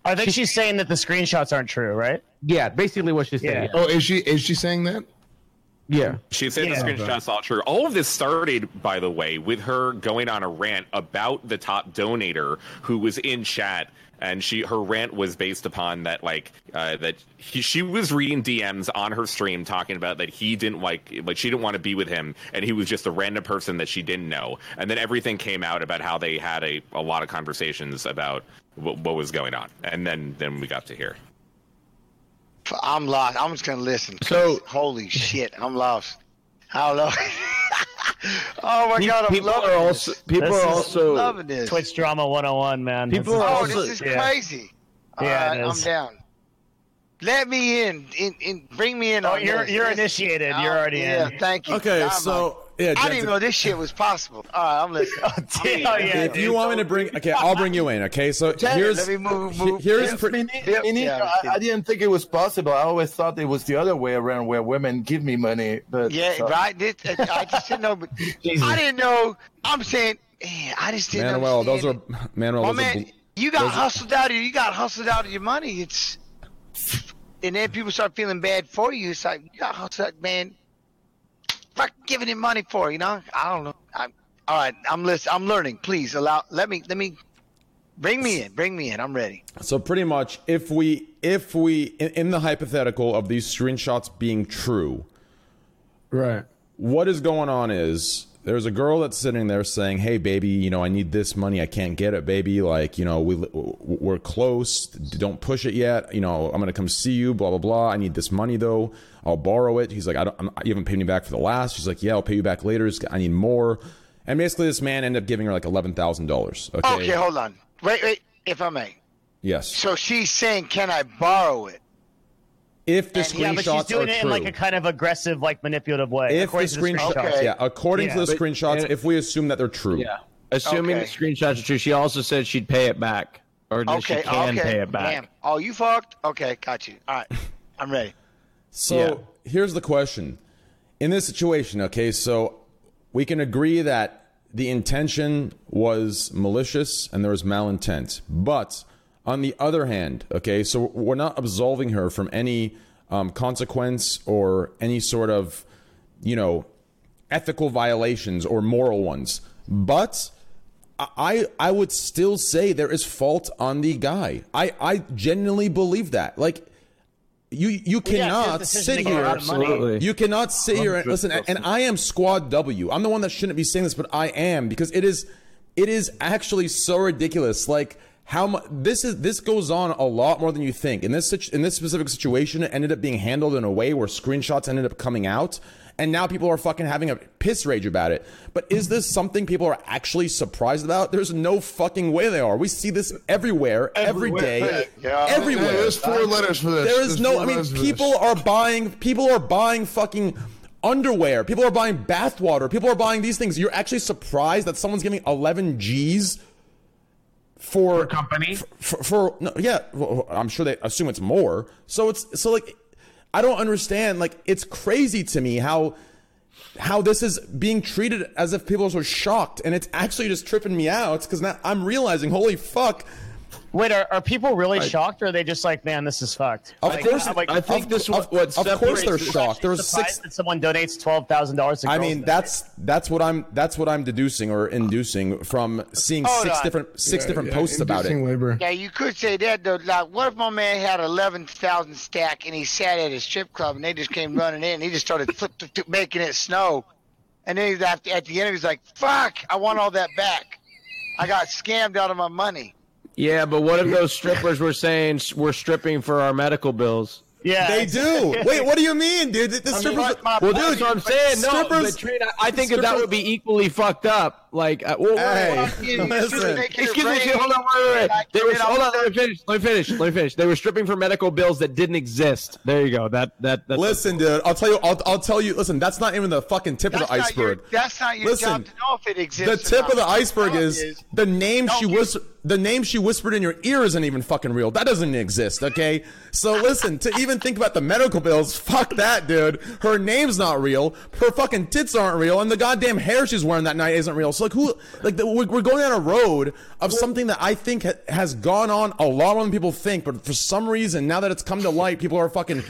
Speaker 10: I think she's saying that the screenshots aren't true, right?
Speaker 4: Yeah, basically what she's saying.
Speaker 10: Yeah.
Speaker 4: Yeah.
Speaker 8: oh, is she is she saying that?
Speaker 4: yeah.
Speaker 7: She said
Speaker 10: Yeah.
Speaker 7: the screenshot's all true. All of this started, by the way, with her going on a rant about the top donator who was in chat, and she her rant was based upon that like uh, that he, she was reading DMs on her stream talking about that he didn't like like she didn't want to be with him, and he was just a random person that she didn't know, and then everything came out about how they had a, a lot of conversations about what, what was going on, and then then we got to hear.
Speaker 6: I'm lost. I'm just gonna listen
Speaker 9: So-
Speaker 6: holy shit, I'm lost. I don't know. oh my god, I'm
Speaker 9: people
Speaker 6: loving
Speaker 9: are
Speaker 6: this.
Speaker 9: also people
Speaker 10: This
Speaker 9: are
Speaker 10: is
Speaker 9: also
Speaker 6: loving this.
Speaker 10: Twitch drama 101, man.
Speaker 9: People
Speaker 10: This
Speaker 9: are
Speaker 6: Oh, this is
Speaker 10: yeah.
Speaker 6: crazy.
Speaker 10: Yeah,
Speaker 6: All right,
Speaker 10: it
Speaker 6: I'm down. Let me in. In, in bring me in.
Speaker 10: Oh,
Speaker 6: on
Speaker 10: you're-
Speaker 6: this.
Speaker 10: you're initiated.
Speaker 6: Oh,
Speaker 10: You're already
Speaker 6: yeah,
Speaker 10: in.
Speaker 6: thank you.
Speaker 2: Okay,
Speaker 6: I'm
Speaker 2: so
Speaker 6: like-
Speaker 2: yeah,
Speaker 6: I didn't even know this shit was possible. All right, I'm listening.
Speaker 10: oh, yeah,
Speaker 2: if you
Speaker 10: dude.
Speaker 2: want me to bring, okay, I'll bring you in. Okay, so here's
Speaker 6: Let me move. move.
Speaker 2: here's
Speaker 6: Yeah.
Speaker 2: pre-
Speaker 5: Mini-
Speaker 6: Yep, yeah,
Speaker 5: I, I didn't think it was possible. I always thought it was the other way around, where women give me money. But
Speaker 6: Yeah,
Speaker 5: so-
Speaker 6: right. This, I just didn't know. But I didn't know. I'm saying, eh, I just didn't.
Speaker 2: Manuel. Those are
Speaker 6: understand.
Speaker 2: Manuel.
Speaker 6: Oh
Speaker 2: those are
Speaker 6: man,
Speaker 2: bl-
Speaker 6: you got
Speaker 2: those are-
Speaker 6: hustled out of you got hustled out of your money. It's and then people start feeling bad for you. It's like you got hustled man. Fuck giving him money for you know. I don't know. I'm, all right, I'm listening. I'm learning. Please allow. Let me. Let me. Bring me in. Bring me in. I'm ready.
Speaker 2: So pretty much, if we if we in, in the hypothetical of these screenshots being true,
Speaker 8: Right.
Speaker 2: what is going on is there's a girl that's sitting there saying, "Hey, baby, you know, I need this money. I can't get it, baby. Like, you know, we we're close. Don't push it yet. You know, I'm gonna come see you. Blah blah blah. I need this money though. I'll borrow it." He's like, "I don't. I'm, you haven't paid me back for the last." She's like, "Yeah, I'll pay you back later. I need more." And basically, this man ended up giving her like eleven thousand dollars. Okay.
Speaker 6: Okay, hold on. Wait, wait. If I may.
Speaker 2: Yes.
Speaker 6: So she's saying, "Can I borrow it?"
Speaker 2: If the
Speaker 6: And-
Speaker 2: screenshots
Speaker 10: Yeah, but she's doing
Speaker 2: are
Speaker 10: it
Speaker 2: true.
Speaker 10: in like a kind of aggressive, like manipulative way.
Speaker 2: if the
Speaker 10: according to the
Speaker 2: screenshots,
Speaker 10: screenshots.
Speaker 6: Okay.
Speaker 2: yeah, according
Speaker 10: Yeah.
Speaker 2: to the
Speaker 9: But-
Speaker 2: screenshots, if we assume that they're true,
Speaker 9: yeah. Assuming
Speaker 6: Okay.
Speaker 9: the screenshots are true, she also said she'd pay it back, or that
Speaker 6: Okay,
Speaker 9: she can
Speaker 6: okay.
Speaker 9: pay it back.
Speaker 6: Damn. Oh, you fucked? Okay, got you. All right. I'm ready.
Speaker 2: So
Speaker 9: Yeah.
Speaker 2: here's the question. In this situation, okay, so we can agree that the intention was malicious and there was malintent. But on the other hand, okay, so we're not absolving her from any um, consequence or any sort of, you know, ethical violations or moral ones. But I I would still say there is fault on the guy. I I genuinely believe that. Like you you
Speaker 10: Well, yeah,
Speaker 2: cannot
Speaker 10: it's his decision
Speaker 2: sit here.
Speaker 10: out of money.
Speaker 9: Absolutely.
Speaker 2: You cannot sit here and listen. And I am Squad W. I'm the one that shouldn't be saying this, but I am because it is, it is actually so ridiculous. Like how much this is. This goes on a lot more than you think. In this in this specific situation, it ended up being handled in a way where screenshots ended up coming out. And now people are fucking having a piss rage about it. But is this something people are actually surprised about? There's no fucking way they are. We see this everywhere, every day,
Speaker 6: Yeah.
Speaker 2: everywhere.
Speaker 8: Hey, there's four letters for this.
Speaker 2: There is
Speaker 8: There's
Speaker 2: no. I mean, people are buying. People are buying fucking underwear. People are buying bathwater. People are buying these things. You're actually surprised that someone's giving 11 G's for
Speaker 4: For company?
Speaker 2: For, for no, yeah, well, I'm sure they assume it's more. So it's so like, I don't understand. Like, it's crazy to me how how this is being treated as if people are so shocked, and it's actually just tripping me out because now I'm realizing, holy fuck.
Speaker 10: Wait, are, are people really shocked, or are they just like, man, this is fucked?
Speaker 2: Of
Speaker 10: Like,
Speaker 2: course,
Speaker 10: I'm like,
Speaker 9: I think
Speaker 2: of,
Speaker 9: this
Speaker 2: of,
Speaker 9: what
Speaker 2: of course they're shocked. There was six.
Speaker 10: that someone donates twelve thousand dollars.
Speaker 2: I mean,
Speaker 10: Night.
Speaker 2: that's that's what I'm that's what I'm deducing or inducing from seeing
Speaker 6: Hold
Speaker 2: six
Speaker 6: on.
Speaker 2: different six
Speaker 8: Yeah,
Speaker 2: different
Speaker 8: yeah,
Speaker 2: posts about it.
Speaker 8: Labor.
Speaker 6: Yeah, you could say that though. Like, what if my man had eleven thousand stack and he sat at his strip club and they just came running in and he just started flip, flip, flip, making it snow, and then he's at, at the end he's like, "Fuck, I want all that back. I got scammed out of my money."
Speaker 9: Yeah, but what if those strippers were saying we're stripping for our medical bills?
Speaker 10: yeah,
Speaker 2: They do. Wait, what do you mean, dude? The, the
Speaker 10: I mean,
Speaker 2: strippers.
Speaker 10: my- my
Speaker 9: Well, dude,
Speaker 10: is-
Speaker 9: that's what I'm saying. No,
Speaker 2: strippers-
Speaker 9: but Trina, I think that, that would be equally fucked up. Like, uh, well,
Speaker 2: Hey,
Speaker 9: well,
Speaker 6: You- you
Speaker 2: listen.
Speaker 6: just making it
Speaker 9: Excuse me, hold on, wait, wait, wait. They were, hold on, let me finish. Let me finish. Let me finish. They were stripping for medical bills that didn't exist. There you go. That that that's
Speaker 2: Listen, dude. I'll tell you. I'll, I'll tell you. Listen, that's not even the fucking tip
Speaker 6: That's
Speaker 2: of the
Speaker 6: not your-
Speaker 2: iceberg.
Speaker 6: that's not your
Speaker 2: Listen,
Speaker 6: job to know if it exists.
Speaker 2: The tip of the iceberg
Speaker 6: is, it
Speaker 2: is, the name she was the name she whispered in your ear isn't even fucking real. That doesn't exist, okay? So listen, to even think about the medical bills, fuck that, dude. Her name's not real. Her fucking tits aren't real, and the goddamn hair she's wearing that night isn't real. So like, who? Like, the, we're, we're going down a road of something that I think ha- has gone on a lot more than people think, but for some reason, now that it's come to light, people are fucking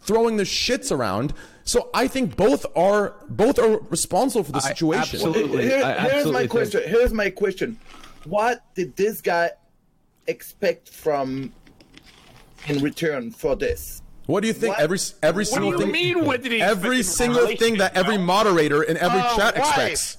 Speaker 2: throwing the shits around. So I think both are both are responsible for the situation.
Speaker 9: absolutely-
Speaker 5: Here-
Speaker 9: I
Speaker 5: here's
Speaker 9: absolutely
Speaker 5: my
Speaker 9: think-
Speaker 5: question. Here's my question. What did this guy expect from in return for this?
Speaker 2: What do you think?
Speaker 5: What?
Speaker 2: Every every
Speaker 7: What do
Speaker 2: single
Speaker 7: you
Speaker 2: thing.
Speaker 7: mean? What did he?
Speaker 2: every
Speaker 7: expect from a
Speaker 2: single thing that every moderator in every
Speaker 6: Oh,
Speaker 2: chat
Speaker 6: wife.
Speaker 2: expects.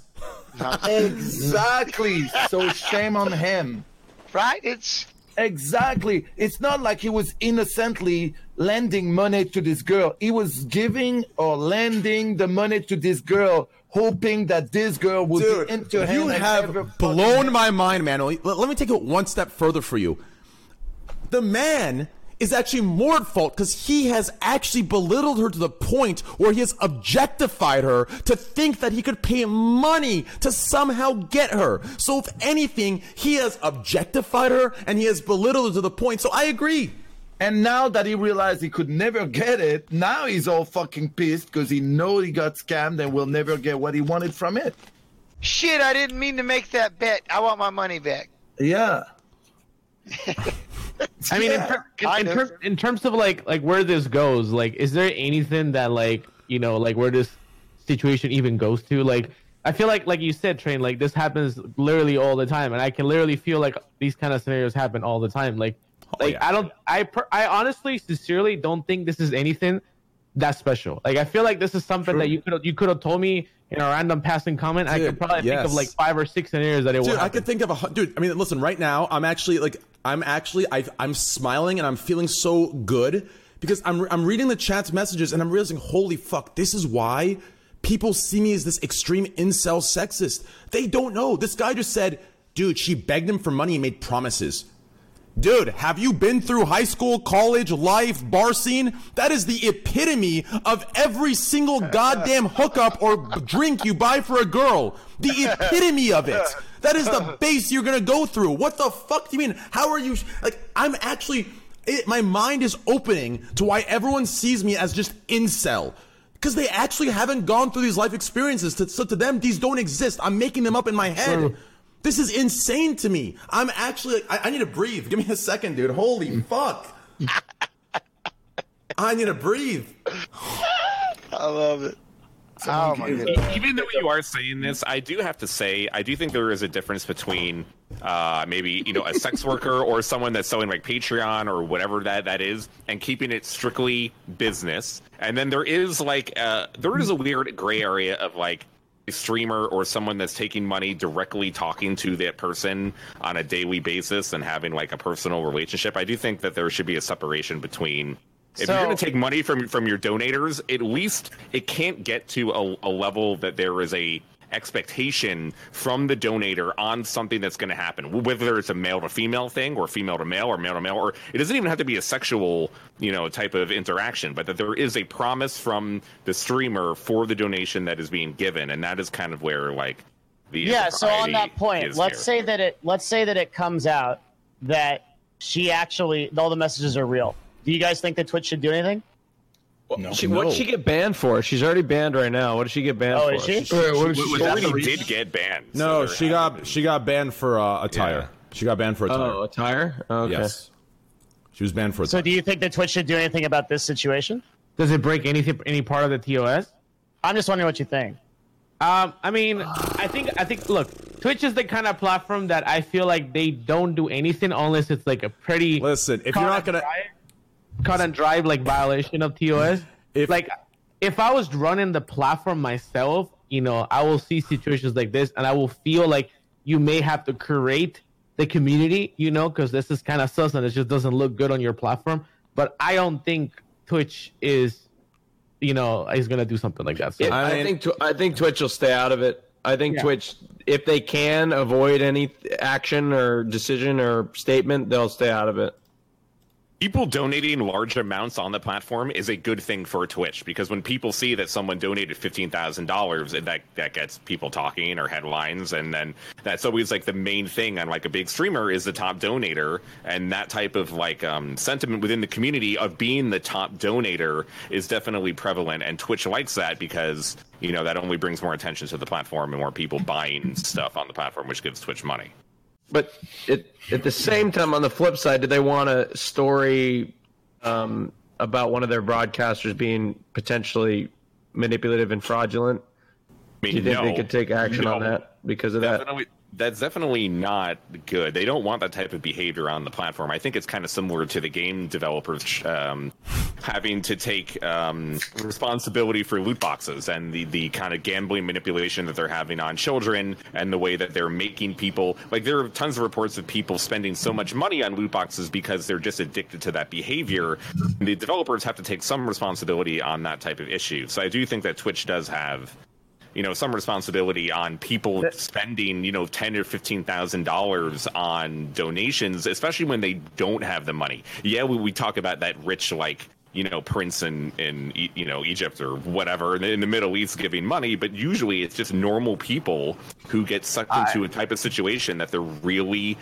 Speaker 5: Exactly. so shame on him.
Speaker 6: right? It's
Speaker 5: Exactly. It's not like he was innocently lending money to this girl. He was giving or lending the money to this girl, hoping that this girl would
Speaker 2: Dude,
Speaker 5: be into him.
Speaker 2: you have blown my mind, man. Let, let me take it one step further for you. The man is actually more at fault because he has actually belittled her to the point where he has objectified her to think that he could pay money to somehow get her. So if anything, he has objectified her and he has belittled her to the point. So I agree.
Speaker 5: And now that he realized he could never get it, now he's all fucking pissed because he knows he got scammed and will never get what he wanted from it.
Speaker 6: shit. I didn't mean to make that bet. I want my money back.
Speaker 5: Yeah.
Speaker 4: I mean,
Speaker 5: Yeah,
Speaker 4: in, ter- in,
Speaker 6: kind
Speaker 4: in,
Speaker 6: of.
Speaker 4: ter- in terms of like like where this goes, like, is there anything that like you know like where this situation even goes to? Like, I feel like like you said, train like this happens literally all the time, and I can literally feel like these kind of scenarios happen all the time. Like, oh, like
Speaker 2: yeah.
Speaker 4: I don't, I per- I honestly, sincerely don't think this is anything that special. Like, I feel like this is something that you could you could have told me in a random passing comment. I could probably think of like five or six scenarios that it
Speaker 2: Dude,
Speaker 4: would.
Speaker 2: I could think of a dude. I mean, listen, right now, I'm actually like, I'm actually, I, I'm smiling and I'm feeling so good because I'm, I'm reading the chat's messages and I'm realizing, holy fuck, this is why people see me as this extreme incel sexist. They don't know. This guy just said, dude, she begged him for money and made promises. Dude, have you been through high school, college, life, bar scene? That is the epitome of every single goddamn hookup or drink you buy for a girl. The epitome of it. That is the base you're gonna go through. What the fuck do you mean? How are you? Like, I'm actually. It, my mind is opening to why everyone sees me as just incel. Because they actually haven't gone through these life experiences. So to them, these don't exist. I'm making them up in my head. This is insane to me. I'm actually, I, I need to breathe. Give me a second, dude. Holy fuck. I need to breathe.
Speaker 6: I love it. Oh my goodness.
Speaker 7: Even though you are saying this, I do have to say I do think there is a difference between uh, maybe you know a sex worker or someone that's selling like Patreon or whatever that that is, and keeping it strictly business. And then there is like uh, there is a weird gray area of like a streamer or someone that's taking money directly talking to that person on a daily basis and having like a personal relationship. I do think that there should be a separation between if
Speaker 10: So-
Speaker 7: you're going to take money from from your donators, at least it can't get to a, a level that there is a expectation from the donator on something that's going to happen, whether it's a male to female thing or female to male or male to male, or it doesn't even have to be a sexual, you know, type of interaction, but that there is a promise from the streamer for the donation that is being given, and that is kind of where like the
Speaker 10: yeah so on that point let's
Speaker 7: here.
Speaker 10: say that it let's say that it comes out that she actually all the messages are real do you guys think that twitch should do anything
Speaker 9: She, What did she get banned for? She's already banned right now. What did she get banned for?
Speaker 10: Oh,
Speaker 9: for?
Speaker 10: is she?
Speaker 8: Wait, what is
Speaker 7: She
Speaker 8: she-
Speaker 7: was already did get banned.
Speaker 2: No,
Speaker 7: so
Speaker 2: she got
Speaker 7: hasn't
Speaker 2: she got banned for uh, attire.
Speaker 7: Yeah.
Speaker 2: She got banned for attire.
Speaker 9: Oh, attire? Okay.
Speaker 2: Yes, she was banned for attire.
Speaker 10: so do you think that twitch should do anything about this situation
Speaker 4: Does it break anything, any part of the TOS?
Speaker 10: i'm just wondering what you think
Speaker 4: Um, I mean, I think I think look, Twitch is the kind of platform that I feel like they don't do anything unless it's like a pretty
Speaker 2: Listen, if you're not gonna,
Speaker 4: dry- cut and drive like violation of TOS.
Speaker 2: If-
Speaker 4: like if I was running the platform myself, you know, I will see situations like this and I will feel like you may have to curate the community, you know, because this is kind of sus and it just doesn't look good on your platform. But I don't think Twitch is, you know, is gonna do something like that. So
Speaker 9: Yeah, I,
Speaker 2: I
Speaker 9: think Tw- I think Twitch will stay out of it. I think
Speaker 4: Yeah.
Speaker 9: Twitch, if they can avoid any action or decision or statement, they'll stay out of it.
Speaker 7: People donating large amounts on the platform is a good thing for Twitch because when people see that someone donated fifteen thousand dollars, that that gets people talking or headlines, and then that's always like the main thing on like a big streamer is the top donator, and that type of like um, sentiment within the community of being the top donator is definitely prevalent, and Twitch likes that because you know that only brings more attention to the platform and more people buying stuff on the platform, which gives Twitch money.
Speaker 9: But it, at the same time, on the flip side, do they want a story um, about one of their broadcasters being potentially manipulative and fraudulent?
Speaker 7: I mean,
Speaker 9: Do you think
Speaker 7: no,
Speaker 9: they could take action on that because of that?
Speaker 7: That's definitely not good. They don't want that type of behavior on the platform. I think it's kind of similar to the game developers um, having to take um, responsibility for loot boxes and the, the kind of gambling manipulation that they're having on children and the way that they're making people like there are tons of reports of people spending so much money on loot boxes because they're just addicted to that behavior. The developers have to take some responsibility on that type of issue. So I do think that Twitch does have you know some responsibility on people spending you know ten or fifteen thousand dollars on donations, especially when they don't have the money. Yeah, we, we talk about that rich like you know prince in in you know Egypt or whatever in the, Middle East giving money, but usually it's just normal people who get sucked into a type of situation that they're really.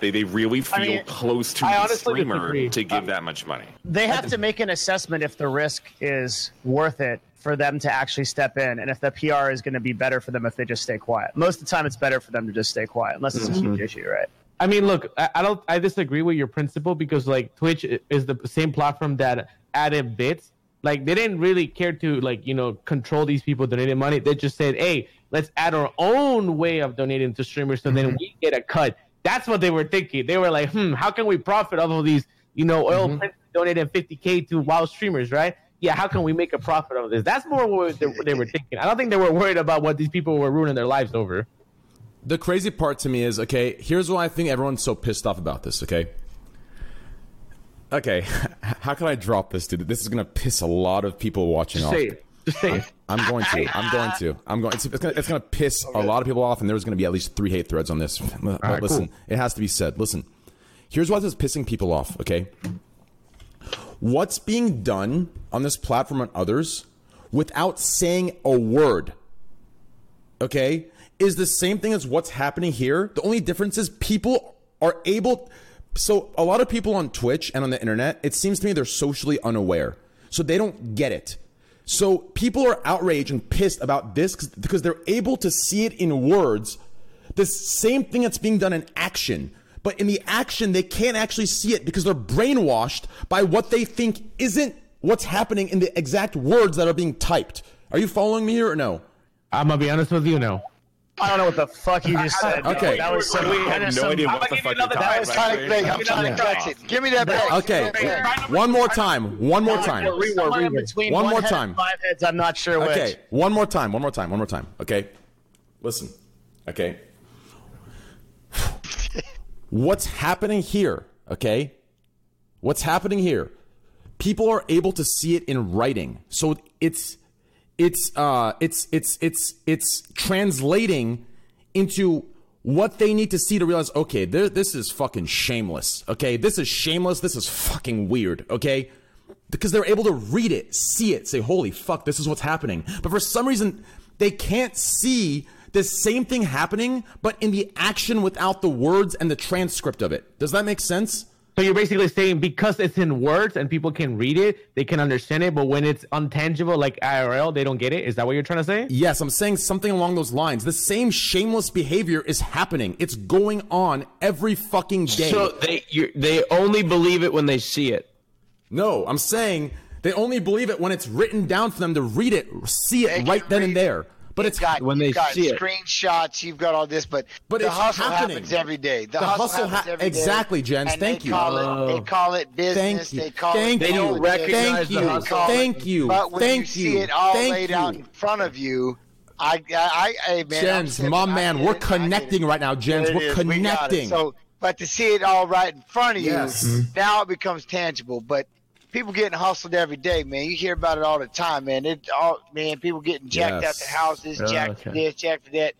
Speaker 7: They, they really feel
Speaker 10: mean,
Speaker 7: close to
Speaker 10: I
Speaker 7: the streamer
Speaker 10: disagree.
Speaker 7: to give uh, that much money.
Speaker 10: they have to make an assessment if the risk is worth it for them to actually step in and if the PR is going to be better for them if they just stay quiet. Most of the time, it's better for them to just stay quiet, unless it's a huge mm-hmm. issue, right?
Speaker 4: I mean, look, I, I don't, I disagree with your principle because like Twitch is the same platform that added bits. Like they didn't really care to like you know control these people donating money. They just said, hey, let's add our own way of donating to streamers, so then mm-hmm. we get a cut. That's what they were thinking. They were like, hmm, how can we profit off of these, you know, oil princes donating 50k to WoW streamers, right? Yeah, how can we make a profit of this? That's more what they, they were thinking. I don't think they were worried about what these people were ruining their lives over.
Speaker 2: The crazy part to me is okay. Here's why I think everyone's so pissed off about this. Okay. Okay, how can I drop this, dude? This is gonna piss a lot of people watching off.
Speaker 4: Say it. Just say.
Speaker 2: I'm going to. I'm going to. I'm going. It's, it's gonna. It's gonna piss a lot of people off, and there's gonna be at least three hate threads on this. But
Speaker 4: right,
Speaker 2: listen,
Speaker 4: cool.
Speaker 2: it has to be said. Listen, here's why this is pissing people off. Okay, what's being done on this platform and others without saying a word okay, is the same thing as what's happening here. The only difference is people are able. So, a lot of people on Twitch and on the internet, it seems to me they're socially unaware. So, they don't get it. So, people are outraged and pissed about this because they're able to see it in words, the same thing that's being done in action. But in the action, they can't actually see it because they're brainwashed by what they think isn't what's happening in the exact words that are being typed. Are you following me here or no?
Speaker 4: I'm gonna be honest with you, no.
Speaker 10: I don't know what the fuck you just said.
Speaker 2: Okay.
Speaker 10: that was some.
Speaker 7: I have
Speaker 10: that is
Speaker 7: no
Speaker 10: some-
Speaker 7: idea
Speaker 10: I'm
Speaker 7: what the fuck you're
Speaker 10: you
Speaker 7: talking
Speaker 6: That was kind of big. I'm trying to catch it. Give me that back.
Speaker 2: Okay,
Speaker 6: Give me that back.
Speaker 2: one more time. One more time.
Speaker 10: Somewhere in between
Speaker 2: One
Speaker 10: one
Speaker 2: more time.
Speaker 10: Five heads. I'm not sure which.
Speaker 2: Okay, one more time. One more time. One more time. Okay, listen. Okay, what's happening here? Okay, what's happening here? People are able to see it in writing, so it's it's uh it's it's it's it's translating into what they need to see to realize okay this is fucking shameless okay? This is shameless. This is fucking weird okay? Because they're able to read it see it say holy fuck this is what's happening. But for some reason they can't see the same thing happening but in the action without the words and the transcript of it does that make sense
Speaker 4: So you're basically saying because it's in words and people can read it, they can understand it, but when it's untangible like IRL, they don't get it. Is that what you're trying to say?
Speaker 2: Yes, I'm saying something along those lines. The same shameless behavior is happening. It's going on every fucking day.
Speaker 9: So they you they only believe it when they see it.
Speaker 2: no, I'm saying they only believe it when it's written down for them to read it, see it
Speaker 6: can
Speaker 2: right then and
Speaker 6: read it.
Speaker 2: there. But it's
Speaker 6: You've got,
Speaker 9: when
Speaker 6: you've
Speaker 9: they
Speaker 6: got
Speaker 9: see it.
Speaker 6: screenshots, you've got all this, but,
Speaker 2: But
Speaker 6: the
Speaker 2: it's
Speaker 6: hustle
Speaker 2: happening.
Speaker 6: happens every day. The,
Speaker 2: The
Speaker 6: hustle,
Speaker 2: hustle
Speaker 6: happens
Speaker 2: ha-
Speaker 6: every day.
Speaker 2: exactly, Jens. Thank
Speaker 6: they
Speaker 2: you.
Speaker 6: Call it, they call it business.
Speaker 2: Thank you.
Speaker 6: They call
Speaker 2: Thank
Speaker 6: it
Speaker 2: you.
Speaker 6: politics.
Speaker 9: recognize
Speaker 2: Thank
Speaker 9: the
Speaker 2: you.
Speaker 9: hustle.
Speaker 6: call it-
Speaker 2: Thank you.
Speaker 6: But when
Speaker 2: Thank
Speaker 6: you see
Speaker 2: you.
Speaker 6: it all
Speaker 2: Thank
Speaker 6: laid
Speaker 2: you.
Speaker 6: out in front of you, I, I, I hey, man, I'm
Speaker 2: Jens, my
Speaker 6: I
Speaker 2: man, we're
Speaker 6: it, I get it.
Speaker 2: connecting right now, Jens. We're
Speaker 6: is. We got it.
Speaker 2: connecting.
Speaker 6: So, but to see it all right in front of you, now it becomes tangible. But people getting hustled every day, man. You hear about it all the time, man. It all, man. People getting jacked
Speaker 2: Yes.
Speaker 6: out the houses,
Speaker 4: Oh,
Speaker 6: jacked for this, jacked for that.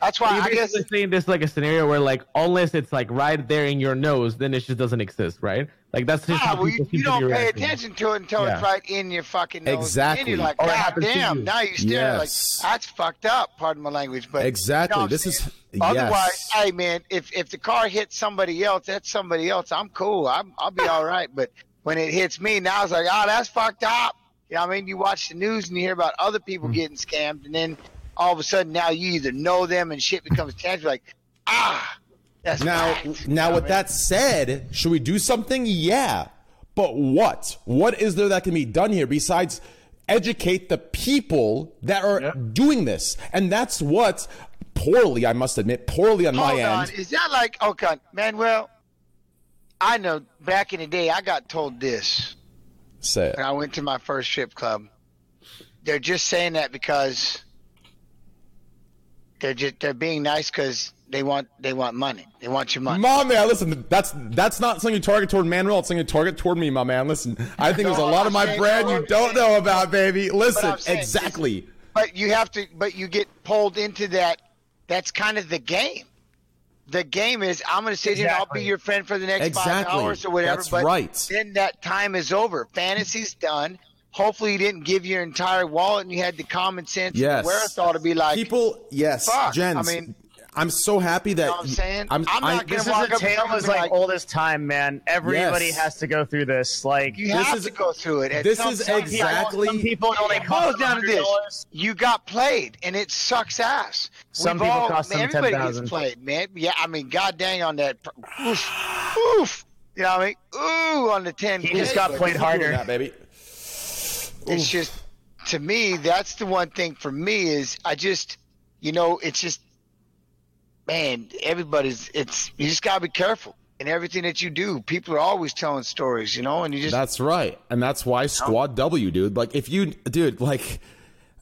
Speaker 6: That's why
Speaker 4: You're
Speaker 6: I guess
Speaker 4: saying this like a scenario where like unless it's like right there in your nose, then it just doesn't exist, right? Like that's just
Speaker 6: Ah,
Speaker 4: how
Speaker 6: well, you, you don't pay attention to it until
Speaker 4: Yeah.
Speaker 6: it's right in your fucking nose.
Speaker 2: Exactly.
Speaker 6: And you're like, God damn,
Speaker 4: you.
Speaker 6: now you're staring
Speaker 2: Yes.
Speaker 6: like, that's fucked up, pardon my language. But
Speaker 2: Exactly.
Speaker 6: you know
Speaker 2: This is-
Speaker 6: saying?
Speaker 2: yes.
Speaker 6: Otherwise, hey, man, if, if the car hits somebody else, that's somebody else. I'm cool. I'm, I'll be all right. But when it hits me, now it's like, oh, that's fucked up. You know what I mean? You watch the news and you hear about other people
Speaker 2: Hmm.
Speaker 6: getting scammed, and then all of a sudden now you either know them and shit becomes tangible. Like, ah, that's
Speaker 2: Now,
Speaker 6: facts.
Speaker 2: now,
Speaker 6: You know
Speaker 2: with
Speaker 6: what I mean?
Speaker 2: that said, should we do something? Yeah. But what? What is there that can be done here besides educate the people that are doing this? And that's what poorly, I must admit, poorly on
Speaker 6: Hold
Speaker 2: my
Speaker 6: on.
Speaker 2: end.
Speaker 6: Is that like okay, Manuel? I know back in the day I got told this
Speaker 2: Say it.
Speaker 6: when I went to my first strip club. They're just saying that because they're just they're being nice because they want they want money. They want your money.
Speaker 2: My man, listen, that's that's not something you target toward Manuel. It's something you target toward me, my man. Listen, I think there's a lot
Speaker 6: I'm
Speaker 2: of my brand
Speaker 6: no,
Speaker 2: you don't know about, baby. Listen,
Speaker 6: saying
Speaker 2: exactly.
Speaker 6: But you have to. But you get pulled into that. That's kind of the game. The game is I'm going to sit here and I'll be your friend for the next
Speaker 2: Exactly.
Speaker 6: five hours or whatever.
Speaker 2: That's
Speaker 6: but
Speaker 2: right.
Speaker 6: then that time is over. Fantasy's done. Hopefully, you didn't give your entire wallet and you had the common sense
Speaker 2: Yes.
Speaker 6: and wherewithal to be like,
Speaker 2: People, yes,
Speaker 6: fuck,
Speaker 2: Jens.
Speaker 6: I mean-
Speaker 2: I'm so happy that you
Speaker 6: know what I'm saying?
Speaker 2: I'm,
Speaker 6: I'm not gonna
Speaker 10: This is
Speaker 6: walk
Speaker 10: a
Speaker 6: to
Speaker 10: tale
Speaker 6: someone
Speaker 10: is like
Speaker 6: like-
Speaker 10: oldest time, man. Everybody
Speaker 2: Yes.
Speaker 10: has to go through this. Like
Speaker 6: you
Speaker 2: This
Speaker 6: have
Speaker 2: is-
Speaker 6: to go through it. At
Speaker 2: this
Speaker 6: some
Speaker 2: is
Speaker 6: point.
Speaker 2: exactly-
Speaker 10: some people only
Speaker 6: It boils down to this: you got played, and it sucks ass.
Speaker 10: Some
Speaker 6: We've
Speaker 10: people
Speaker 6: all,
Speaker 10: cost
Speaker 6: man,
Speaker 10: them
Speaker 6: everybody gets played, man. Yeah, I mean, god dang on that. Oof, oof. You know what I mean? Ooh, on the ten.
Speaker 10: He just got
Speaker 6: but
Speaker 10: played harder.
Speaker 2: that, baby.
Speaker 6: It's just to me, that's the one thing for me is I just, you know, it's just, man, everybody's. It's you just gotta be careful in everything that you do. People are always telling stories, you know, and you just
Speaker 2: That's right. And that's why Squad W, dude. Like if you dude, like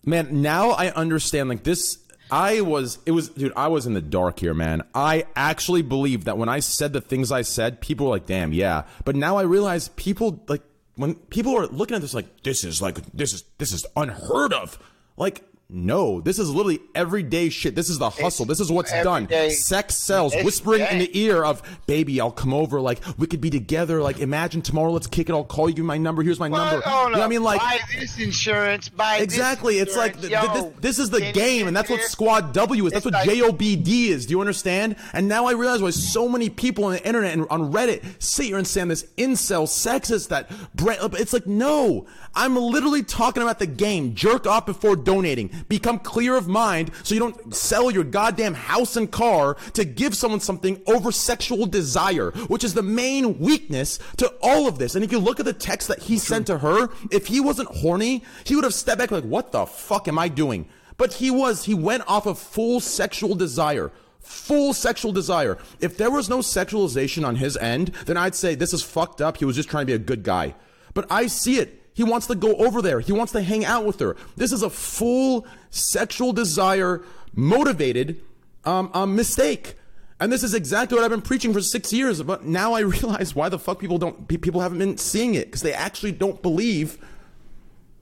Speaker 2: man, now I understand like this I was it was dude, I was in the dark here, man. I actually believed that when I said the things I said, people were like, "Damn, yeah." But now I realize people like when people are looking at this like this is like this is this is unheard of. Like no, this is literally everyday shit. This is the hustle. This is what's done. Sex sells.
Speaker 6: It's-
Speaker 2: Whispering in the ear of, baby, I'll come over. Like, we could be together. Like, imagine tomorrow, let's kick it. I'll call you Give my number. Here's my number.
Speaker 6: Well, hold
Speaker 2: You know what I mean? Like,
Speaker 6: buy this insurance, buy this
Speaker 2: exactly. It's like, th-
Speaker 6: Yo,
Speaker 2: this, this is the game, and that's what? Squad W is. That's what
Speaker 6: like-
Speaker 2: JOBD is. Do you understand? And now I realize why so many people on the internet and on Reddit sit here and say I'm this incel sexist that, bre- it's like, no. I'm literally talking about the game. Jerk off before donating. Become clear of mind so you don't sell your goddamn house and car to give someone something over sexual desire, which is the main weakness to all of this. And if you look at the text that he sent to her, if he wasn't horny, he would have stepped back like, what the fuck am I doing? But he was, he went off of full sexual desire. Full sexual desire. If there was no sexualization on his end, then I'd say this is fucked up. He was just trying to be a good guy. But I see it. He wants to go over there. He wants to hang out with her. This is a full sexual desire motivated um, um, mistake. And this is exactly what I've been preaching for six years. But now I realize why the fuck people don't people haven't been seeing it because they actually don't believe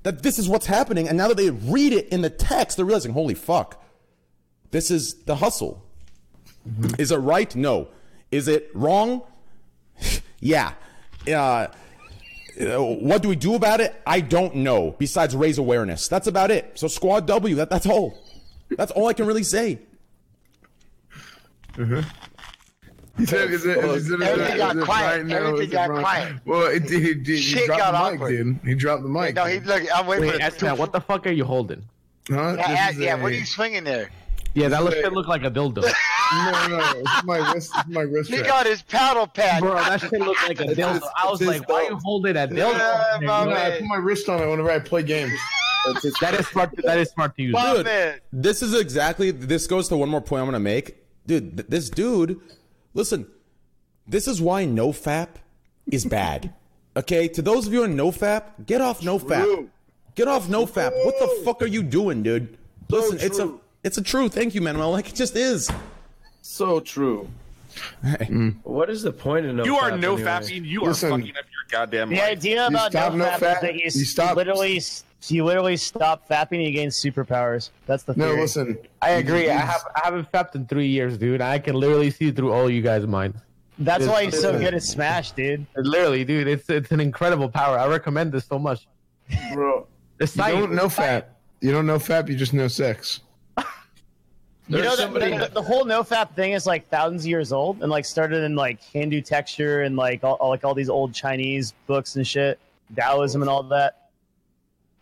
Speaker 2: that this is what's happening. And now that they read it in the text, they're realizing, holy fuck, this is the hustle. Is it right? No. Is it wrong? yeah. Uh, Uh, what do we do about it? I don't know. Besides raise awareness, that's about it. So Squad W, that, that's all. That's all I can really say. Mm-hmm.
Speaker 8: He said, is it, is it,
Speaker 6: Everything
Speaker 8: is
Speaker 6: got
Speaker 8: it
Speaker 6: quiet.
Speaker 8: right?
Speaker 6: Everything got
Speaker 8: wrong?
Speaker 6: quiet.
Speaker 8: Well, it, did he, did, he
Speaker 6: Shit
Speaker 8: dropped
Speaker 6: got
Speaker 8: the mic,
Speaker 6: awkward.
Speaker 8: dude. He dropped the mic.
Speaker 6: No, he look. I'm waiting
Speaker 4: Wait,
Speaker 6: for
Speaker 4: ask
Speaker 6: the
Speaker 4: that. What the fuck are you holding?
Speaker 8: huh?
Speaker 6: Yeah,
Speaker 8: This
Speaker 6: yeah,
Speaker 8: a-
Speaker 6: what are you swinging there?
Speaker 4: Yeah, that looks, shit look like a dildo.
Speaker 8: No, no, it's my wrist. It's my wrist.
Speaker 6: He got his paddle pad.
Speaker 4: Bro, that shit looked like a
Speaker 8: It's
Speaker 4: dildo. I was like, why you
Speaker 8: belt.
Speaker 4: holding a
Speaker 6: Yeah,
Speaker 4: dildo?
Speaker 6: my
Speaker 8: No, I put my wrist on it whenever I play games.
Speaker 4: That is smart. That is smart to use.
Speaker 2: Dude,
Speaker 6: man.
Speaker 2: this is exactly. This goes to one more point I'm gonna make, dude. th- this dude, listen. This is why NoFap is bad. Okay, to those of you in NoFap, get off NoFap. Get off NoFap. What the fuck are you doing, dude? Listen, it's a
Speaker 5: true.
Speaker 2: It's a true. Thank you, Manuel. Like it just is.
Speaker 5: so true. Mm.
Speaker 9: What is the point of no?
Speaker 7: You are
Speaker 9: fap
Speaker 7: no
Speaker 9: anyway?
Speaker 7: fapping. You
Speaker 8: Listen.
Speaker 7: are fucking up your goddamn
Speaker 10: The
Speaker 7: life.
Speaker 10: idea about
Speaker 8: stop
Speaker 10: no
Speaker 8: no
Speaker 10: fap
Speaker 8: fap-
Speaker 10: is that you,
Speaker 8: you stop-
Speaker 10: literally you literally stop fapping and you gain superpowers. That's the
Speaker 8: thing.
Speaker 10: No,
Speaker 8: listen.
Speaker 4: I agree. I have I haven't fapped in three years, dude. I can literally see through all you guys' minds.
Speaker 10: That's
Speaker 4: It's-
Speaker 10: why he's so good at Smash, dude.
Speaker 4: Literally, dude. It's it's an incredible power. I recommend this so much.
Speaker 5: Bro,
Speaker 4: The
Speaker 8: You don't know fat. You don't know fat. You just know sex.
Speaker 10: You know, the, the, the whole nofap thing is like thousands of years old and like started in like Hindu texture and like all, all- like all these old Chinese books and shit, Taoism and all that.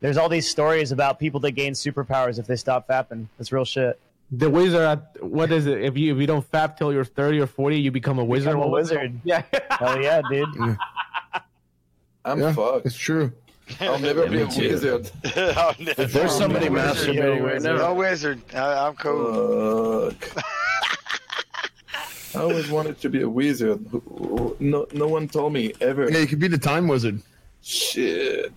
Speaker 10: There's all these stories about people that gain superpowers if they stop fapping. That's real shit.
Speaker 4: The wizard. At, what is it? If you if you don't fap till you're thirty or forty, you become a wizard.
Speaker 10: Become a
Speaker 4: What was it?
Speaker 10: wizard.
Speaker 4: Yeah.
Speaker 10: Hell yeah, dude.
Speaker 5: I'm
Speaker 8: Yeah,
Speaker 5: fucked.
Speaker 8: it's true.
Speaker 5: I'll never be a
Speaker 9: too.
Speaker 5: wizard.
Speaker 6: No.
Speaker 9: There's somebody masturbating right
Speaker 6: No
Speaker 9: now.
Speaker 6: wizard. I, I'm cool.
Speaker 5: Fuck. I always wanted to be a wizard. No, no one told me ever.
Speaker 8: Yeah, you could be the time wizard.
Speaker 5: Shit.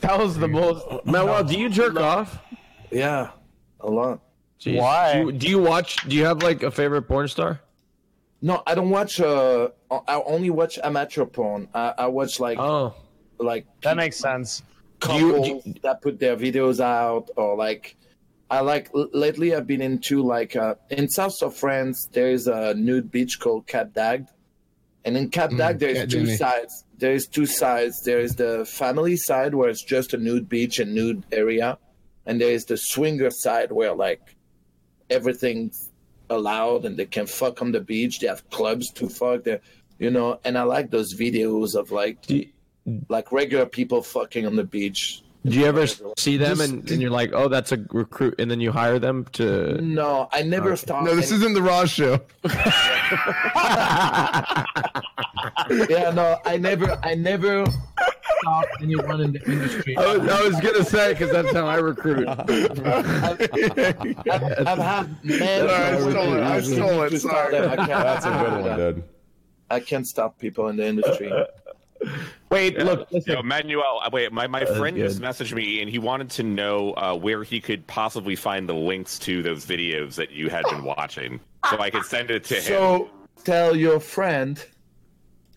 Speaker 4: That was the most.
Speaker 9: Manuel, do you jerk off?
Speaker 5: Yeah, a lot.
Speaker 9: Jeez.
Speaker 10: Why?
Speaker 9: Do you, do you watch? Do you have like a favorite porn star?
Speaker 5: No, I don't watch. Uh, I only watch amateur porn. I, I watch like
Speaker 9: Oh,
Speaker 5: like
Speaker 10: That makes sense.
Speaker 9: you-
Speaker 5: couples that put their videos out or like I like l- lately I've been into like uh, in south of France there is a nude beach called Cap d'Agde. And in Cap d'Agde there's
Speaker 8: Cap
Speaker 5: two
Speaker 8: d'Agde.
Speaker 5: sides. There's two sides. There's the family side where it's just a nude beach and nude area. And there's the swinger side where like everything's allowed and they can fuck on the beach. They have clubs to fuck. There you know and I like those videos of like
Speaker 9: do you,
Speaker 5: like regular people fucking on the beach.
Speaker 9: do you ever see them and, and you're like, oh, that's a recruit, and then you hire them to?
Speaker 5: No, I never thought.
Speaker 8: No, this
Speaker 5: any-
Speaker 8: isn't the Ross show.
Speaker 5: Yeah, no, I never, I never stopped anyone in the industry.
Speaker 9: I was, I was gonna say because that's how I recruit.
Speaker 5: I've, I've had men.
Speaker 8: I stole it. I stole it.
Speaker 5: to start them. I can't,
Speaker 2: That's a good one, dude.
Speaker 5: I can't stop people in the industry.
Speaker 4: Wait, look, listen.
Speaker 7: Yo, Manuel, uh, wait, my, my friend
Speaker 9: good.
Speaker 7: just messaged me and he wanted to know uh, where he could possibly find the links to those videos that you had been watching so I could send it to him.
Speaker 5: So tell your friend.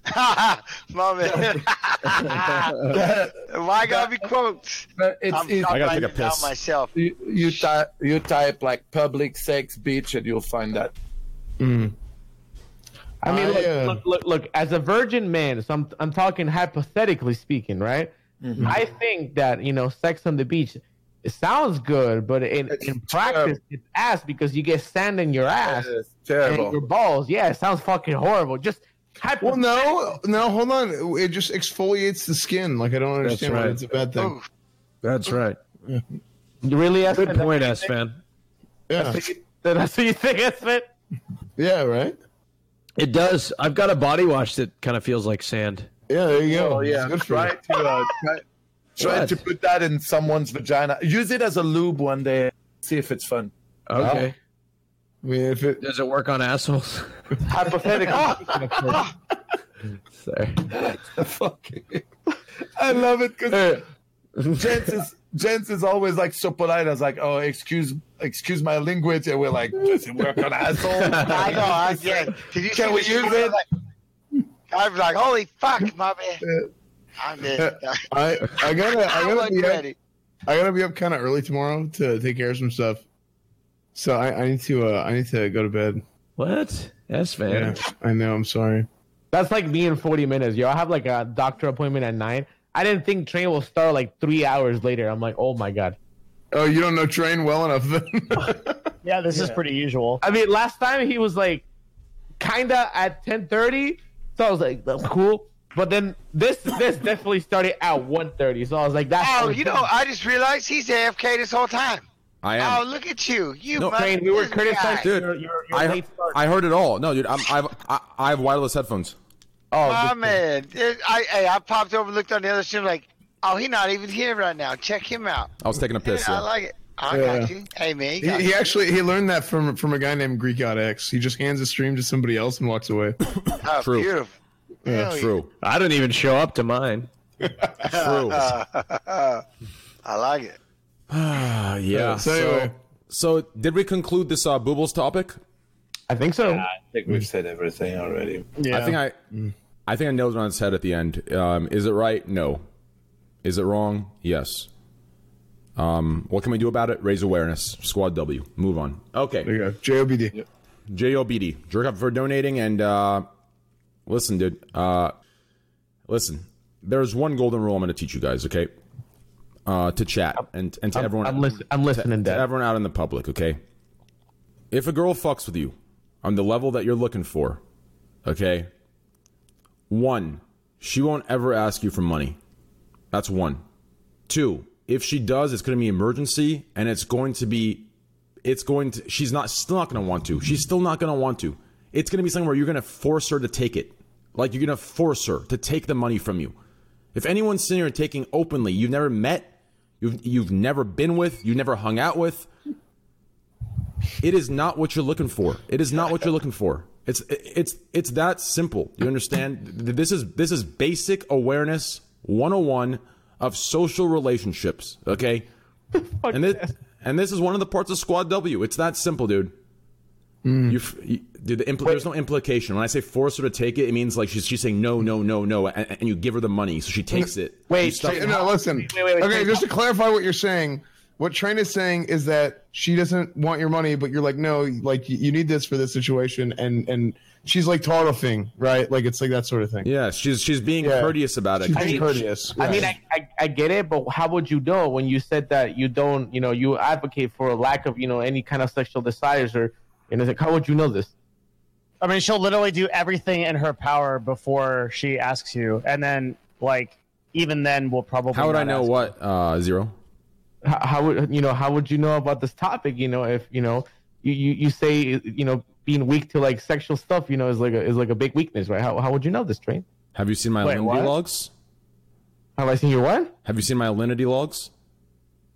Speaker 6: My man. Why gotta be quotes?
Speaker 5: It's,
Speaker 6: I'm,
Speaker 5: it's
Speaker 6: I'm
Speaker 2: I gotta take a
Speaker 6: it down
Speaker 2: piss.
Speaker 6: myself.
Speaker 5: you, you type you type like public sex beach and you'll find that.
Speaker 4: I mean,
Speaker 8: I,
Speaker 4: look,
Speaker 8: uh,
Speaker 4: look, look, look. As a virgin man, so I'm, I'm talking hypothetically speaking, right? I think that you know, sex on the beach, it sounds good, but in, in practice, it's ass because you get sand in your ass
Speaker 5: It's
Speaker 4: and your balls. Yeah, it sounds fucking horrible. Just
Speaker 8: Well, no, no, hold on. It just exfoliates the skin. Like I don't understand why
Speaker 9: right.
Speaker 8: it's a bad thing.
Speaker 6: Ooh,
Speaker 9: That's right.
Speaker 4: Really,
Speaker 9: Good
Speaker 4: Espen?
Speaker 9: point, S fan.
Speaker 8: Yeah,
Speaker 4: That's what you think, Espen?
Speaker 8: yeah, right.
Speaker 9: It does. I've got a body wash that kind of feels like sand.
Speaker 8: Yeah, there you go.
Speaker 5: Oh yeah,
Speaker 8: It's good for
Speaker 5: try to uh, try, try to put that in someone's vagina. Use it as a lube one day. See if it's fun.
Speaker 9: Okay.
Speaker 8: I mean, if it
Speaker 9: Does it work on assholes?
Speaker 4: Hypothetically.
Speaker 9: Sorry.
Speaker 5: Fucking, I love it because Jens is Jens is always like so polite. I was like, oh, excuse excuse my language, and we're like, does it work on assholes?
Speaker 6: I know. I yeah. Did you
Speaker 5: Can we use
Speaker 6: video?
Speaker 5: it?
Speaker 6: Like, I was like, holy fuck, my man. I'm dead.
Speaker 8: I I gotta I
Speaker 6: I
Speaker 8: gotta
Speaker 6: wasn't
Speaker 8: be up,
Speaker 6: ready.
Speaker 8: I gotta be up kind of early tomorrow to take care of some stuff. So I, I need to uh, I need to go to bed.
Speaker 9: What? S
Speaker 8: Yeah. I know. I'm sorry.
Speaker 4: That's like me in 40 minutes, yo. I have like a doctor appointment at 9. I didn't think train will start like three hours later. I'm like, oh my God.
Speaker 8: Oh, you don't know train well enough then.
Speaker 10: Yeah, this is pretty usual.
Speaker 4: I mean, last time he was like kind of at 10:30. So I was like, that's cool. But then this this definitely started at 1:30. So I was like, that's
Speaker 6: Oh, you know, I just realized he's AFK this whole time.
Speaker 2: I am.
Speaker 6: Oh, look at you. You
Speaker 2: No,
Speaker 4: train. We were
Speaker 6: this guy.
Speaker 4: criticizing
Speaker 2: Dude,
Speaker 4: your, your, your
Speaker 2: I,
Speaker 4: late.
Speaker 2: I heard it all. No, dude, I'm, I've, I, I have wireless headphones.
Speaker 4: Oh,
Speaker 6: My
Speaker 4: good-
Speaker 6: man. It- I, hey, I popped over, looked on the other stream, like, oh, he not even here right now. Check him out.
Speaker 2: I was taking a piss.
Speaker 6: I
Speaker 2: Yeah.
Speaker 6: like it. I
Speaker 8: Yeah.
Speaker 6: got you. Hey, man. You
Speaker 8: he,
Speaker 6: got
Speaker 8: he
Speaker 6: you.
Speaker 8: actually he learned that from from a guy named Greek God X. He just hands the stream to somebody else and walks away.
Speaker 6: Oh,
Speaker 2: True.
Speaker 6: Beautiful. Yeah.
Speaker 2: True.
Speaker 9: I didn't even show up to mine.
Speaker 2: True.
Speaker 6: I like it.
Speaker 2: Yeah.
Speaker 8: So
Speaker 2: So,
Speaker 8: anyway.
Speaker 2: so, did we conclude this uh, Boobles topic?
Speaker 4: I think so.
Speaker 5: I think we've said everything already. Yeah.
Speaker 2: I think I, I think I nailed it on its head at the end. Um, is it right? No. Is it wrong? Yes. Um, what can we do about it? Raise awareness. Squad W. Move on. Okay.
Speaker 8: There you go. JOBD.
Speaker 2: JOBD. Jerk up for donating and uh listen, dude. Uh listen. There's one golden rule I'm gonna teach you guys, okay? Uh to chat and, and to
Speaker 4: I'm,
Speaker 2: everyone
Speaker 4: I'm, listen, I'm listening,
Speaker 2: to
Speaker 4: Dad.
Speaker 2: everyone out in the public, okay? If a girl fucks with you on the level that you're looking for, okay? One, she won't ever ask you for money. That's one. Two, if she does, it's going to be emergency and it's going to be it's going to she's not still not going to want to. She's still not going to want to. It's going to be something where you're going to force her to take it. Like you're going to force her to take the money from you. If anyone's sitting here taking openly, you've never met, you've you've never been with, you've never hung out with, it is not what you're looking for. It is not what you're looking for. It's it's it's that simple. You understand? This is this is basic awareness 101 of social relationships, okay? and this and this is one of the parts of Squad W. It's that simple, dude. Mm. You, you dude, the impl- there's no implication. When I say force her to take it, it means like she's she's saying no, no, no, no, and, and you give her the money, so she takes it.
Speaker 4: Wait,
Speaker 2: You
Speaker 8: no, listen.
Speaker 4: wait, wait,
Speaker 8: okay,
Speaker 4: wait.
Speaker 8: just to clarify what you're saying, what Train is saying is that she doesn't want your money, but you're like, no, like you- you need this for this situation, and and she's like thing, right? Like it's like that sort of thing.
Speaker 2: yeah, she's she's being
Speaker 8: Yeah.
Speaker 2: courteous about it.
Speaker 8: She's
Speaker 4: I mean-
Speaker 8: courteous.
Speaker 4: I mean. I, I, I get it, but how would you know when you said that you don't, you know, you advocate for a lack of, you know, any kind of sexual desires or, and it's like, how would you know this?
Speaker 10: I mean, she'll literally do everything in her power before she asks you, and then like even then, we'll probably.
Speaker 2: How would I know
Speaker 10: ask
Speaker 2: what uh, zero?
Speaker 4: How, how would, you know, how would you know about this topic? You know, if, you know, you, you, you say, you know, being weak to like sexual stuff, you know, is like a, is like a big weakness, right? How, how would you know this, Train?
Speaker 2: Have you seen my
Speaker 10: Wait,
Speaker 2: Alinity
Speaker 10: what?
Speaker 2: logs?
Speaker 4: Have I seen your what?
Speaker 2: Have you seen my Alinity logs?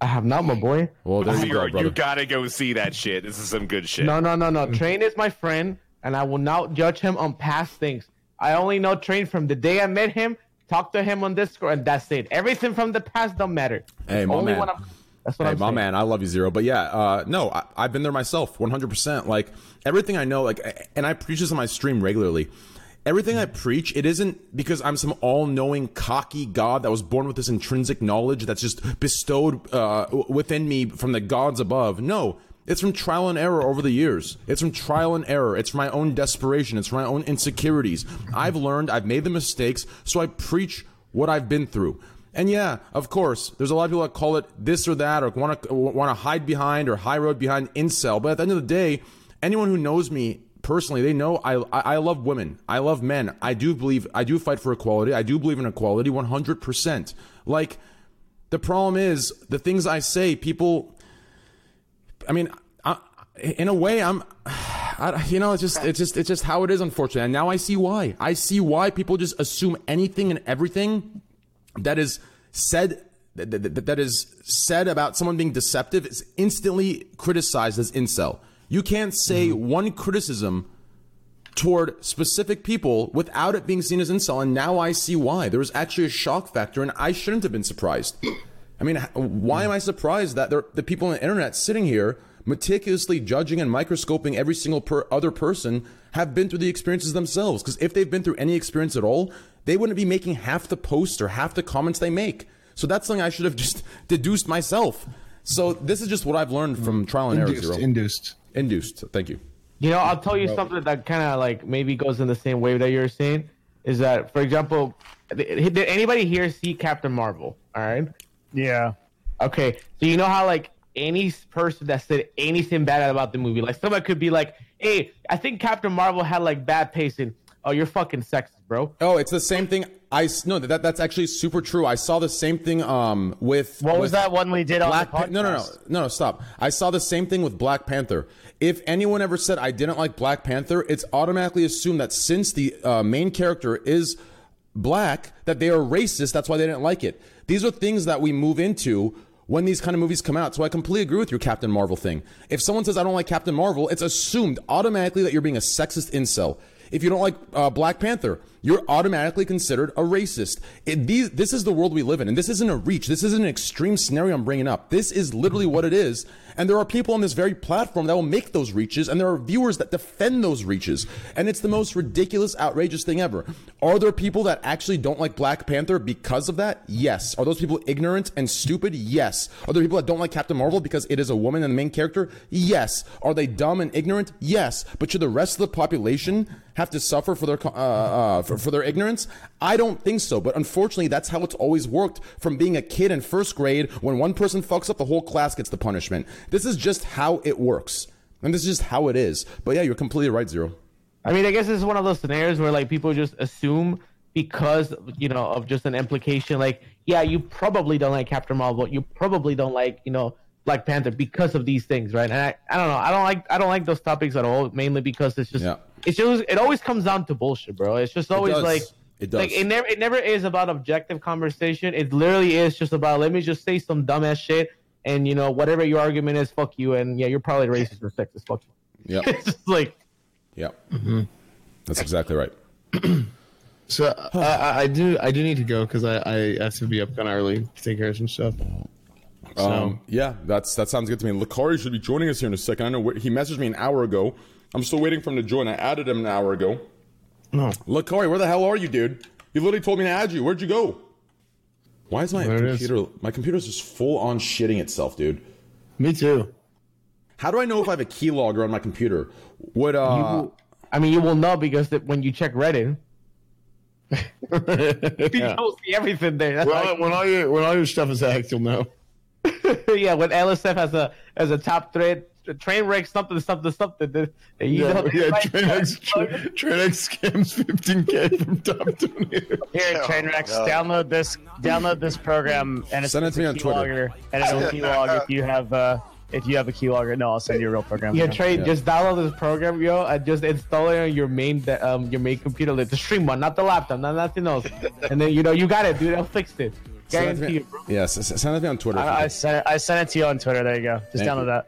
Speaker 4: I have not, my boy.
Speaker 2: Well, there you
Speaker 7: Zero,
Speaker 2: go,
Speaker 7: you gotta go see that shit. This is some good shit.
Speaker 4: No, no, no, no. Train is my friend, and I will not judge him on past things. I only know Train from the day I met him, talked to him on Discord, and that's it. Everything from the past don't matter.
Speaker 2: Hey, my
Speaker 4: only
Speaker 2: man.
Speaker 4: when I'm- that's what
Speaker 2: Hey,
Speaker 4: I'm
Speaker 2: my
Speaker 4: saying.
Speaker 2: man, I love you, Zero. But yeah, uh, no, I, I've been there myself, 100%. Like, everything I know, like, and I preach this on my stream regularly. Everything I preach, it isn't because I'm some all knowing, cocky God that was born with this intrinsic knowledge that's just bestowed uh, within me from the gods above. No, it's from trial and error over the years. It's from trial and error. It's from my own desperation. It's from my own insecurities. I've learned, I've made the mistakes, so I preach what I've been through. And yeah, of course, there's a lot of people that call it this or that, or want to want to hide behind or high road behind incel. But at the end of the day, anyone who knows me personally, they know I I love women, I love men. I do believe I do fight for equality. I do believe in equality, 100 percent. Like the problem is the things I say, people I mean, I, in a way, I'm. I, you know, it's just it's just it's just how it is, unfortunately. And now I see why. I see why people just assume anything and everything that is said that, that, that is said about someone being deceptive is instantly criticized as incel. You can't say mm-hmm. one criticism toward specific people without it being seen as incel. And now I see why. There was actually a shock factor, and I shouldn't have been surprised. I mean, why am I mm. surprised that there, the people on the internet sitting here meticulously judging and microscoping every single per, other person have been through the experiences themselves? Because if they've been through any experience at all, they wouldn't be making half the posts or half the comments they make. So that's something I should have just deduced myself. So this is just what I've learned from trial and error.
Speaker 8: Induced,
Speaker 2: Zero.
Speaker 8: induced.
Speaker 2: Induced. Thank you.
Speaker 4: You know, I'll tell you something that kind of like maybe goes in the same way that you're saying. Is that, for example, did anybody here see Captain Marvel? All right.
Speaker 10: Yeah.
Speaker 4: Okay. So you know how like any person that said anything bad about the movie, like someone could be like, "Hey, I think Captain Marvel had like bad pacing." Oh, you're fucking sexist, bro.
Speaker 2: Oh, it's the same thing. I no that that's actually super true. I saw the same thing um with
Speaker 10: What was
Speaker 2: with
Speaker 10: that one we did on
Speaker 2: Black
Speaker 10: the
Speaker 2: Pan- no, no, no, no, no, stop. I saw the same thing with Black Panther. If anyone ever said I didn't like Black Panther, it's automatically assumed that since the uh, main character is black, that they are racist. That's why they didn't like it. These are things that we move into when these kind of movies come out. So I completely agree with your Captain Marvel thing. If someone says I don't like Captain Marvel, it's assumed automatically that you're being a sexist incel. If you don't like uh, Black Panther, you're automatically considered a racist. It, these, this is the world we live in, and this isn't a reach. This isn't an extreme scenario I'm bringing up. This is literally what it is. And there are people on this very platform that will make those reaches, and there are viewers that defend those reaches. And it's the most ridiculous, outrageous thing ever. Are there people that actually don't like Black Panther because of that? Yes. Are those people ignorant and stupid? Yes. Are there people that don't like Captain Marvel because it is a woman and the main character? Yes. Are they dumb and ignorant? Yes. But should the rest of the population have to suffer for their uh, uh, for, for their ignorance? I don't think so. But unfortunately, that's how it's always worked. From being a kid in first grade, when one person fucks up, the whole class gets the punishment. This is just how it works, and this is just how it is. But yeah, you're completely right, Zero.
Speaker 4: I mean, I guess this is one of those scenarios where like people just assume because you know of just an implication, like yeah, you probably don't like Captain Marvel, you probably don't like you know Black Panther because of these things, right? And I, I don't know, I don't like I don't like those topics at all, mainly because it's just
Speaker 2: Yeah.
Speaker 4: It's just it always comes down to bullshit, bro. It's just always
Speaker 2: does.
Speaker 4: like
Speaker 2: It does.
Speaker 4: like it never it never is about objective conversation. It literally is just about let me just say some dumbass shit. And you know whatever your argument is, fuck you, and yeah, you're probably racist or sexist. Fuck you.
Speaker 2: Yeah,
Speaker 4: It's just like
Speaker 2: yeah. That's exactly right.
Speaker 8: So I, I, I do I do need to go because I, I have to be up kind of early to take care of some stuff. So
Speaker 2: Um, yeah, that's that sounds good to me. Lacari should be joining us here in a second. I know wh- he messaged me an hour ago. I'm still waiting for him to join. I added him an hour ago.
Speaker 8: no,
Speaker 2: Lacari, where the hell are you, dude? You literally told me to add you. Where'd you go? Why is my
Speaker 8: There it is.
Speaker 2: computer? My computer's just full on shitting itself, dude.
Speaker 8: me too.
Speaker 2: How do I know if I have a keylogger on my computer? Would uh?
Speaker 4: I mean, you will know because that when you check Reddit, you
Speaker 8: Yeah.
Speaker 4: don't see everything there. That's
Speaker 8: When,
Speaker 4: like-
Speaker 8: all, when all your when all your stuff is hacked, you'll know.
Speaker 4: yeah, when LSF has a as a top thread, train wreck something something something. then- and you
Speaker 8: Yeah,
Speaker 4: know,
Speaker 8: yeah.
Speaker 4: like-
Speaker 8: Trainx Trainx scams 15k from top donator.
Speaker 10: Here,
Speaker 6: Oh,
Speaker 10: Trainwrecks,
Speaker 6: no.
Speaker 10: download this download this program and it's
Speaker 2: Send it
Speaker 10: it's
Speaker 2: to me on Twitter.
Speaker 10: keylogger, and it'll keylog if you have uh if you have a keylogger. No, I'll send you a real program.
Speaker 4: Yeah, train. Just download this program, yo, and just install it on your main um your main computer, like the stream one, not the laptop, not nothing else. and then you know you got it, dude. I'll fix it.
Speaker 2: Send it to
Speaker 4: Guarantee
Speaker 2: me,
Speaker 4: it, bro.
Speaker 2: yes, s- send it to me on Twitter.
Speaker 10: I, I sent it, I sent it to you on Twitter. There you go. Just
Speaker 2: Thank
Speaker 10: download
Speaker 2: you.
Speaker 10: that.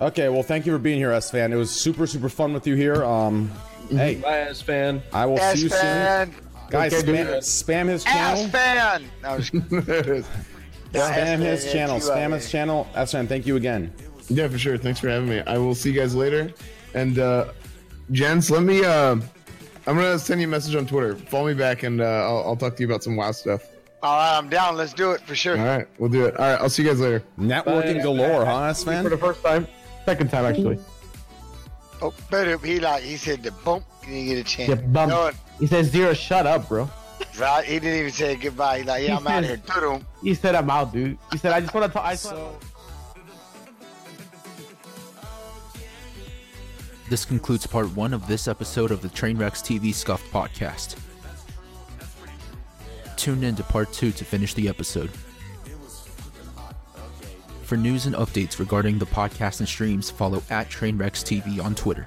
Speaker 2: Okay, well, thank you for being here, Esfand. It was super super fun with you here. Um, hey,
Speaker 9: Bye, Esfand.
Speaker 2: I will
Speaker 6: Ass
Speaker 2: see you soon, guys.
Speaker 4: Okay,
Speaker 2: Spam, spam his
Speaker 6: Ass
Speaker 2: channel.
Speaker 6: fan. No, I was-
Speaker 8: there.
Speaker 2: Spam his
Speaker 6: Yeah,
Speaker 2: channel. Spam
Speaker 6: man.
Speaker 2: his channel. Esfand, thank you again.
Speaker 8: Yeah, for sure. Thanks for having me. I will see you guys later. And uh Jens, let me uh I'm gonna send you a message on Twitter. Follow me back and uh I'll, I'll talk to you about some WoW stuff.
Speaker 6: All right, I'm down. Let's do it for sure.
Speaker 8: All right, we'll do it. All right, I'll see you guys later.
Speaker 2: Networking galore, huh, Esfand?
Speaker 4: For the first time, second time actually.
Speaker 6: Oh, but he like he said the bump. He didn't get a chance.
Speaker 4: Yeah, bump.
Speaker 6: No,
Speaker 4: He says zero. Shut up, bro.
Speaker 6: right, he didn't even say goodbye. He's like, yeah, I'm out of here. Toodle.
Speaker 4: He said I'm out, dude. He said I just want to talk. I just wanna-
Speaker 11: This concludes part one of this episode of the Trainwrecks TV Scuffed podcast. Tune in to part two to finish the episode. For news and updates regarding the podcast and streams, follow at Trainwrecks TV on Twitter.